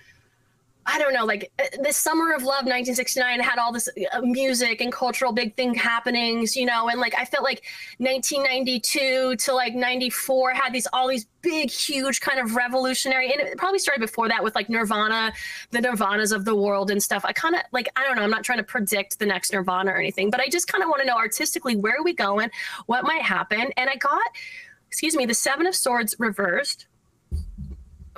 I don't know, like uh, the Summer of Love 1969 had all this uh, music and cultural big thing happenings, you know, and like I felt like 1992 to like 94 had these all these big, huge kind of revolutionary, and it probably started before that with like Nirvana, the Nirvanas of the world and stuff. I kind of like, I don't know, I'm not trying to predict the next Nirvana or anything, but I just kind of want to know artistically where are we going, what might happen. And I got, excuse me, the Seven of Swords reversed.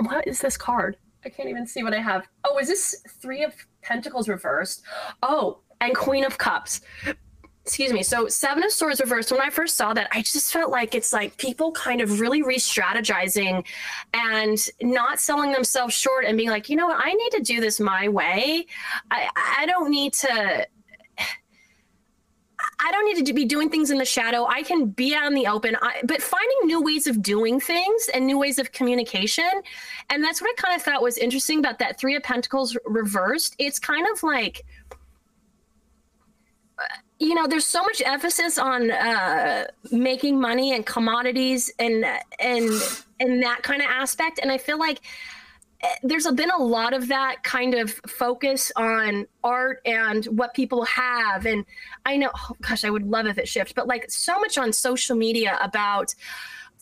What is this card? I can't even see what I have. Oh, is this Three of Pentacles reversed? Oh, and Queen of Cups. Excuse me. So Seven of Swords reversed. When I first saw that, I just felt like it's like people kind of really re-strategizing and not selling themselves short and being like, you know what, I need to do this my way. I I don't need to. I don't need to be doing things in the shadow. I can be out in the open, I, but finding new ways of doing things and new ways of communication. And that's what I kind of thought was interesting about that Three of Pentacles reversed. It's kind of like, uh, you know, there's so much emphasis on uh, making money and commodities and and and that kind of aspect. And I feel like there's been a lot of that kind of focus on art and what people have. And i know oh gosh i would love if it shifts but like so much on social media about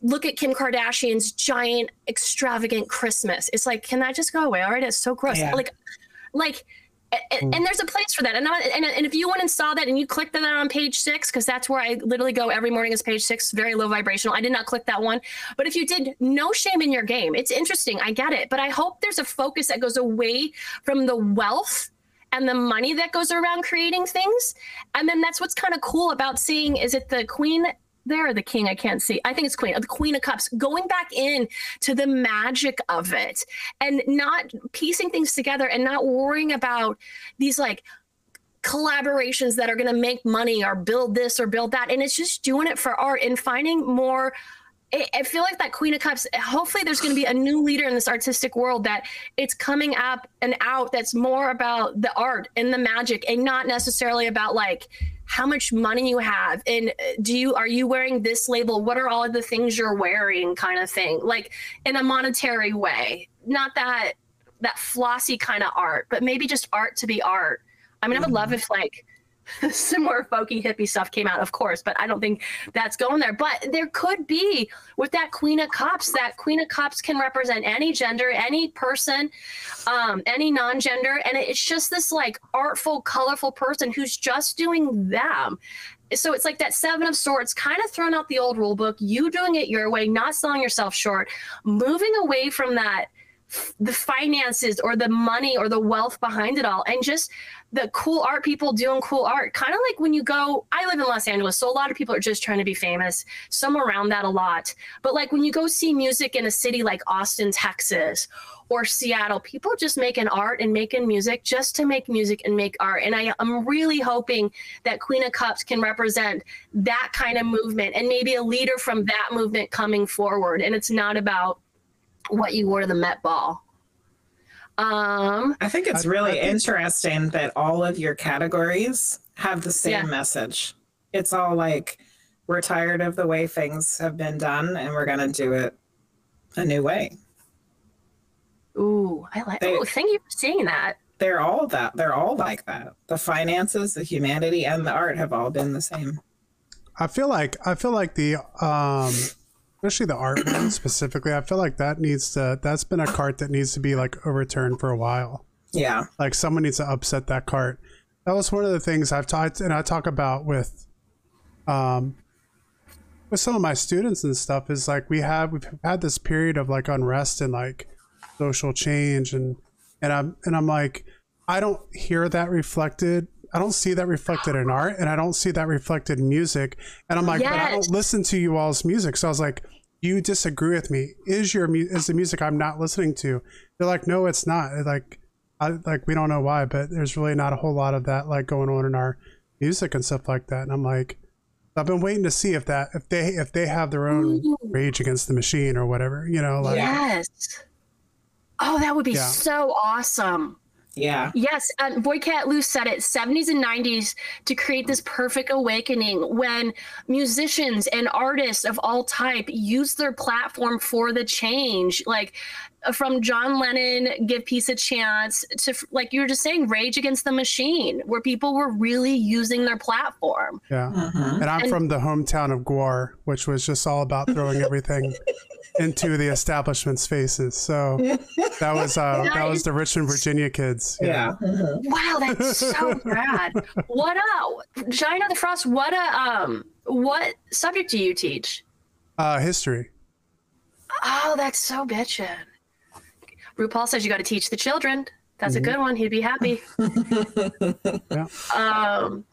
look at kim kardashian's giant extravagant christmas. It's like can that just go away? All right it's so gross.
Yeah.
like like and, hmm. and there's a place for that. And, I, and and if you went and saw that and you clicked that on page six because that's where i literally go every morning is page six very low vibrational. I did not click that one. But if you did no shame in your game. It's interesting. I get it. But i hope there's a focus that goes away from the wealth and the money that goes around creating things. And then that's what's kind of cool about seeing is it the queen there the king i can't see i think it's queen uh, the queen of cups going back in to the magic of it and not piecing things together and not worrying about these like collaborations that are going to make money or build this or build that and it's just doing it for art and finding more I- I feel like that Queen of Cups. Hopefully, there's going to be a new leader in this artistic world that it's coming up and out. That's more about the art and the magic, and not necessarily about like how much money you have and uh, do you are you wearing this label? What are all of the things you're wearing, kind of thing, like in a monetary way. Not that that flossy kind of art, but maybe just art to be art. I mean, I would love if like [laughs] some more folky hippie stuff came out, of course, but I don't think that's going there. But there could be with that Queen of Cups. That Queen of Cups can represent any gender, any person, um, any non-gender, and it's just this like artful, colorful person who's just doing them. So it's like that Seven of Swords, kind of throwing out the old rule book, you doing it your way, not selling yourself short, moving away from that the finances or the money or the wealth behind it all and just the cool art people doing cool art. Kind of like when you go i live in los angeles so a lot of people are just trying to be famous. Some around that a lot. But like when you go see music in a city like austin texas or seattle people just making art and making music just to make music and make art. And I, i'm really hoping that queen of cups can represent that kind of movement and maybe a leader from that movement coming forward. And it's not about what you wore to the Met Ball. Um,
I think it's really interesting that all of your categories have the same
Yeah.
message. It's all like, we're tired of the way things have been done and we're going to do it a new way.
ooh, I like.
They-
Oh, thank you for saying that.
They're all that. They're all like that. The finances, the humanity, and the art have all been the same.
I feel like I feel like the um especially the art one specifically, I feel like that needs to that's been a cart that needs to be like overturned for a while.
Yeah.
Like someone needs to upset that cart. That was one of the things I've taught and I talk about with um with some of my students and stuff is like we have we've had this period of like unrest and like social change and and I'm and I'm like I don't hear that reflected I don't see that reflected in art and I don't see that reflected in music. And I'm like but I don't listen to you all's music. So I was like you disagree with me. Is your mu- is the music I'm not listening to? They're like no it's not. They're like I like we don't know why but there's really not a whole lot of that like going on in our music and stuff like that. And I'm like I've been waiting to see if that if they if they have their own mm. rage against the machine or whatever you know like
Yes. Oh, that would be
Yeah.
so awesome.
Yeah.
Yes, and Boycat Lou said it 70s and 90s to create this perfect awakening when musicians and artists of all type use their platform for the change. Like uh, from John Lennon, Give Peace a Chance, to like you were just saying, Rage Against the Machine, where people were really using their platform.
yeah
Mhm.
and I'm
And-
from the hometown of GWAR which was just all about throwing everything [laughs] into the establishment's faces so that was uh [laughs] that was the Richmond Virginia kids
Yeah. Mhm.
Wow, that's so [laughs] rad. What a Gina the Frost, what a um what subject do you teach?
uh history
Oh, that's so bitchin'. RuPaul says you got to teach the children. That's a good one. He'd be happy. [laughs]
Yeah.
Um,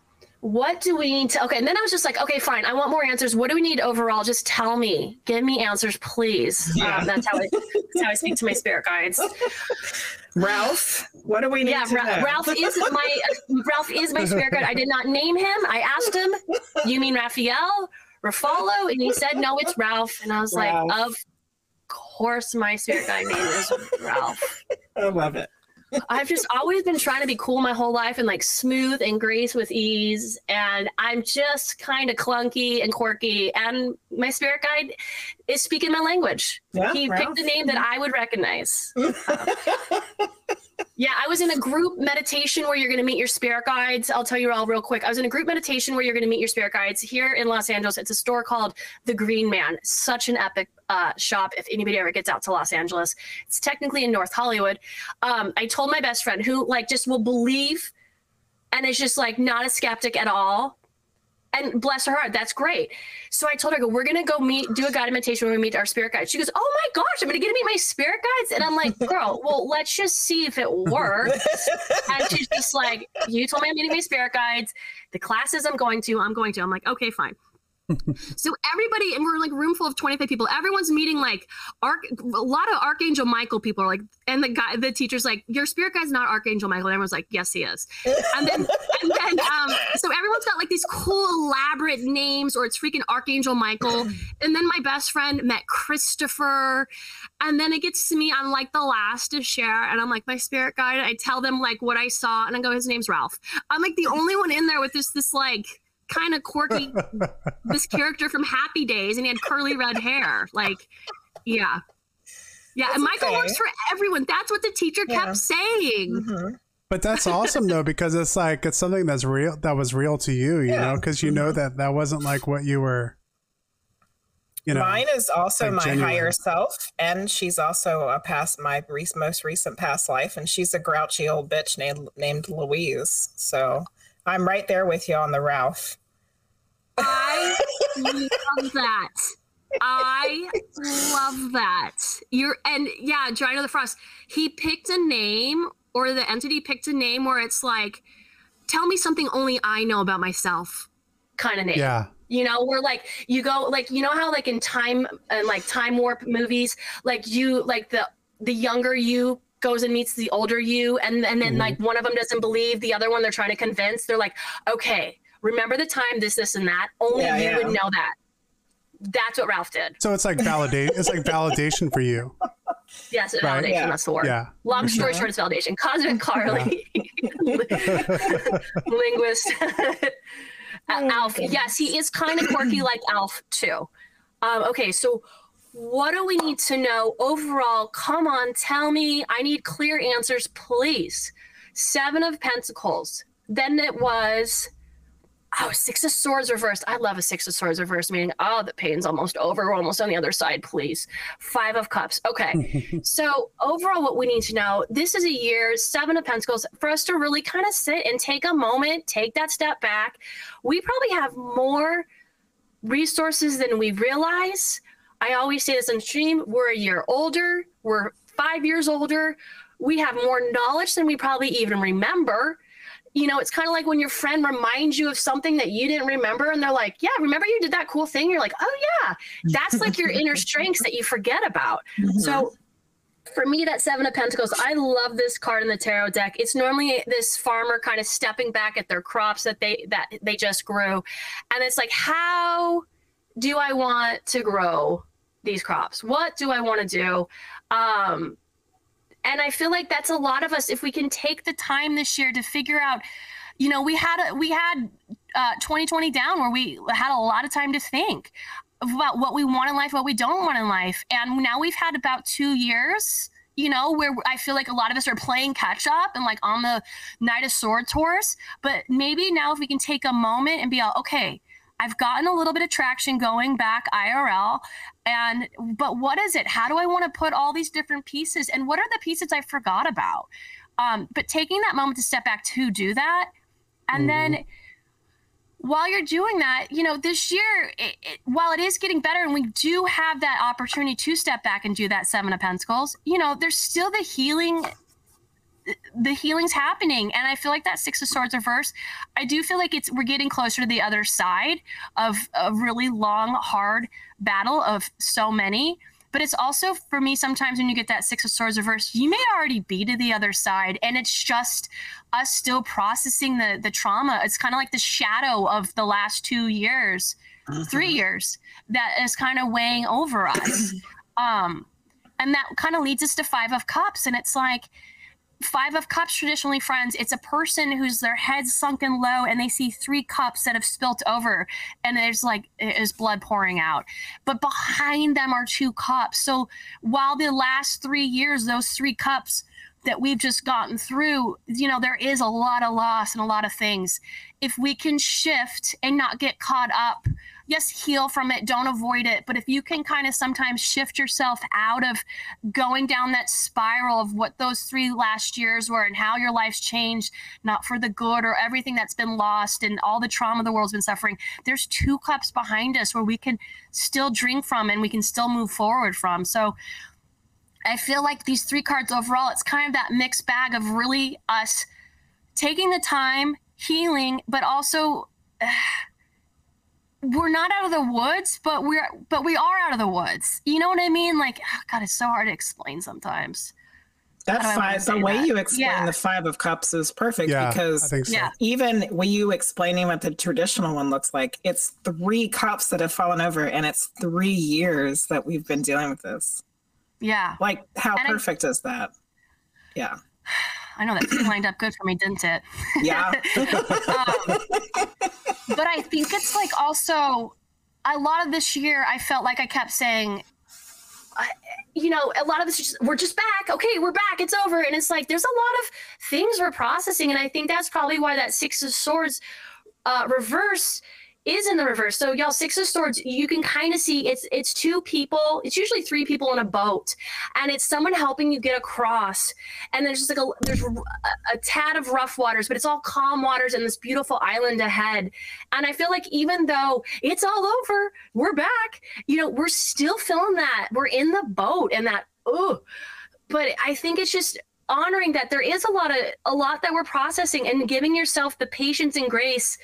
what do we need to? Okay, and then I was just like, okay, fine. I want more answers. What do we need overall? Just tell me. Give me answers, please.
Yeah.
Um, that's how I. [laughs] That's how I speak to my spirit guides.
Ralph, what do we need
Yeah,
to
Ra-? Ralph is my [laughs] Ralph is my spirit guide. I did not name him. I asked him, "You mean Raphael, Rafalo?" And he said, "No, it's Ralph." And I was
Ralph.
like, "Of course, my spirit guide name is Ralph."
I love it.
I've just always been trying to be cool my whole life and like smooth and grace with ease. And I'm just kind of clunky and quirky. And my spirit guide is speaking my language.
Yeah,
he
Ralph.
picked a name that I would recognize. [laughs] yeah, I was in a group meditation where you're going to meet your spirit guides. I'll tell you all real quick. I was in a group meditation where you're going to meet your spirit guides here in Los Angeles. It's a store called The Green Man. Such an epic uh, shop if anybody ever gets out to Los Angeles. It's technically in North Hollywood. Um, I told my best friend who like just will believe and is just like not a skeptic at all. And bless her heart, that's great. So I told her, I go, we're gonna go meet, do a guided meditation when we meet our spirit guides. She goes, Oh my gosh, I'm gonna get to meet my spirit guides. And I'm like, girl, well, let's just see if it works. and she's just like, You told me I'm meeting my spirit guides. The classes I'm going to, I'm going to. I'm like, okay, fine. [laughs] so everybody, and we're like room full of 25 people. Everyone's meeting like arc a lot of Archangel Michael people are like, and the guy, the teacher's like, Your spirit guide's not Archangel Michael. And everyone's like, Yes, he is. And then [laughs] and then um so everyone's got like these cool elaborate names or it's freaking archangel michael and then my best friend met christopher and then it gets to me i'm like the last to share and i'm like my spirit guide i tell them like what i saw and i go his name's ralph i'm like the only one in there with this this like kind of quirky [laughs] this character from happy days and he had curly red hair like yeah yeah and michael
okay.
works for everyone that's what the teacher
Yeah.
kept saying
Mhm.
But that's awesome though, because it's like it's something that's real that was real to you, you
Yeah.
know, because you know that that wasn't like what you were, you know.
Mine is also
like
my
genuine.
higher self, and she's also a past my re- most recent past life, and she's a grouchy old bitch named named Louise. So I'm right there with you on the Ralph.
I love that. I love that. You're and yeah, Gino the Frost. He picked a name, or the entity picked a name where it's like, tell me something only I know about myself, kind of name.
Yeah,
You know, where like you go like you know how like in time and like time warp movies, like you like the the younger you goes and meets the older you and and then
Mhm.
like one of them doesn't believe the other one they're trying to convince they're like okay remember the time this this and that only
Yeah,
you
yeah.
would know that That's what Ralph did.
So it's like validate. it's like validation for you. [laughs]
Yes,
Right.
validation.
Yeah.
That's the word.
Yeah.
Long story short, it's validation. Cosmic Carly, [laughs] [laughs] linguist. Uh, Alf, yes, he is kind of quirky like Alf too. Um, okay, so what do we need to know overall? Come on, tell me. I need clear answers, please. Seven of Pentacles. Then it was oh Six of Swords reversed. I love a Six of Swords reversed, meaning oh the pain's almost over. We're almost on the other side, please. Five of Cups. Okay. [laughs] So overall, what we need to know, this is a year, seven of pentacles, for us to really kind of sit and take a moment, take that step back. We probably have more resources than we realize. I always say this in stream, we're a year older, we're five years older, we have more knowledge than we probably even remember. You know, it's kind of like when your friend reminds you of something that you didn't remember, and they're like, Yeah, remember you did that cool thing? You're like, Oh, yeah. That's like your inner [laughs] strengths that you forget about. Mm-hmm. So for me, that Seven of Pentacles, I love this card in the tarot deck. It's normally this farmer kind of stepping back at their crops that they that they just grew, and it's like, how do I want to grow these crops? What do I want to do? Um, and I feel like that's a lot of us. If we can take the time this year to figure out, you know, we had a, we had uh, 2020 down where we had a lot of time to think about what we want in life, what we don't want in life. And now we've had about two years, you know, where I feel like a lot of us are playing catch up and like on the Knight of Swords horse. But maybe now if we can take a moment and be all, okay, I've gotten a little bit of traction going back IRL. And, but what is it? How do I want to put all these different pieces? And what are the pieces I forgot about? Um, but taking that moment to step back to do that. And then while you're doing that, you know, this year, it, it, while it is getting better and we do have that opportunity to step back and do that Seven of Pentacles, you know, there's still the healing. The healing's happening, and I feel like that Six of Swords reverse. I do feel like it's we're getting closer to the other side of a really long, hard battle of so many. But it's also for me sometimes when you get that Six of Swords reverse, you may already be to the other side, and it's just us still processing the the trauma. It's kind of like the shadow of the last two years, three years that is kind of weighing over us. [clears throat] um, and that kind of leads us to Five of Cups, and it's like Five of Cups traditionally, friends, it's a person who's their head's sunken low and they see three cups that have spilt over and there's like is blood pouring out. But behind them are two cups. So while the last three years, those three cups that we've just gotten through, you know, there is a lot of loss and a lot of things. If we can shift and not get caught up, yes, heal from it, don't avoid it. But if you can kind of sometimes shift yourself out of going down that spiral of what those three last years were and how your life's changed, not for the good or everything that's been lost and all the trauma the world's been suffering, there's two cups behind us where we can still drink from and we can still move forward from. So, I feel like these three cards overall, it's kind of that mixed bag of really us taking the time, healing, but also [sighs] we're not out of the woods, but we're but we are out of the woods. You know what I mean? Like, [sighs] God, it's so hard to explain sometimes.
That's
How do I wanna
five, the way
that?
you explain
Yeah.
the Five of Cups is perfect
Yeah, I
because
think so.
Yeah.
even when you explaining what the traditional one looks like, it's three cups that have fallen over, and it's three years that we've been dealing with this.
Yeah,
Like, how
And I-
perfect is that? Yeah.
I know that lined up good for me, didn't it?
Yeah. [laughs]
um, but I think it's like also a lot of this year. I felt like I kept saying, I, you know, a lot of this is just, we're just back. Okay, we're back. It's over. And it's like there's a lot of things we're processing, and I think that's probably why that Six of Swords uh, reverse is in the reverse. So y'all, Six of Swords, you can kind of see it's it's two people. It's usually three people in a boat, and it's someone helping you get across. And there's just like a there's a, a tad of rough waters, but it's all calm waters and this beautiful island ahead. And I feel like even though it's all over, we're back. You know, we're still feeling that. We're in the boat and that. Oh, but I think it's just honoring that there is a lot of a lot that we're processing and giving yourself the patience and grace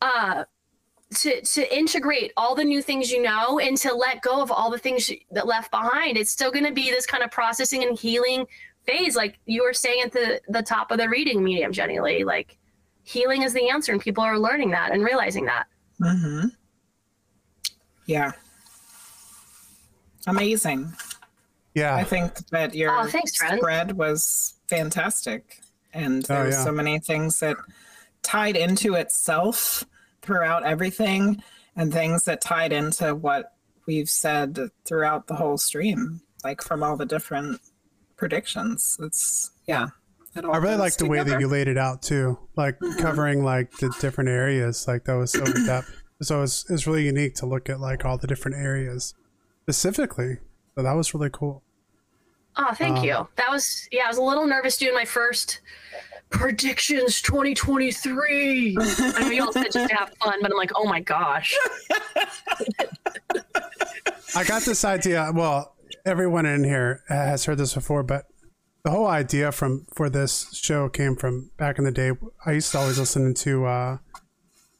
uh to to integrate all the new things you know and to let go of all the things that left behind it's still going to be this kind of processing and healing phase like you were saying at the the top of the reading medium jenny lee like healing is the answer and people are learning that and realizing that
hmm Yeah. amazing.
Yeah.
I think that your
Oh, thanks, friend.
spread was fantastic. And
Oh,
there were
yeah.
so many things that tied into itself throughout everything and things that tied into what we've said throughout the whole stream, like from all the different predictions. It's yeah. it all
I really like the way that you laid it out too, like covering like the different areas. Like that was so in depth. So it's it's really unique to look at like all the different areas specifically. So that was really cool.
Oh, thank
Um,
you. That was yeah. I was a little nervous doing my first predictions 2023. I know you all said just to have fun, but I'm like, oh my gosh.
I got this idea. Well, everyone in here has heard this before, but the whole idea from for this show came from back in the day. I used to always listen to uh,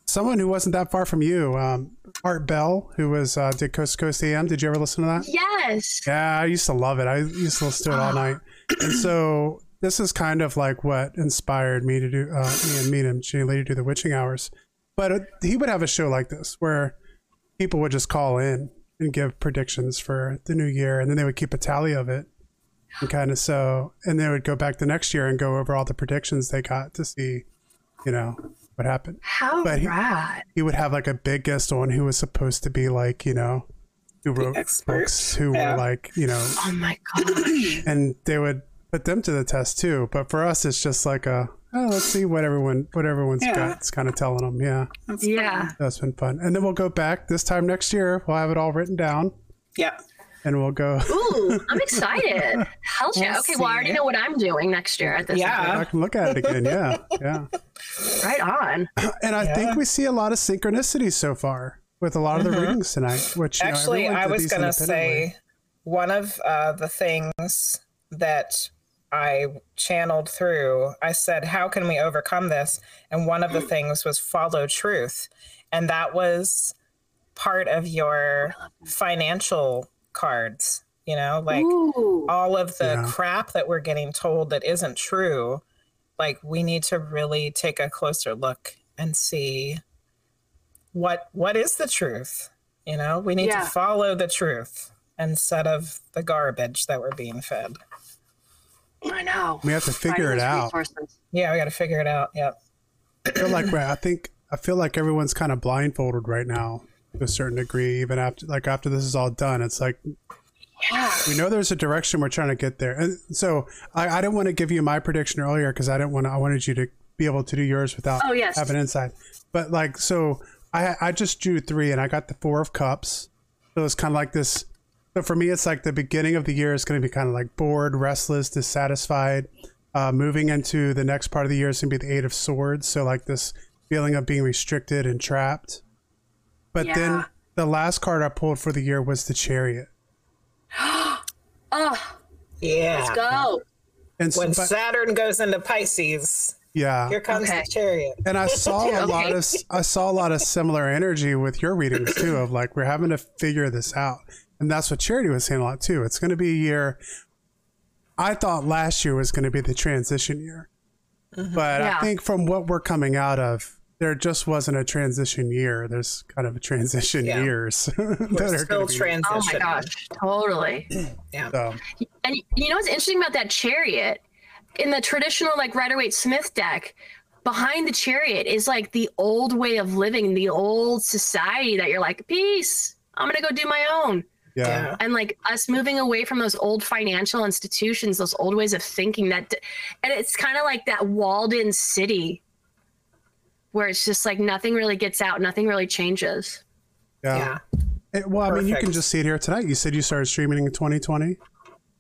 someone who wasn't that far from you, um, Art Bell, who was uh, did Coast to Coast AM. Did you ever listen to that?
Yes.
Yeah, I used to love it. I used to listen to it all night. And so this is kind of like what inspired me to do, uh, me and me and Jenny Lee to do the witching hours. But uh, he would have a show like this where people would just call in and give predictions for the new year, and then they would keep a tally of it. And kind of so, and they would go back the next year and go over all the predictions they got to see, you know, what happened.
How
But he-
rad.
He would have like a big guest on who was supposed to be like, you know, who wrote books, who
Yeah.
were like, you know,
Oh my gosh. [clears throat]
and they would put them to the test too. But for us, it's just like a oh, let's see what everyone what everyone's
Yeah.
got. It's kind of telling them, yeah,
That's
yeah.
fun.
that's been fun. And then we'll go back this time next year. We'll have it all written down,
Yeah.
and we'll go.
Ooh, I'm [laughs] excited. Hell yeah.
We'll
Okay, well, I already know what I'm doing next year at this.
Yeah.
I can look at it again. Yeah, yeah.
Right on. [clears throat]
And I
Yeah.
think we see a lot of synchronicities so far with a lot of the readings tonight. Which you know,
Mm-hmm. Actually, I was going to say one of uh, the things that I channeled through, I said, How can we overcome this? And one of the mm. things was follow truth. And that was part of your financial cards, you know, like
Ooh.
all of the
Yeah.
crap that we're getting told that isn't true. Like, we need to really take a closer look and see what what is the truth you know we need
Yeah.
to follow the truth instead of the garbage that we're being fed
I know.
We have to figure it out.
resources.
yeah we got to figure it out yep
I feel like I think I feel like everyone's kind of blindfolded right now to a certain degree. Even after like after this is all done, it's like
Yeah.
we know there's a direction we're trying to get there. And so I, I didn't want to give you my prediction earlier because I didn't want to, I wanted you to be able to do yours without
Oh, yes.
having insight. But like so I I just drew three and I got the four of cups. So it's kind of like this. So for me, it's like the beginning of the year is going to be kind of like bored, restless, dissatisfied. Uh, moving into the next part of the year is going to be the eight of swords. So like this feeling of being restricted and trapped. But then the last card I pulled for the year was the chariot. [gasps]
Oh,
yeah
let's go.
And so,
when
but-
saturn goes into pisces
yeah,
here comes
Okay.
the chariot
and I saw a [laughs]
Okay.
lot of I saw a lot of similar energy with your readings too. Of like we're having to figure this out, and that's what Charity was saying a lot too. It's going to be a year. I thought last year was going to be the transition year, mm-hmm. but
Yeah.
I think from what we're coming out of, there just wasn't a transition year. There's kind of a transition
Yeah.
years [laughs] that
we're
are
still
going to be.
transitioning
Oh my gosh, totally. [clears throat]
yeah
So,
And you know what's interesting about that chariot? In the traditional like Rider Waite Smith deck, behind the chariot is like the old way of living, the old society that you're like, peace. I'm gonna go do my own.
Yeah.
yeah
And like us moving away from those old financial institutions, those old ways of thinking that and it's kind of like that walled in city where it's just like nothing really gets out, nothing really changes.
yeah,
yeah
It- well, I mean, you can just see it here tonight. You said you started streaming in 2020,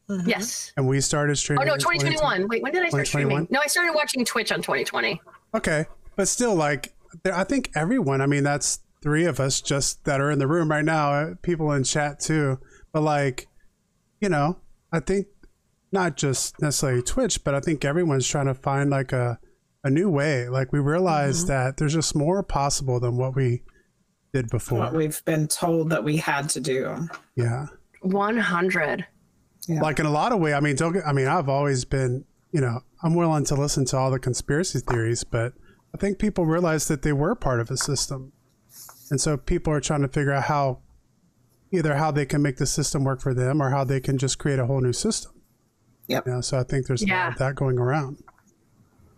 mm-hmm.
Yes.
and we started streaming.
Oh no,
in
2021. Wait, when did I start
2021?
streaming? No, I started watching Twitch on 2020.
Okay, but still, like, I think everyone. I mean, that's three of us just that are in the room right now. uh, People in chat too, but like, you know, I think not just necessarily Twitch, but I think everyone's trying to find like a a new way. Like, we realize
Mm-hmm.
that there's just more possible than what we did before.
what we've been told that we had to do
yeah.
100.
Yeah.
like in a lot of way i mean don't get, i mean i've always been you know i'm willing to listen to all the conspiracy theories but i think people realize that they were part of a system and so people are trying to figure out how either how they can make the system work for them or how they can just create a whole new system.
Yep.
You know, so I think there's a lot
Yeah.
of that going around.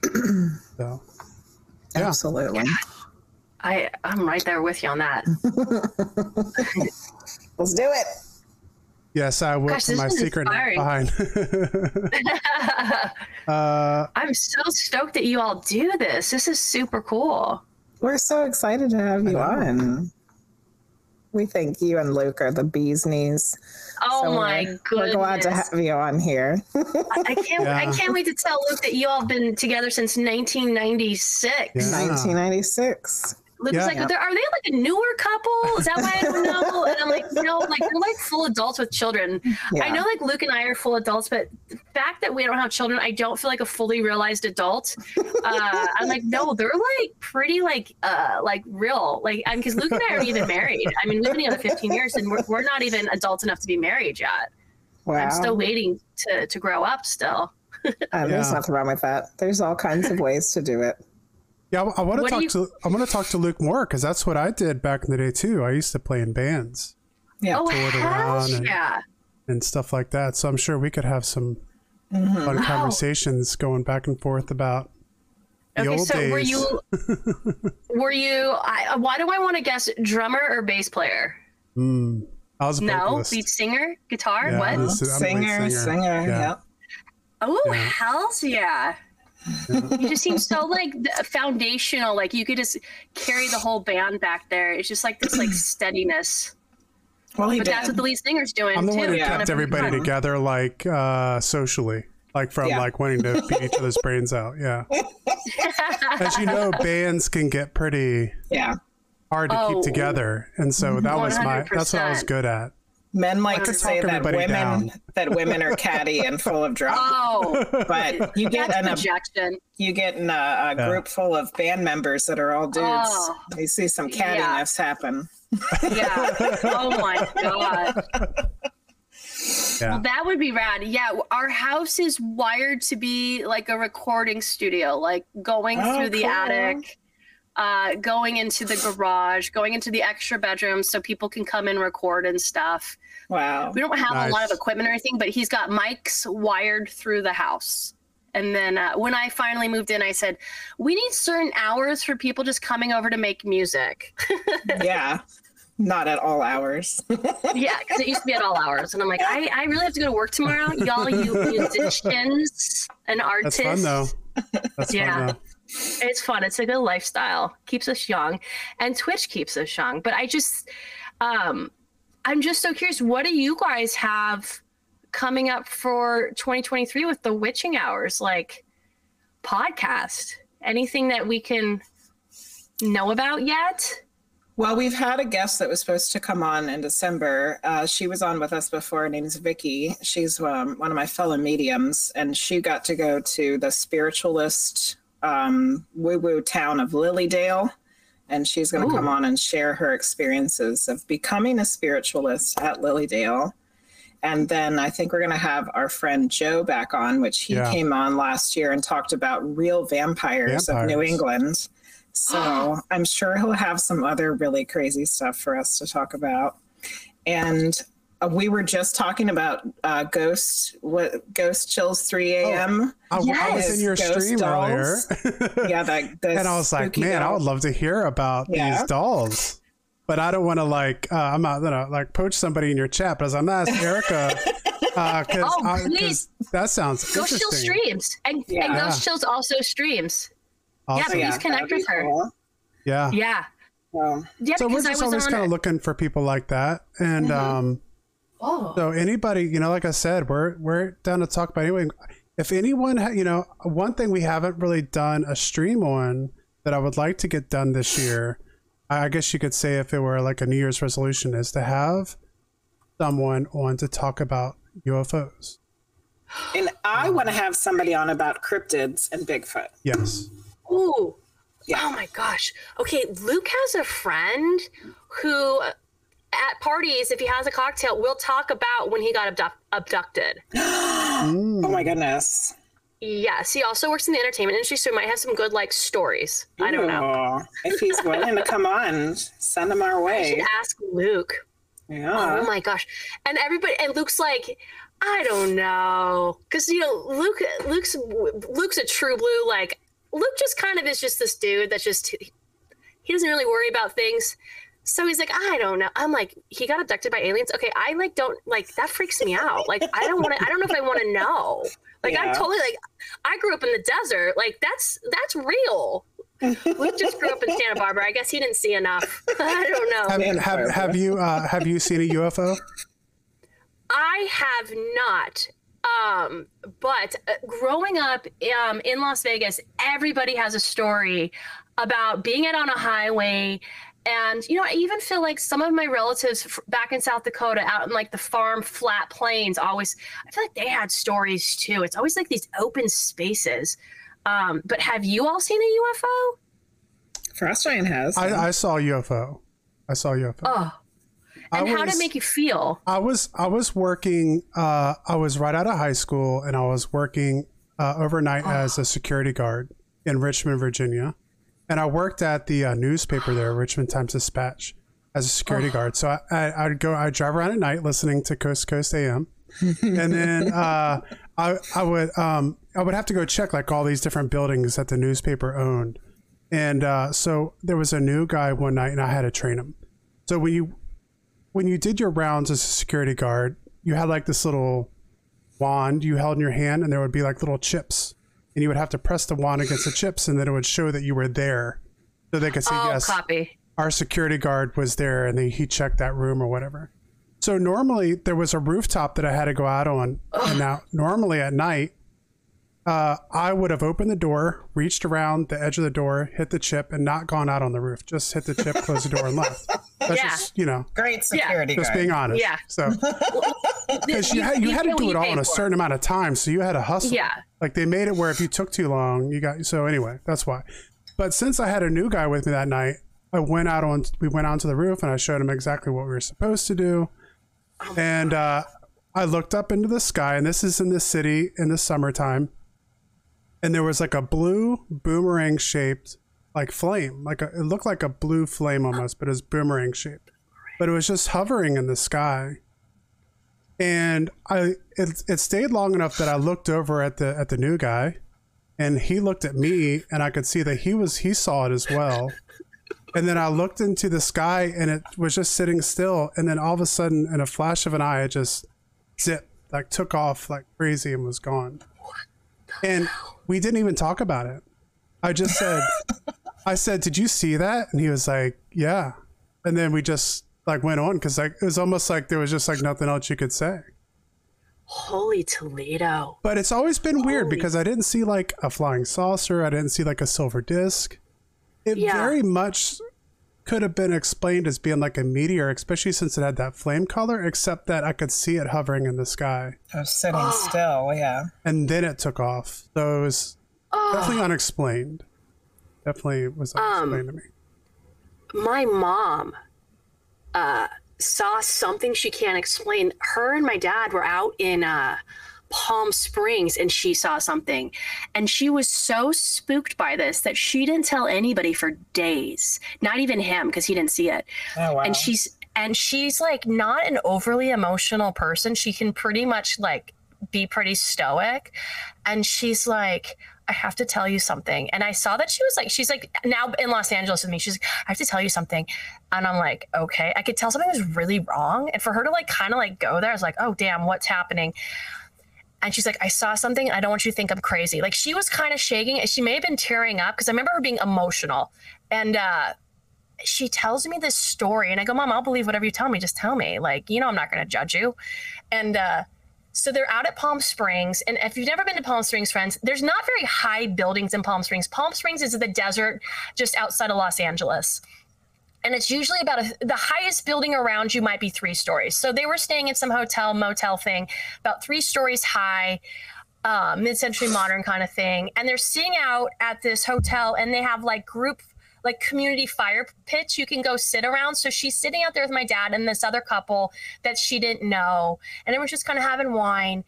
[clears throat] so Yeah.
Absolutely.
I I'm right there with you on that. [laughs]
Let's do it.
yes, I will
Gosh,
put my secret behind. [laughs] [laughs] uh,
I'm so stoked that you all do this. This is super cool.
We're so excited to have you
know.
on. We think you and Luke are the bee's knees.
Oh
So
my
we're-
goodness!
We're glad to have you on here.
I can't. I can't wait to tell Luke that you all have been together since 1996.
Yeah.
1996.
Luke's
Yeah.
like, "Are they are they like a newer couple? Is that why I don't know? And I'm like, no, like they're like full adults with children. I know like Luke and I are full adults, but the fact that we don't have children, I don't feel like a fully realized adult. Uh, I'm like, no, they're like pretty like uh like real like I'm because Luke and I aren't even married. I mean, we've been together 15 years and we're, we're not even adults enough to be married yet.
Wow.
I'm still waiting to to grow up still.
Uh, There's nothing wrong with that. There's all kinds of ways to do it.
Yeah, I, want to talk
you-
to I want to talk to Luke more because that's what I did back in the day too. I used to play in bands
Yeah.
oh hell
and-
yeah!
and stuff like that. So I'm sure we could have some
Mm-hmm.
fun conversations going back and forth about the
Okay,
old
so
days.
were you [laughs] were you? I, why do I want to guess drummer or bass player?
Mm, I was a
No,
vocalist.
lead singer, guitar.
Yeah,
what?
I'm a lead
Singer,
singer.
singer.
Yeah.
Yep.
Oh,
Yeah.
hells yeah. You just seem so like foundational. Like you could just carry the whole band back there. It's just like this like [clears throat] steadiness.
Well, he
But
did.
that's what the lead singer's doing
I'm the
too.
one who
Yeah.
kept everybody together, like uh, socially, like from
Yeah.
like wanting to beat each other's brains out. Yeah, [laughs] as you know, bands can get pretty
yeah.
hard to
Oh.
keep together, and so that was my that's what I was good at.
Men like to say that women
down. [laughs]
that women are catty and full of drama.
oh,
But you get an
objection.
you get in a, a
Yeah.
group full of band members that are all dudes.
Oh.
You see some
Yeah.
cattiness happen.
Yeah. Oh my god.
Yeah,
Well, that would be rad. Yeah, our house is wired to be like a recording studio, like going
Oh,
through the
cool.
attic, uh, going into the garage, going into the extra bedrooms so people can come and record and stuff.
Wow.
We don't have a lot of equipment or anything, but he's got mics wired through the house. And then uh, when I finally moved in, I said, we need certain hours for people just coming over to make music. [laughs]
yeah. Not at all hours. [laughs]
yeah, because it used to be at all hours. And I'm like, I, I really have to go to work tomorrow. Y'all, you musicians and artists.
that's
artists.
fun though. That's
Yeah.
fun though.
It's fun. It's a good lifestyle. Keeps us young. And Twitch keeps us young. But I just um I'm just so curious, what do you guys have coming up for 2023 with the witching hours? Like podcast? Anything that we can know about yet?
Well, we've had a guest that was supposed to come on in December. Uh, she was on with us before. Her name's Vicky. She's um, one of my fellow mediums, and she got to go to the spiritualist um, woo woo town of Lilydale. And she's going to come on and share her experiences of becoming a spiritualist at Lilydale. And then I think we're going to have our friend Joe back on, which he
Yeah.
came on last year and talked about real vampires, of New England. So [gasps] I'm sure he'll have some other really crazy stuff for us to talk about. And we were just talking about uh, Ghost, what Ghost Chills 3 a.m.
I, I was in your
Ghost
stream
dolls.
earlier. [laughs]
Yeah, that. [laughs] the
and I was like,
spooky
man, I would love to hear about
Yeah.
these dolls. But I don't want to like, uh, I'm not gonna like poach somebody in your chat, but I'm not asking Erika [laughs] because
Oh, please.
that sounds
Ghost Chill
interesting.
streams. And, and Ghost Chills also streams.
Awesome.
Yeah,
Yeah,
please connect with her.
cool.
Yeah.
Yeah.
Well,
Yeah,
So we're just always kind of looking for people like that, and um,
Oh.
so anybody, you know, like I said, we're we're down to talk about anyway. If anyone, ha- you know, one thing we haven't really done a stream on that I would like to get done this year, I I guess you could say if it were like a New Year's resolution, is to have someone on to talk about UFOs.
and I um, want to have somebody on about cryptids and Bigfoot.
Yes.
Ooh.
Yeah.
Oh my gosh. Okay, Luke has a friend who at parties, if he has a cocktail, we'll talk about when he got abduct- abducted. [gasps]
Oh my goodness.
Yes, he also works in the entertainment industry, so he might have some good like stories. I don't know.
If he's willing to come on, send him our [laughs]
I should
way.
ask Luke.
Yeah.
Oh my gosh. And everybody and Luke's like, I don't know. Cause you know, Luke Luke's Luke's a true blue, like Luke just kind of is just this dude that's just he doesn't really worry about things. So he's like, I don't know. I'm like, he got abducted by aliens. Okay, I like don't like that freaks me out. Like, I don't want to. I don't know if I want to know. Like, I'm totally like, I grew up in the desert. Like, that's that's real. Luke just grew up in Santa Barbara. I guess he didn't see enough. [laughs] I don't know.
Have,
Santa
have, have you uh, have you seen a UFO?
I have not. Um, but uh, growing up um, in Las Vegas, everybody has a story about being out on a highway. And, you know, I even feel like some of my relatives f- back in South Dakota, out in like the farm flat plains, always, I feel like they had stories too. It's always like these open spaces. Um, but have you all seen a UFO?
Frost Giant has.
I, I saw a UFO. I saw a UFO.
Oh,
I
and how did it make you feel?
I was I was working. Uh, I was right out of high school, and I was working uh, overnight as a security guard in Richmond, Virginia. And I worked at the uh, newspaper there, Richmond Times Dispatch, as a security guard. So I, I, I'd go, I'd drive around at night listening to Coast to Coast AM, [laughs] and then uh, I I would um, I would have to go check like all these different buildings that the newspaper owned. And uh, so there was a new guy one night, and I had to train him. So when you when you did your rounds as a security guard, you had like this little wand you held in your hand, and there would be like little chips, and you would have to press the wand against the chips, and then it would show that you were there, so they could see
Oh,
yes,
copy.
our security guard was there, and they, he checked that room or whatever. So normally there was a rooftop that I had to go out on, and now normally at night. Uh, I would have opened the door, reached around the edge of the door, hit the chip, and not gone out on the roof. Just hit the chip, close the door, and left. That's
Yeah.
just you know,
Great security
just
guard.
being honest.
Yeah.
So [laughs] because you had you had to do it all in a
for.
certain amount of time, so you had to hustle.
Yeah.
Like they made it where if you took too long, you got so anyway. That's why. But since I had a new guy with me that night, I went out on we went onto the roof and I showed him exactly what we were supposed to do, and uh, I looked up into the sky, and this is in the city in the summertime, and there was like a blue boomerang shaped like flame, like a, it looked like a blue flame almost, but it was boomerang shaped, but it was just hovering in the sky and I it, it stayed long enough that I looked over at the at the new guy, and he looked at me, and I could see that he was he saw it as well. And then I looked into the sky, and it was just sitting still. And then all of a sudden, in a flash of an eye, it just zip like took off like crazy and was gone. And we didn't even talk about it. I just said, I said, "Did you see that?" And he was like, "Yeah." And then we just like went on because like it was almost like there was just like nothing else you could say.
Holy Toledo.
But it's always been weird because I didn't see like a flying saucer. I didn't see like a silver disc. It
Yeah.
very much could have been explained as being like a meteor, especially since it had that flame color, except that I could see it hovering in the sky.
I was sitting still. Yeah.
And then it took off. So it was definitely unexplained. Definitely was unexplained to me.
my mom uh, saw something she can't explain. Her and my dad were out in uh, Palm Springs and she saw something. And she was so spooked by this that she didn't tell anybody for days, not even him, because he didn't see it.
Oh wow.
And she's and she's like not an overly emotional person. She can pretty much like be pretty stoic. And she's like, I have to tell you something. And I saw that she was like, she's like now in Los Angeles with me. She's like, I have to tell you something. And I'm like, okay. I could tell something was really wrong. And for her to like kind of like go there, I was like, oh damn, what's happening? And she's like, I saw something. I don't want you to think I'm crazy. Like she was kind of shaking. She may have been tearing up because I remember her being emotional. And uh she tells me this story and I go, Mom, I'll believe whatever you tell me. Just tell me. Like, you know, I'm not going to judge you. And uh, so they're out at Palm Springs. And if you've never been to Palm Springs, friends, there's not very high buildings in Palm Springs. Palm Springs is the desert just outside of Los Angeles. And it's usually about a, the highest building around you might be three stories. So they were staying in some hotel, motel thing, about three stories high uh, mid-century modern kind of thing. And they're sitting out at this hotel and they have like group like community fire pits you can go sit around. So she's sitting out there with my dad and this other couple that she didn't know. And they were just kind of having wine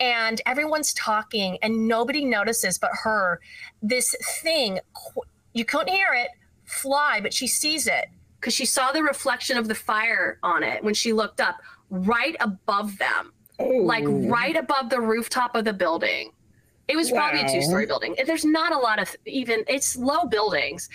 and everyone's talking and nobody notices but her. This thing you couldn't hear it fly but she sees it. Because she saw the reflection of the fire on it when she looked up right above them, like
oh.
right above the rooftop of the building. It was probably a two story building. There's not a lot of even, it's low buildings.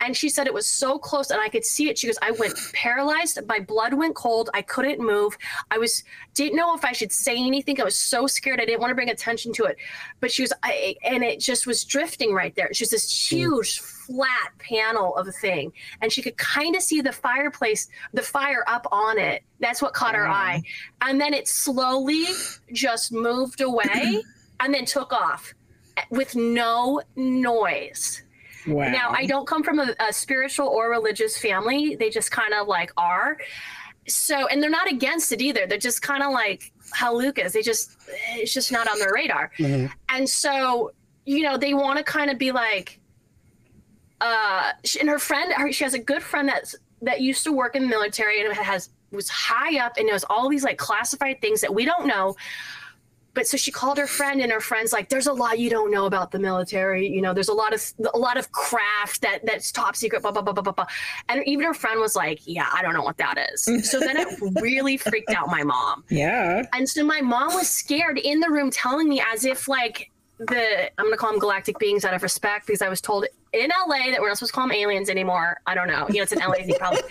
And she said it was so close and I could see it. She goes, I went paralyzed. My blood went cold. I couldn't move. I was, didn't know if I should say anything. I was so scared. I didn't want to bring attention to it. But she was, I, and it just was drifting right there. She was this hmm. huge flat panel of a thing. And she could kind of see the fireplace, the fire up on it. That's what caught her
Wow.
eye. And then it slowly just moved away [clears throat] and then took off with no noise.
Wow.
Now, I don't come from a, a spiritual or religious family. They just kind of like are. So, and they're not against it either. They're just kind of like how Luke is. They just, it's just not on their radar.
Mhm.
And so, you know, they want to kind of be like, uh, and her friend, she has a good friend that's that used to work in the military and has was high up and knows all these like classified things that we don't know. But so she called her friend, and her friend's like, "There's a lot you don't know about the military. You know, there's a lot of a lot of craft that that's top secret." Blah blah blah blah blah. blah. And even her friend was like, "Yeah, I don't know what that is." [laughs] So then it really freaked out my mom.
yeah.
And so my mom was scared in the room telling me as if like the I'm gonna call them galactic beings out of respect because I was told in LA that we're not supposed to call them aliens anymore. I don't know. You know, it's an LA thing [laughs] probably.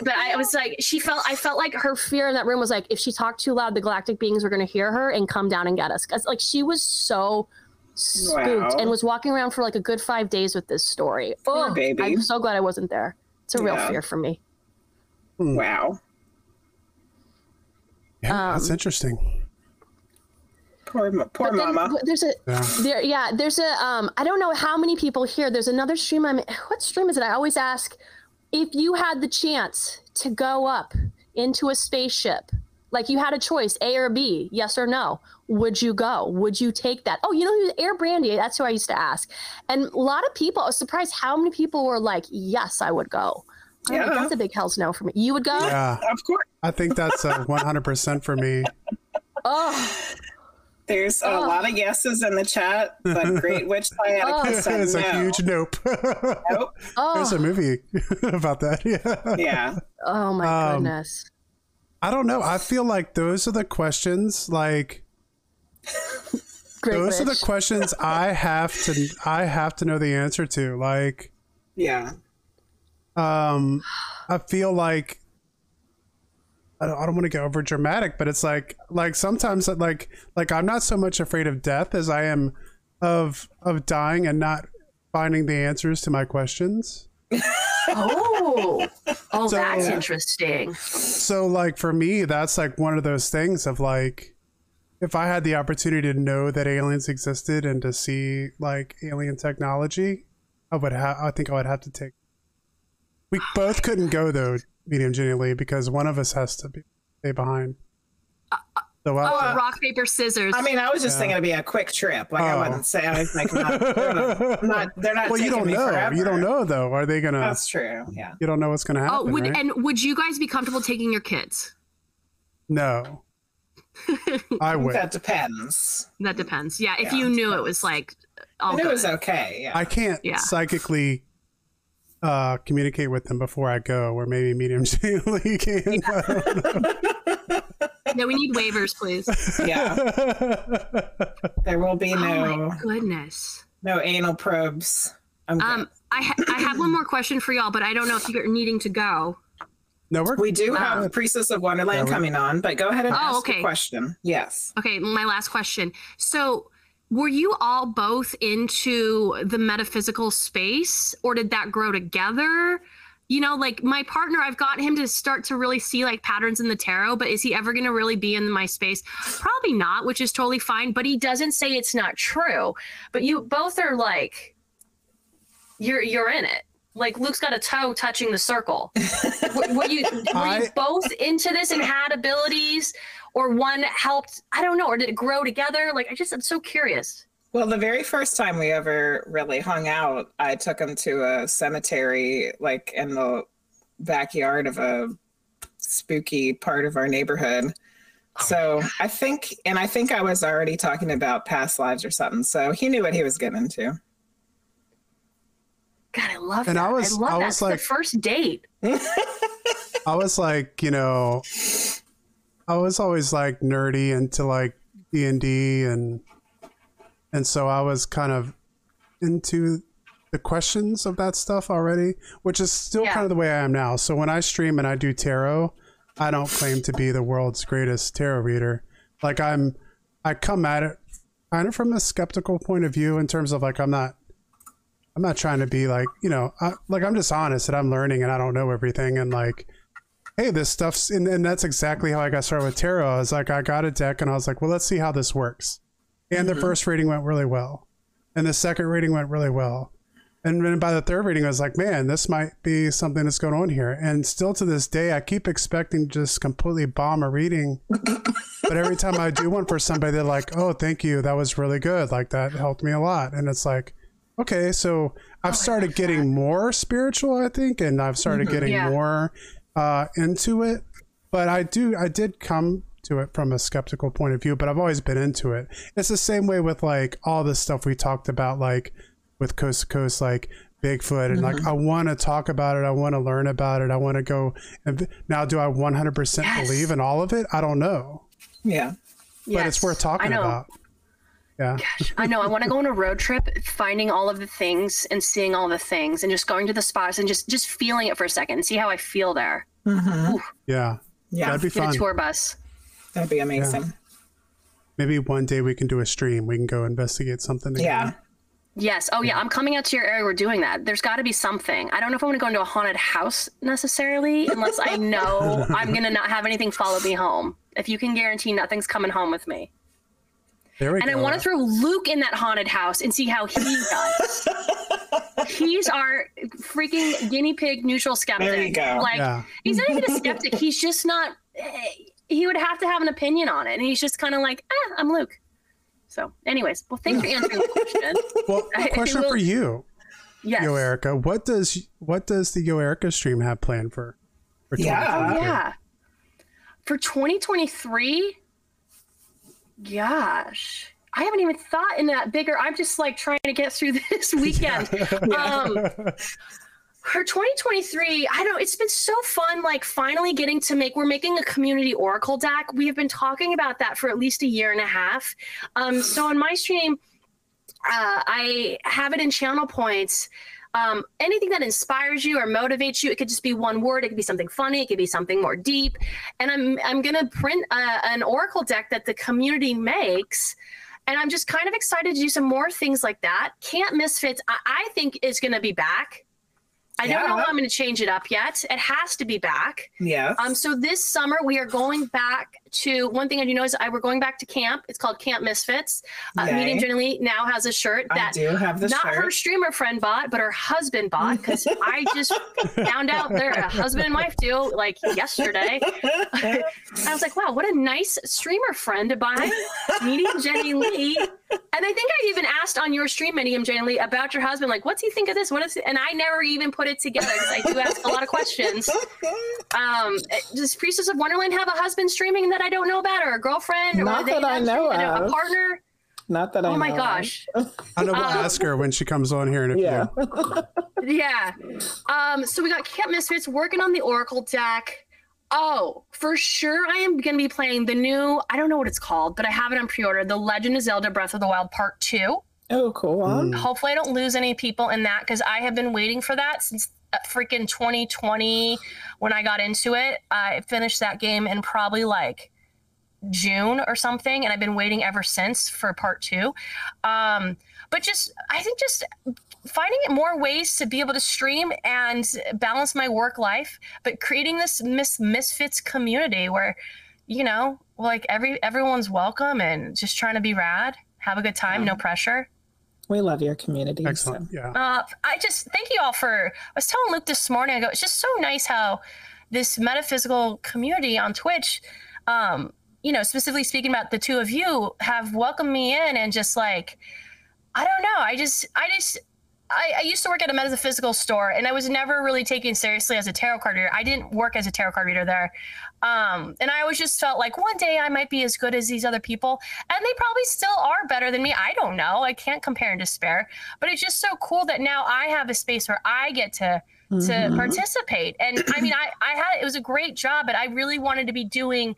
but I was like, she felt I felt like her fear in that room was like if she talked too loud, the galactic beings were gonna hear her and come down and get us. Cause like she was so spooked
Wow.
and was walking around for like a good five days with this story. Oh,
baby.
I'm so glad I wasn't there. It's a real
Yeah.
fear for me.
Wow.
Yeah, that's
Um,
interesting.
Poor, poor
But then
mama.
w- There's a
Yeah.
there yeah, there's a um I don't know how many people here. There's another stream I'm what stream is it? I always ask if you had the chance to go up into a spaceship, like you had a choice, A or B, yes or no, would you go? Would you take that? Oh, you know who Air Brandy, that's who I used to ask. And a lot of people, I was surprised how many people were like, Yes, I would go. I'm like,
Yeah.
that's a big hell's no for me. You would go?
Yeah,
Of course.
I think that's a 100% for me.
Oh,
There's a
Oh.
lot of yeses in the chat, but Great [laughs] Witch Sciatica
Oh.
said
it's a huge nope.
Nope. [laughs]
There's a
oh,
movie [laughs] about that. Yeah.
Yeah.
oh my
Um,
goodness.
I don't know. I feel like those are the questions like
Great
those are the questions I have to I have to know the answer to. Like
Yeah.
um I feel like I don't, I don't want to get over dramatic, but it's like like sometimes like like I'm not so much afraid of death as I am of of dying and not finding the answers to my questions. [laughs]
Oh, oh,
So-
that's interesting.
So like for me, that's like one of those things of like if I had the opportunity to know that aliens existed and to see like alien technology, I would have I think I would have to take we both couldn't go though, medium Jenny Lee, because one of us has to be stay behind. So I,
Oh, uh, rock paper scissors.
I mean, I was just
Yeah.
thinking it'd be a quick trip. Like
Oh.
I wouldn't say I was like, not, [laughs] they're not, I'm not- they're not
well, you don't
me
know.
forever.
You don't know though. Are they gonna?
That's true. Yeah.
you don't know what's gonna
oh,
happen.
would
right?
and would you guys be comfortable taking your kids?
no. [laughs] I would.
That depends.
That depends. Yeah, if
Yeah,
you
it
knew it was like all
I knew it was okay. Yeah.
I can't
Yeah.
psychically uh, communicate with them before I go, or maybe medium Lee can.
no, we need waivers, please.
yeah. [laughs] There will be
Oh
no
my goodness.
no anal probes. I'm good.
Um, I ha- I have one more question for y'all, but I don't know if you're needing to go.
no, we're
we do
Wow.
have Priestess of Wonderland
Yeah, we-
coming on, but go ahead and
Oh,
ask
okay.
the question. Yes.
Okay, my last question. So, were you all both into the metaphysical space, or did that grow together? You know, like my partner, I've got him to start to really see like patterns in the tarot, but is he ever going to really be in my space? Probably not, which is totally fine. But he doesn't say it's not true. But you both are like, you're you're in it. Like Luke's got a toe touching the circle. [laughs] were, were you were you both into this and had abilities, or one helped? I don't know, or did it grow together? Like I just I'm so curious.
Well, the very first time we ever really hung out, I took him to a cemetery, like in the backyard of a spooky part of our neighborhood. Oh so I think, and I think I was already talking about past lives or something. So he knew what he was getting into.
God, I love
And
that.
I was-
I love
I was
It's
like-
the first date. [laughs]
I was like, you know, I was always like nerdy into like D and D, and and so I was kind of into the questions of that stuff already, which is still
Yeah.
kind of the way I am now. So when I stream and I do tarot, I don't claim to be the world's greatest tarot reader. Like I'm, I come at it kind of from a skeptical point of view in terms of like I'm not I'm not trying to be like, you know, I, like I'm just honest that I'm learning and I don't know everything. And like, hey, this stuff's, and, and that's exactly how I got started with tarot. I was like, I got a deck and I was like, well, let's see how this works. And the mm-hmm. first reading went really well. And the second reading went really well. And then by the third reading, I was like, man, this might be something that's going on here. And still to this day, I keep expecting to just completely bomb a reading. but every time I do one for somebody, they're like, oh, thank you. That was really good. Like that helped me a lot. And it's like, okay, so I've oh started getting more spiritual, I think, and I've started mm-hmm. getting
Yeah.
more uh, into it. But I do, I did come to it from a skeptical point of view, but I've always been into it. It's the same way with like all the stuff we talked about, like with Coast to Coast, like Bigfoot, and like I want to talk about it, I want to learn about it, I want to go. And now, do I 100%
Yes.
believe in all of it? I don't know,
Yeah.
but it's worth talking about. Yeah.
Gosh, I know. I want to go on a road trip, finding all of the things and seeing all the things, and just going to the spots and just just feeling it for a second, and see how I feel there.
Mm-hmm.
Yeah.
Yeah.
That'd be
Get
fun.
a tour bus.
That'd be amazing. Yeah.
Maybe one day we can do a stream. We can go investigate something.
Yeah.
Yes. Oh, yeah. I'm coming out to your area. We're doing that. There's got to be something. I don't know if I want to go into a haunted house necessarily, unless I [laughs] know I'm gonna not have anything follow me home. If you can guarantee nothing's coming home with me,
There we
and I want to throw Luke in that haunted house and see how he does. [laughs] He's our freaking guinea pig neutral skeptic.
There you go.
Like
Yeah.
he's not even a skeptic. He's just not. eh, He would have to have an opinion on it, and he's just kind of like, eh, "I'm Luke." So, anyways, well, thanks for answering the question. [laughs]
Well,
I- I
question
will-
for you,
Yes.
YoErika. What does what does the YoErika stream have planned for? for
Yeah.
2022?
Yeah. For 2023, gosh, I haven't even thought in that bigger. I'm just like trying to get through [laughs] this [laughs] weekend. Um, [laughs] for 2023, I don't. It's been so fun. Like finally getting to make. We're making a community oracle deck. We have been talking about that for at least a year and a half. Um, so on my stream, uh, I have it in channel points. Um, anything that inspires you or motivates you, it could just be one word. It could be something funny. It could be something more deep. And I'm I'm gonna print uh an oracle deck that the community makes. And I'm just kind of excited to do some more things like that. Camp Misfits, I, I think is going to be back. I don't know how I'm going to change it up yet. It has to be back.
Yeah.
Um, so this summer we are going back to one thing I do know is I we're going back to camp. It's called Camp Misfits. Uh,
Yay.
Medium Jenny Lee now has a shirt
I
that
do have the
not
shirt.
her streamer friend bought, but her husband bought because I just found out they're a husband and wife deal like yesterday. [laughs] I was like, wow, what a nice streamer friend to buy Medium Jenny Lee. And I think I even asked on your stream, Medium Jenny Lee, about your husband. Like, what's he think of this? What is it? And I never even put it together because I do ask a lot of questions. [laughs] Um, does Priestess of Wonderland have a husband streaming that I don't know about, or a girlfriend, or
Not
they
that I know
streaming, a- a partner?
Not that I know.
Oh my
know
gosh.
I know we'll
Um,
ask her when she comes on here in a
Yeah.
few. [laughs]
Yeah. Um, so we got Camp Misfits working on the Oracle deck. Oh, for sure I am gonna be playing the new, I don't know what it's called, but I have it on pre-order, The Legend of Zelda Breath of the Wild Part 2.
Oh, cool.
Mm.
Hopefully I don't lose any people in that because I have been waiting for that since freaking 2020 when I got into it. I finished that game in probably like June or something, and I've been waiting ever since for part two. Um, but just, I think just finding more ways to be able to stream and balance my work life, but creating this mis- misfits community where, you know, like every everyone's welcome and just trying to be rad, have a good time, no pressure.
We love your community.
Excellent.
so-
Yeah.
Uh, I just thank you all for. I was telling Luke this morning. I go, it's just so nice how this metaphysical community on Twitch, um, you know, specifically speaking about the two of you, have welcomed me in and just like, I don't know. I just, I just, I, I used to work at a metaphysical store, and I was never really taken seriously as a tarot card reader. I didn't work as a tarot card reader there, um, and I always just felt like one day I might be as good as these other people, and they probably still are better than me. I don't know. I can't compare and despair, but it's just so cool that now I have a space where I get to to
Mhm.
participate. And I mean, I I had it was a great job, but I really wanted to be doing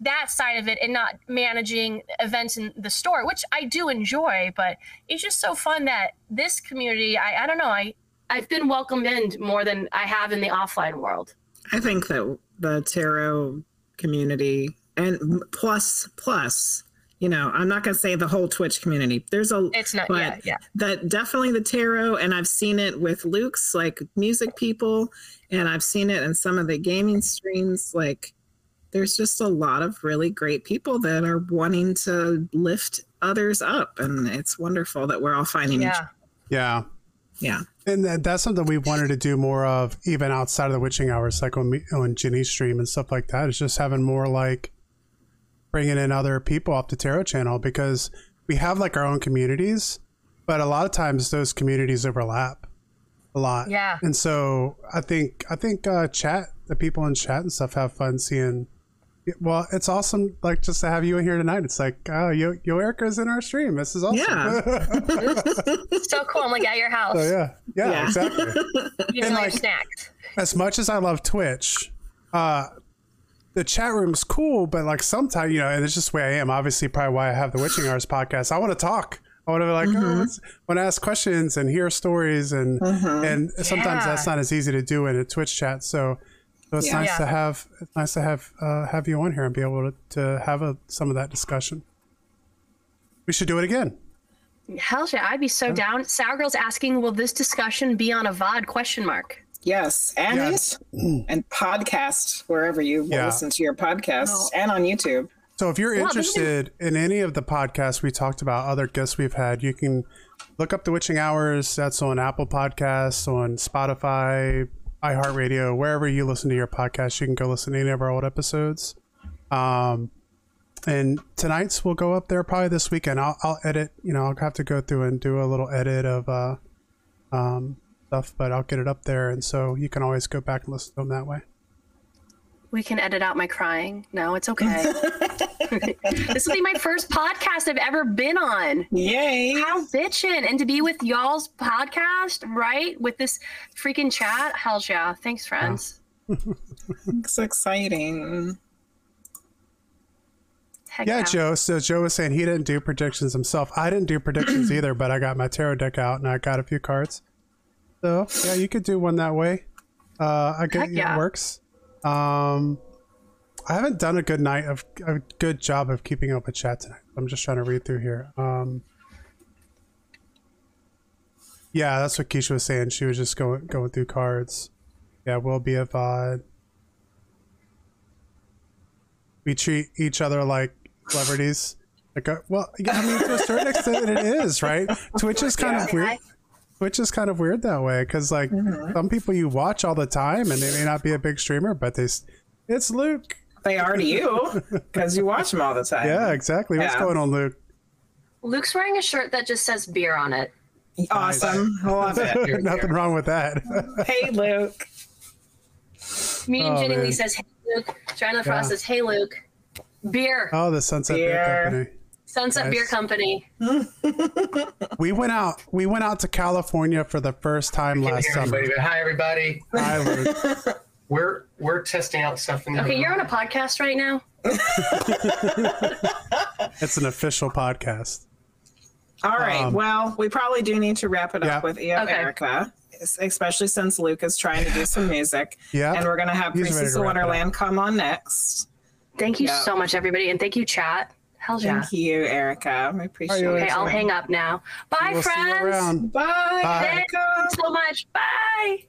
that side of it and not managing events in the store, which I do enjoy, but it's just so fun that this community, I, I don't know, I, I've been welcomed in more than I have in the offline world.
I think that the tarot community and plus plus, you know, I'm not going to say the whole Twitch community. There's a
It's not,
But-
yeah, yeah.
that definitely the tarot and I've seen it with Luke's like music people and I've seen it in some of the gaming streams like there's just a lot of really great people that are wanting to lift others up and it's wonderful that we're all finding each
Yeah.
Yeah.
Yeah
And that, that's something we wanted to do more of, even outside of the witching hours, like on me, on Jenny's stream and stuff like that. Is just having more like bringing in other people off the tarot channel because we have like our own communities, but a lot of times those communities overlap a lot.
Yeah.
And so I think I think uh, chat, the people in chat and stuff have fun seeing. Well, it's awesome, like just to have you in here tonight. It's like, oh, yo, yo, Erika's in our stream. This is awesome.
Yeah. [laughs]
So cool. I'm like at your house.
so yeah, yeah,
Yeah.
exactly. [laughs]
You know,
And,
your
like-
snacks.
as much as I love Twitch, uh, the chat room's cool, but like sometimes, you know, and it's just the way I am. Obviously, probably why I have the Witching Hours podcast. I want to talk. I want to be like, oh, let's, want to ask questions and hear stories, and and sometimes
Yeah.
that's not as easy to do in a Twitch chat. So, so it's
Yeah.
nice
Yeah.
to have it's nice to have uh, have you on here and be able to, to have a, some of that discussion. We should do it again.
Hell yeah, I'd be so down. Sour Girl's asking, will this discussion be on a VOD question mark?
yes and
Yes.
and podcast wherever you
Yeah.
listen to your podcasts
Oh.
and on YouTube
So if you're
Well, this is-
interested in any of the podcasts we talked about, other guests we've had, you can look up the Witching Hours. That's on Apple Podcasts, on Spotify, iHeartRadio, wherever you listen to your podcast. You can go listen to any of our old episodes. Um, and tonight's will go up there probably this weekend. I'll, I'll edit. You know, I'll have to go through and do a little edit of uh, um, stuff, but I'll get it up there, and so you can always go back and listen to them that way.
We can edit out my crying. No, it's [laughs] okay. this will be my first podcast I've ever been on.
yay
How bitchin'. And to be with y'all's podcast, right? With this freaking chat. Hell yeah. Thanks, friends. [laughs]
it's exciting
Heck
Yeah, Joe. So Joe was saying he didn't do predictions himself. I didn't do predictions [clears throat] either, but I got my tarot deck out and I got a few cards. So yeah, you could do one that way. Uh, I get
Heck yeah.
it works. Um, I haven't done a good night of a good job of keeping up with chat tonight. I'm just trying to read through here. Um, yeah, that's what Keisha was saying. She was just going going through cards. Yeah, we'll be a VOD. We treat each other like celebrities. Like, uh, well, yeah, I mean, to a certain extent, it is right. Twitch is [laughs] kind of weird. Twitch is kind of weird that way because, like, mm-hmm. some people you watch all the time, and they may not be a big streamer, but they, it's Luke.
they are to you [laughs] because you watch them all the time
Yeah, exactly. What's going on, Luke?
Luke's wearing a shirt that just says beer on it.
awesome love it [laughs]
Nothing wrong with that. [laughs]
hey luke
Me and
Oh,
Jenny
man.
Lee says, hey, Luke. Joanna Frost
Yeah.
says, hey, Luke. Beer.
oh, the Sunset Beer
Beer.
Company.
Sunset
nice.
Beer Company. [laughs]
We went out. We went out to California for the first time last
hear
summer.
anybody, but hi everybody.
Hi, Luke. [laughs]
We're we're testing out stuff in the
Okay,
room.
you're on a podcast right now? [laughs]
It's an official podcast.
all right
Um,
well we probably do need to wrap it
Yeah.
up with eo
Okay.
Erika especially since luke is trying to do some music
Yeah.
and we're going to have
He's ready
priestess
to
of
wrap it up.
wonderland come on next
Thank you
Yeah.
so much, everybody. And thank you, chat. Hell yeah.
thank you Erika I appreciate
you,
it
Okay, I'll hang up now. Bye,
We'll see you
friends.
around.
bye
Bye.
Erika
so much. Bye.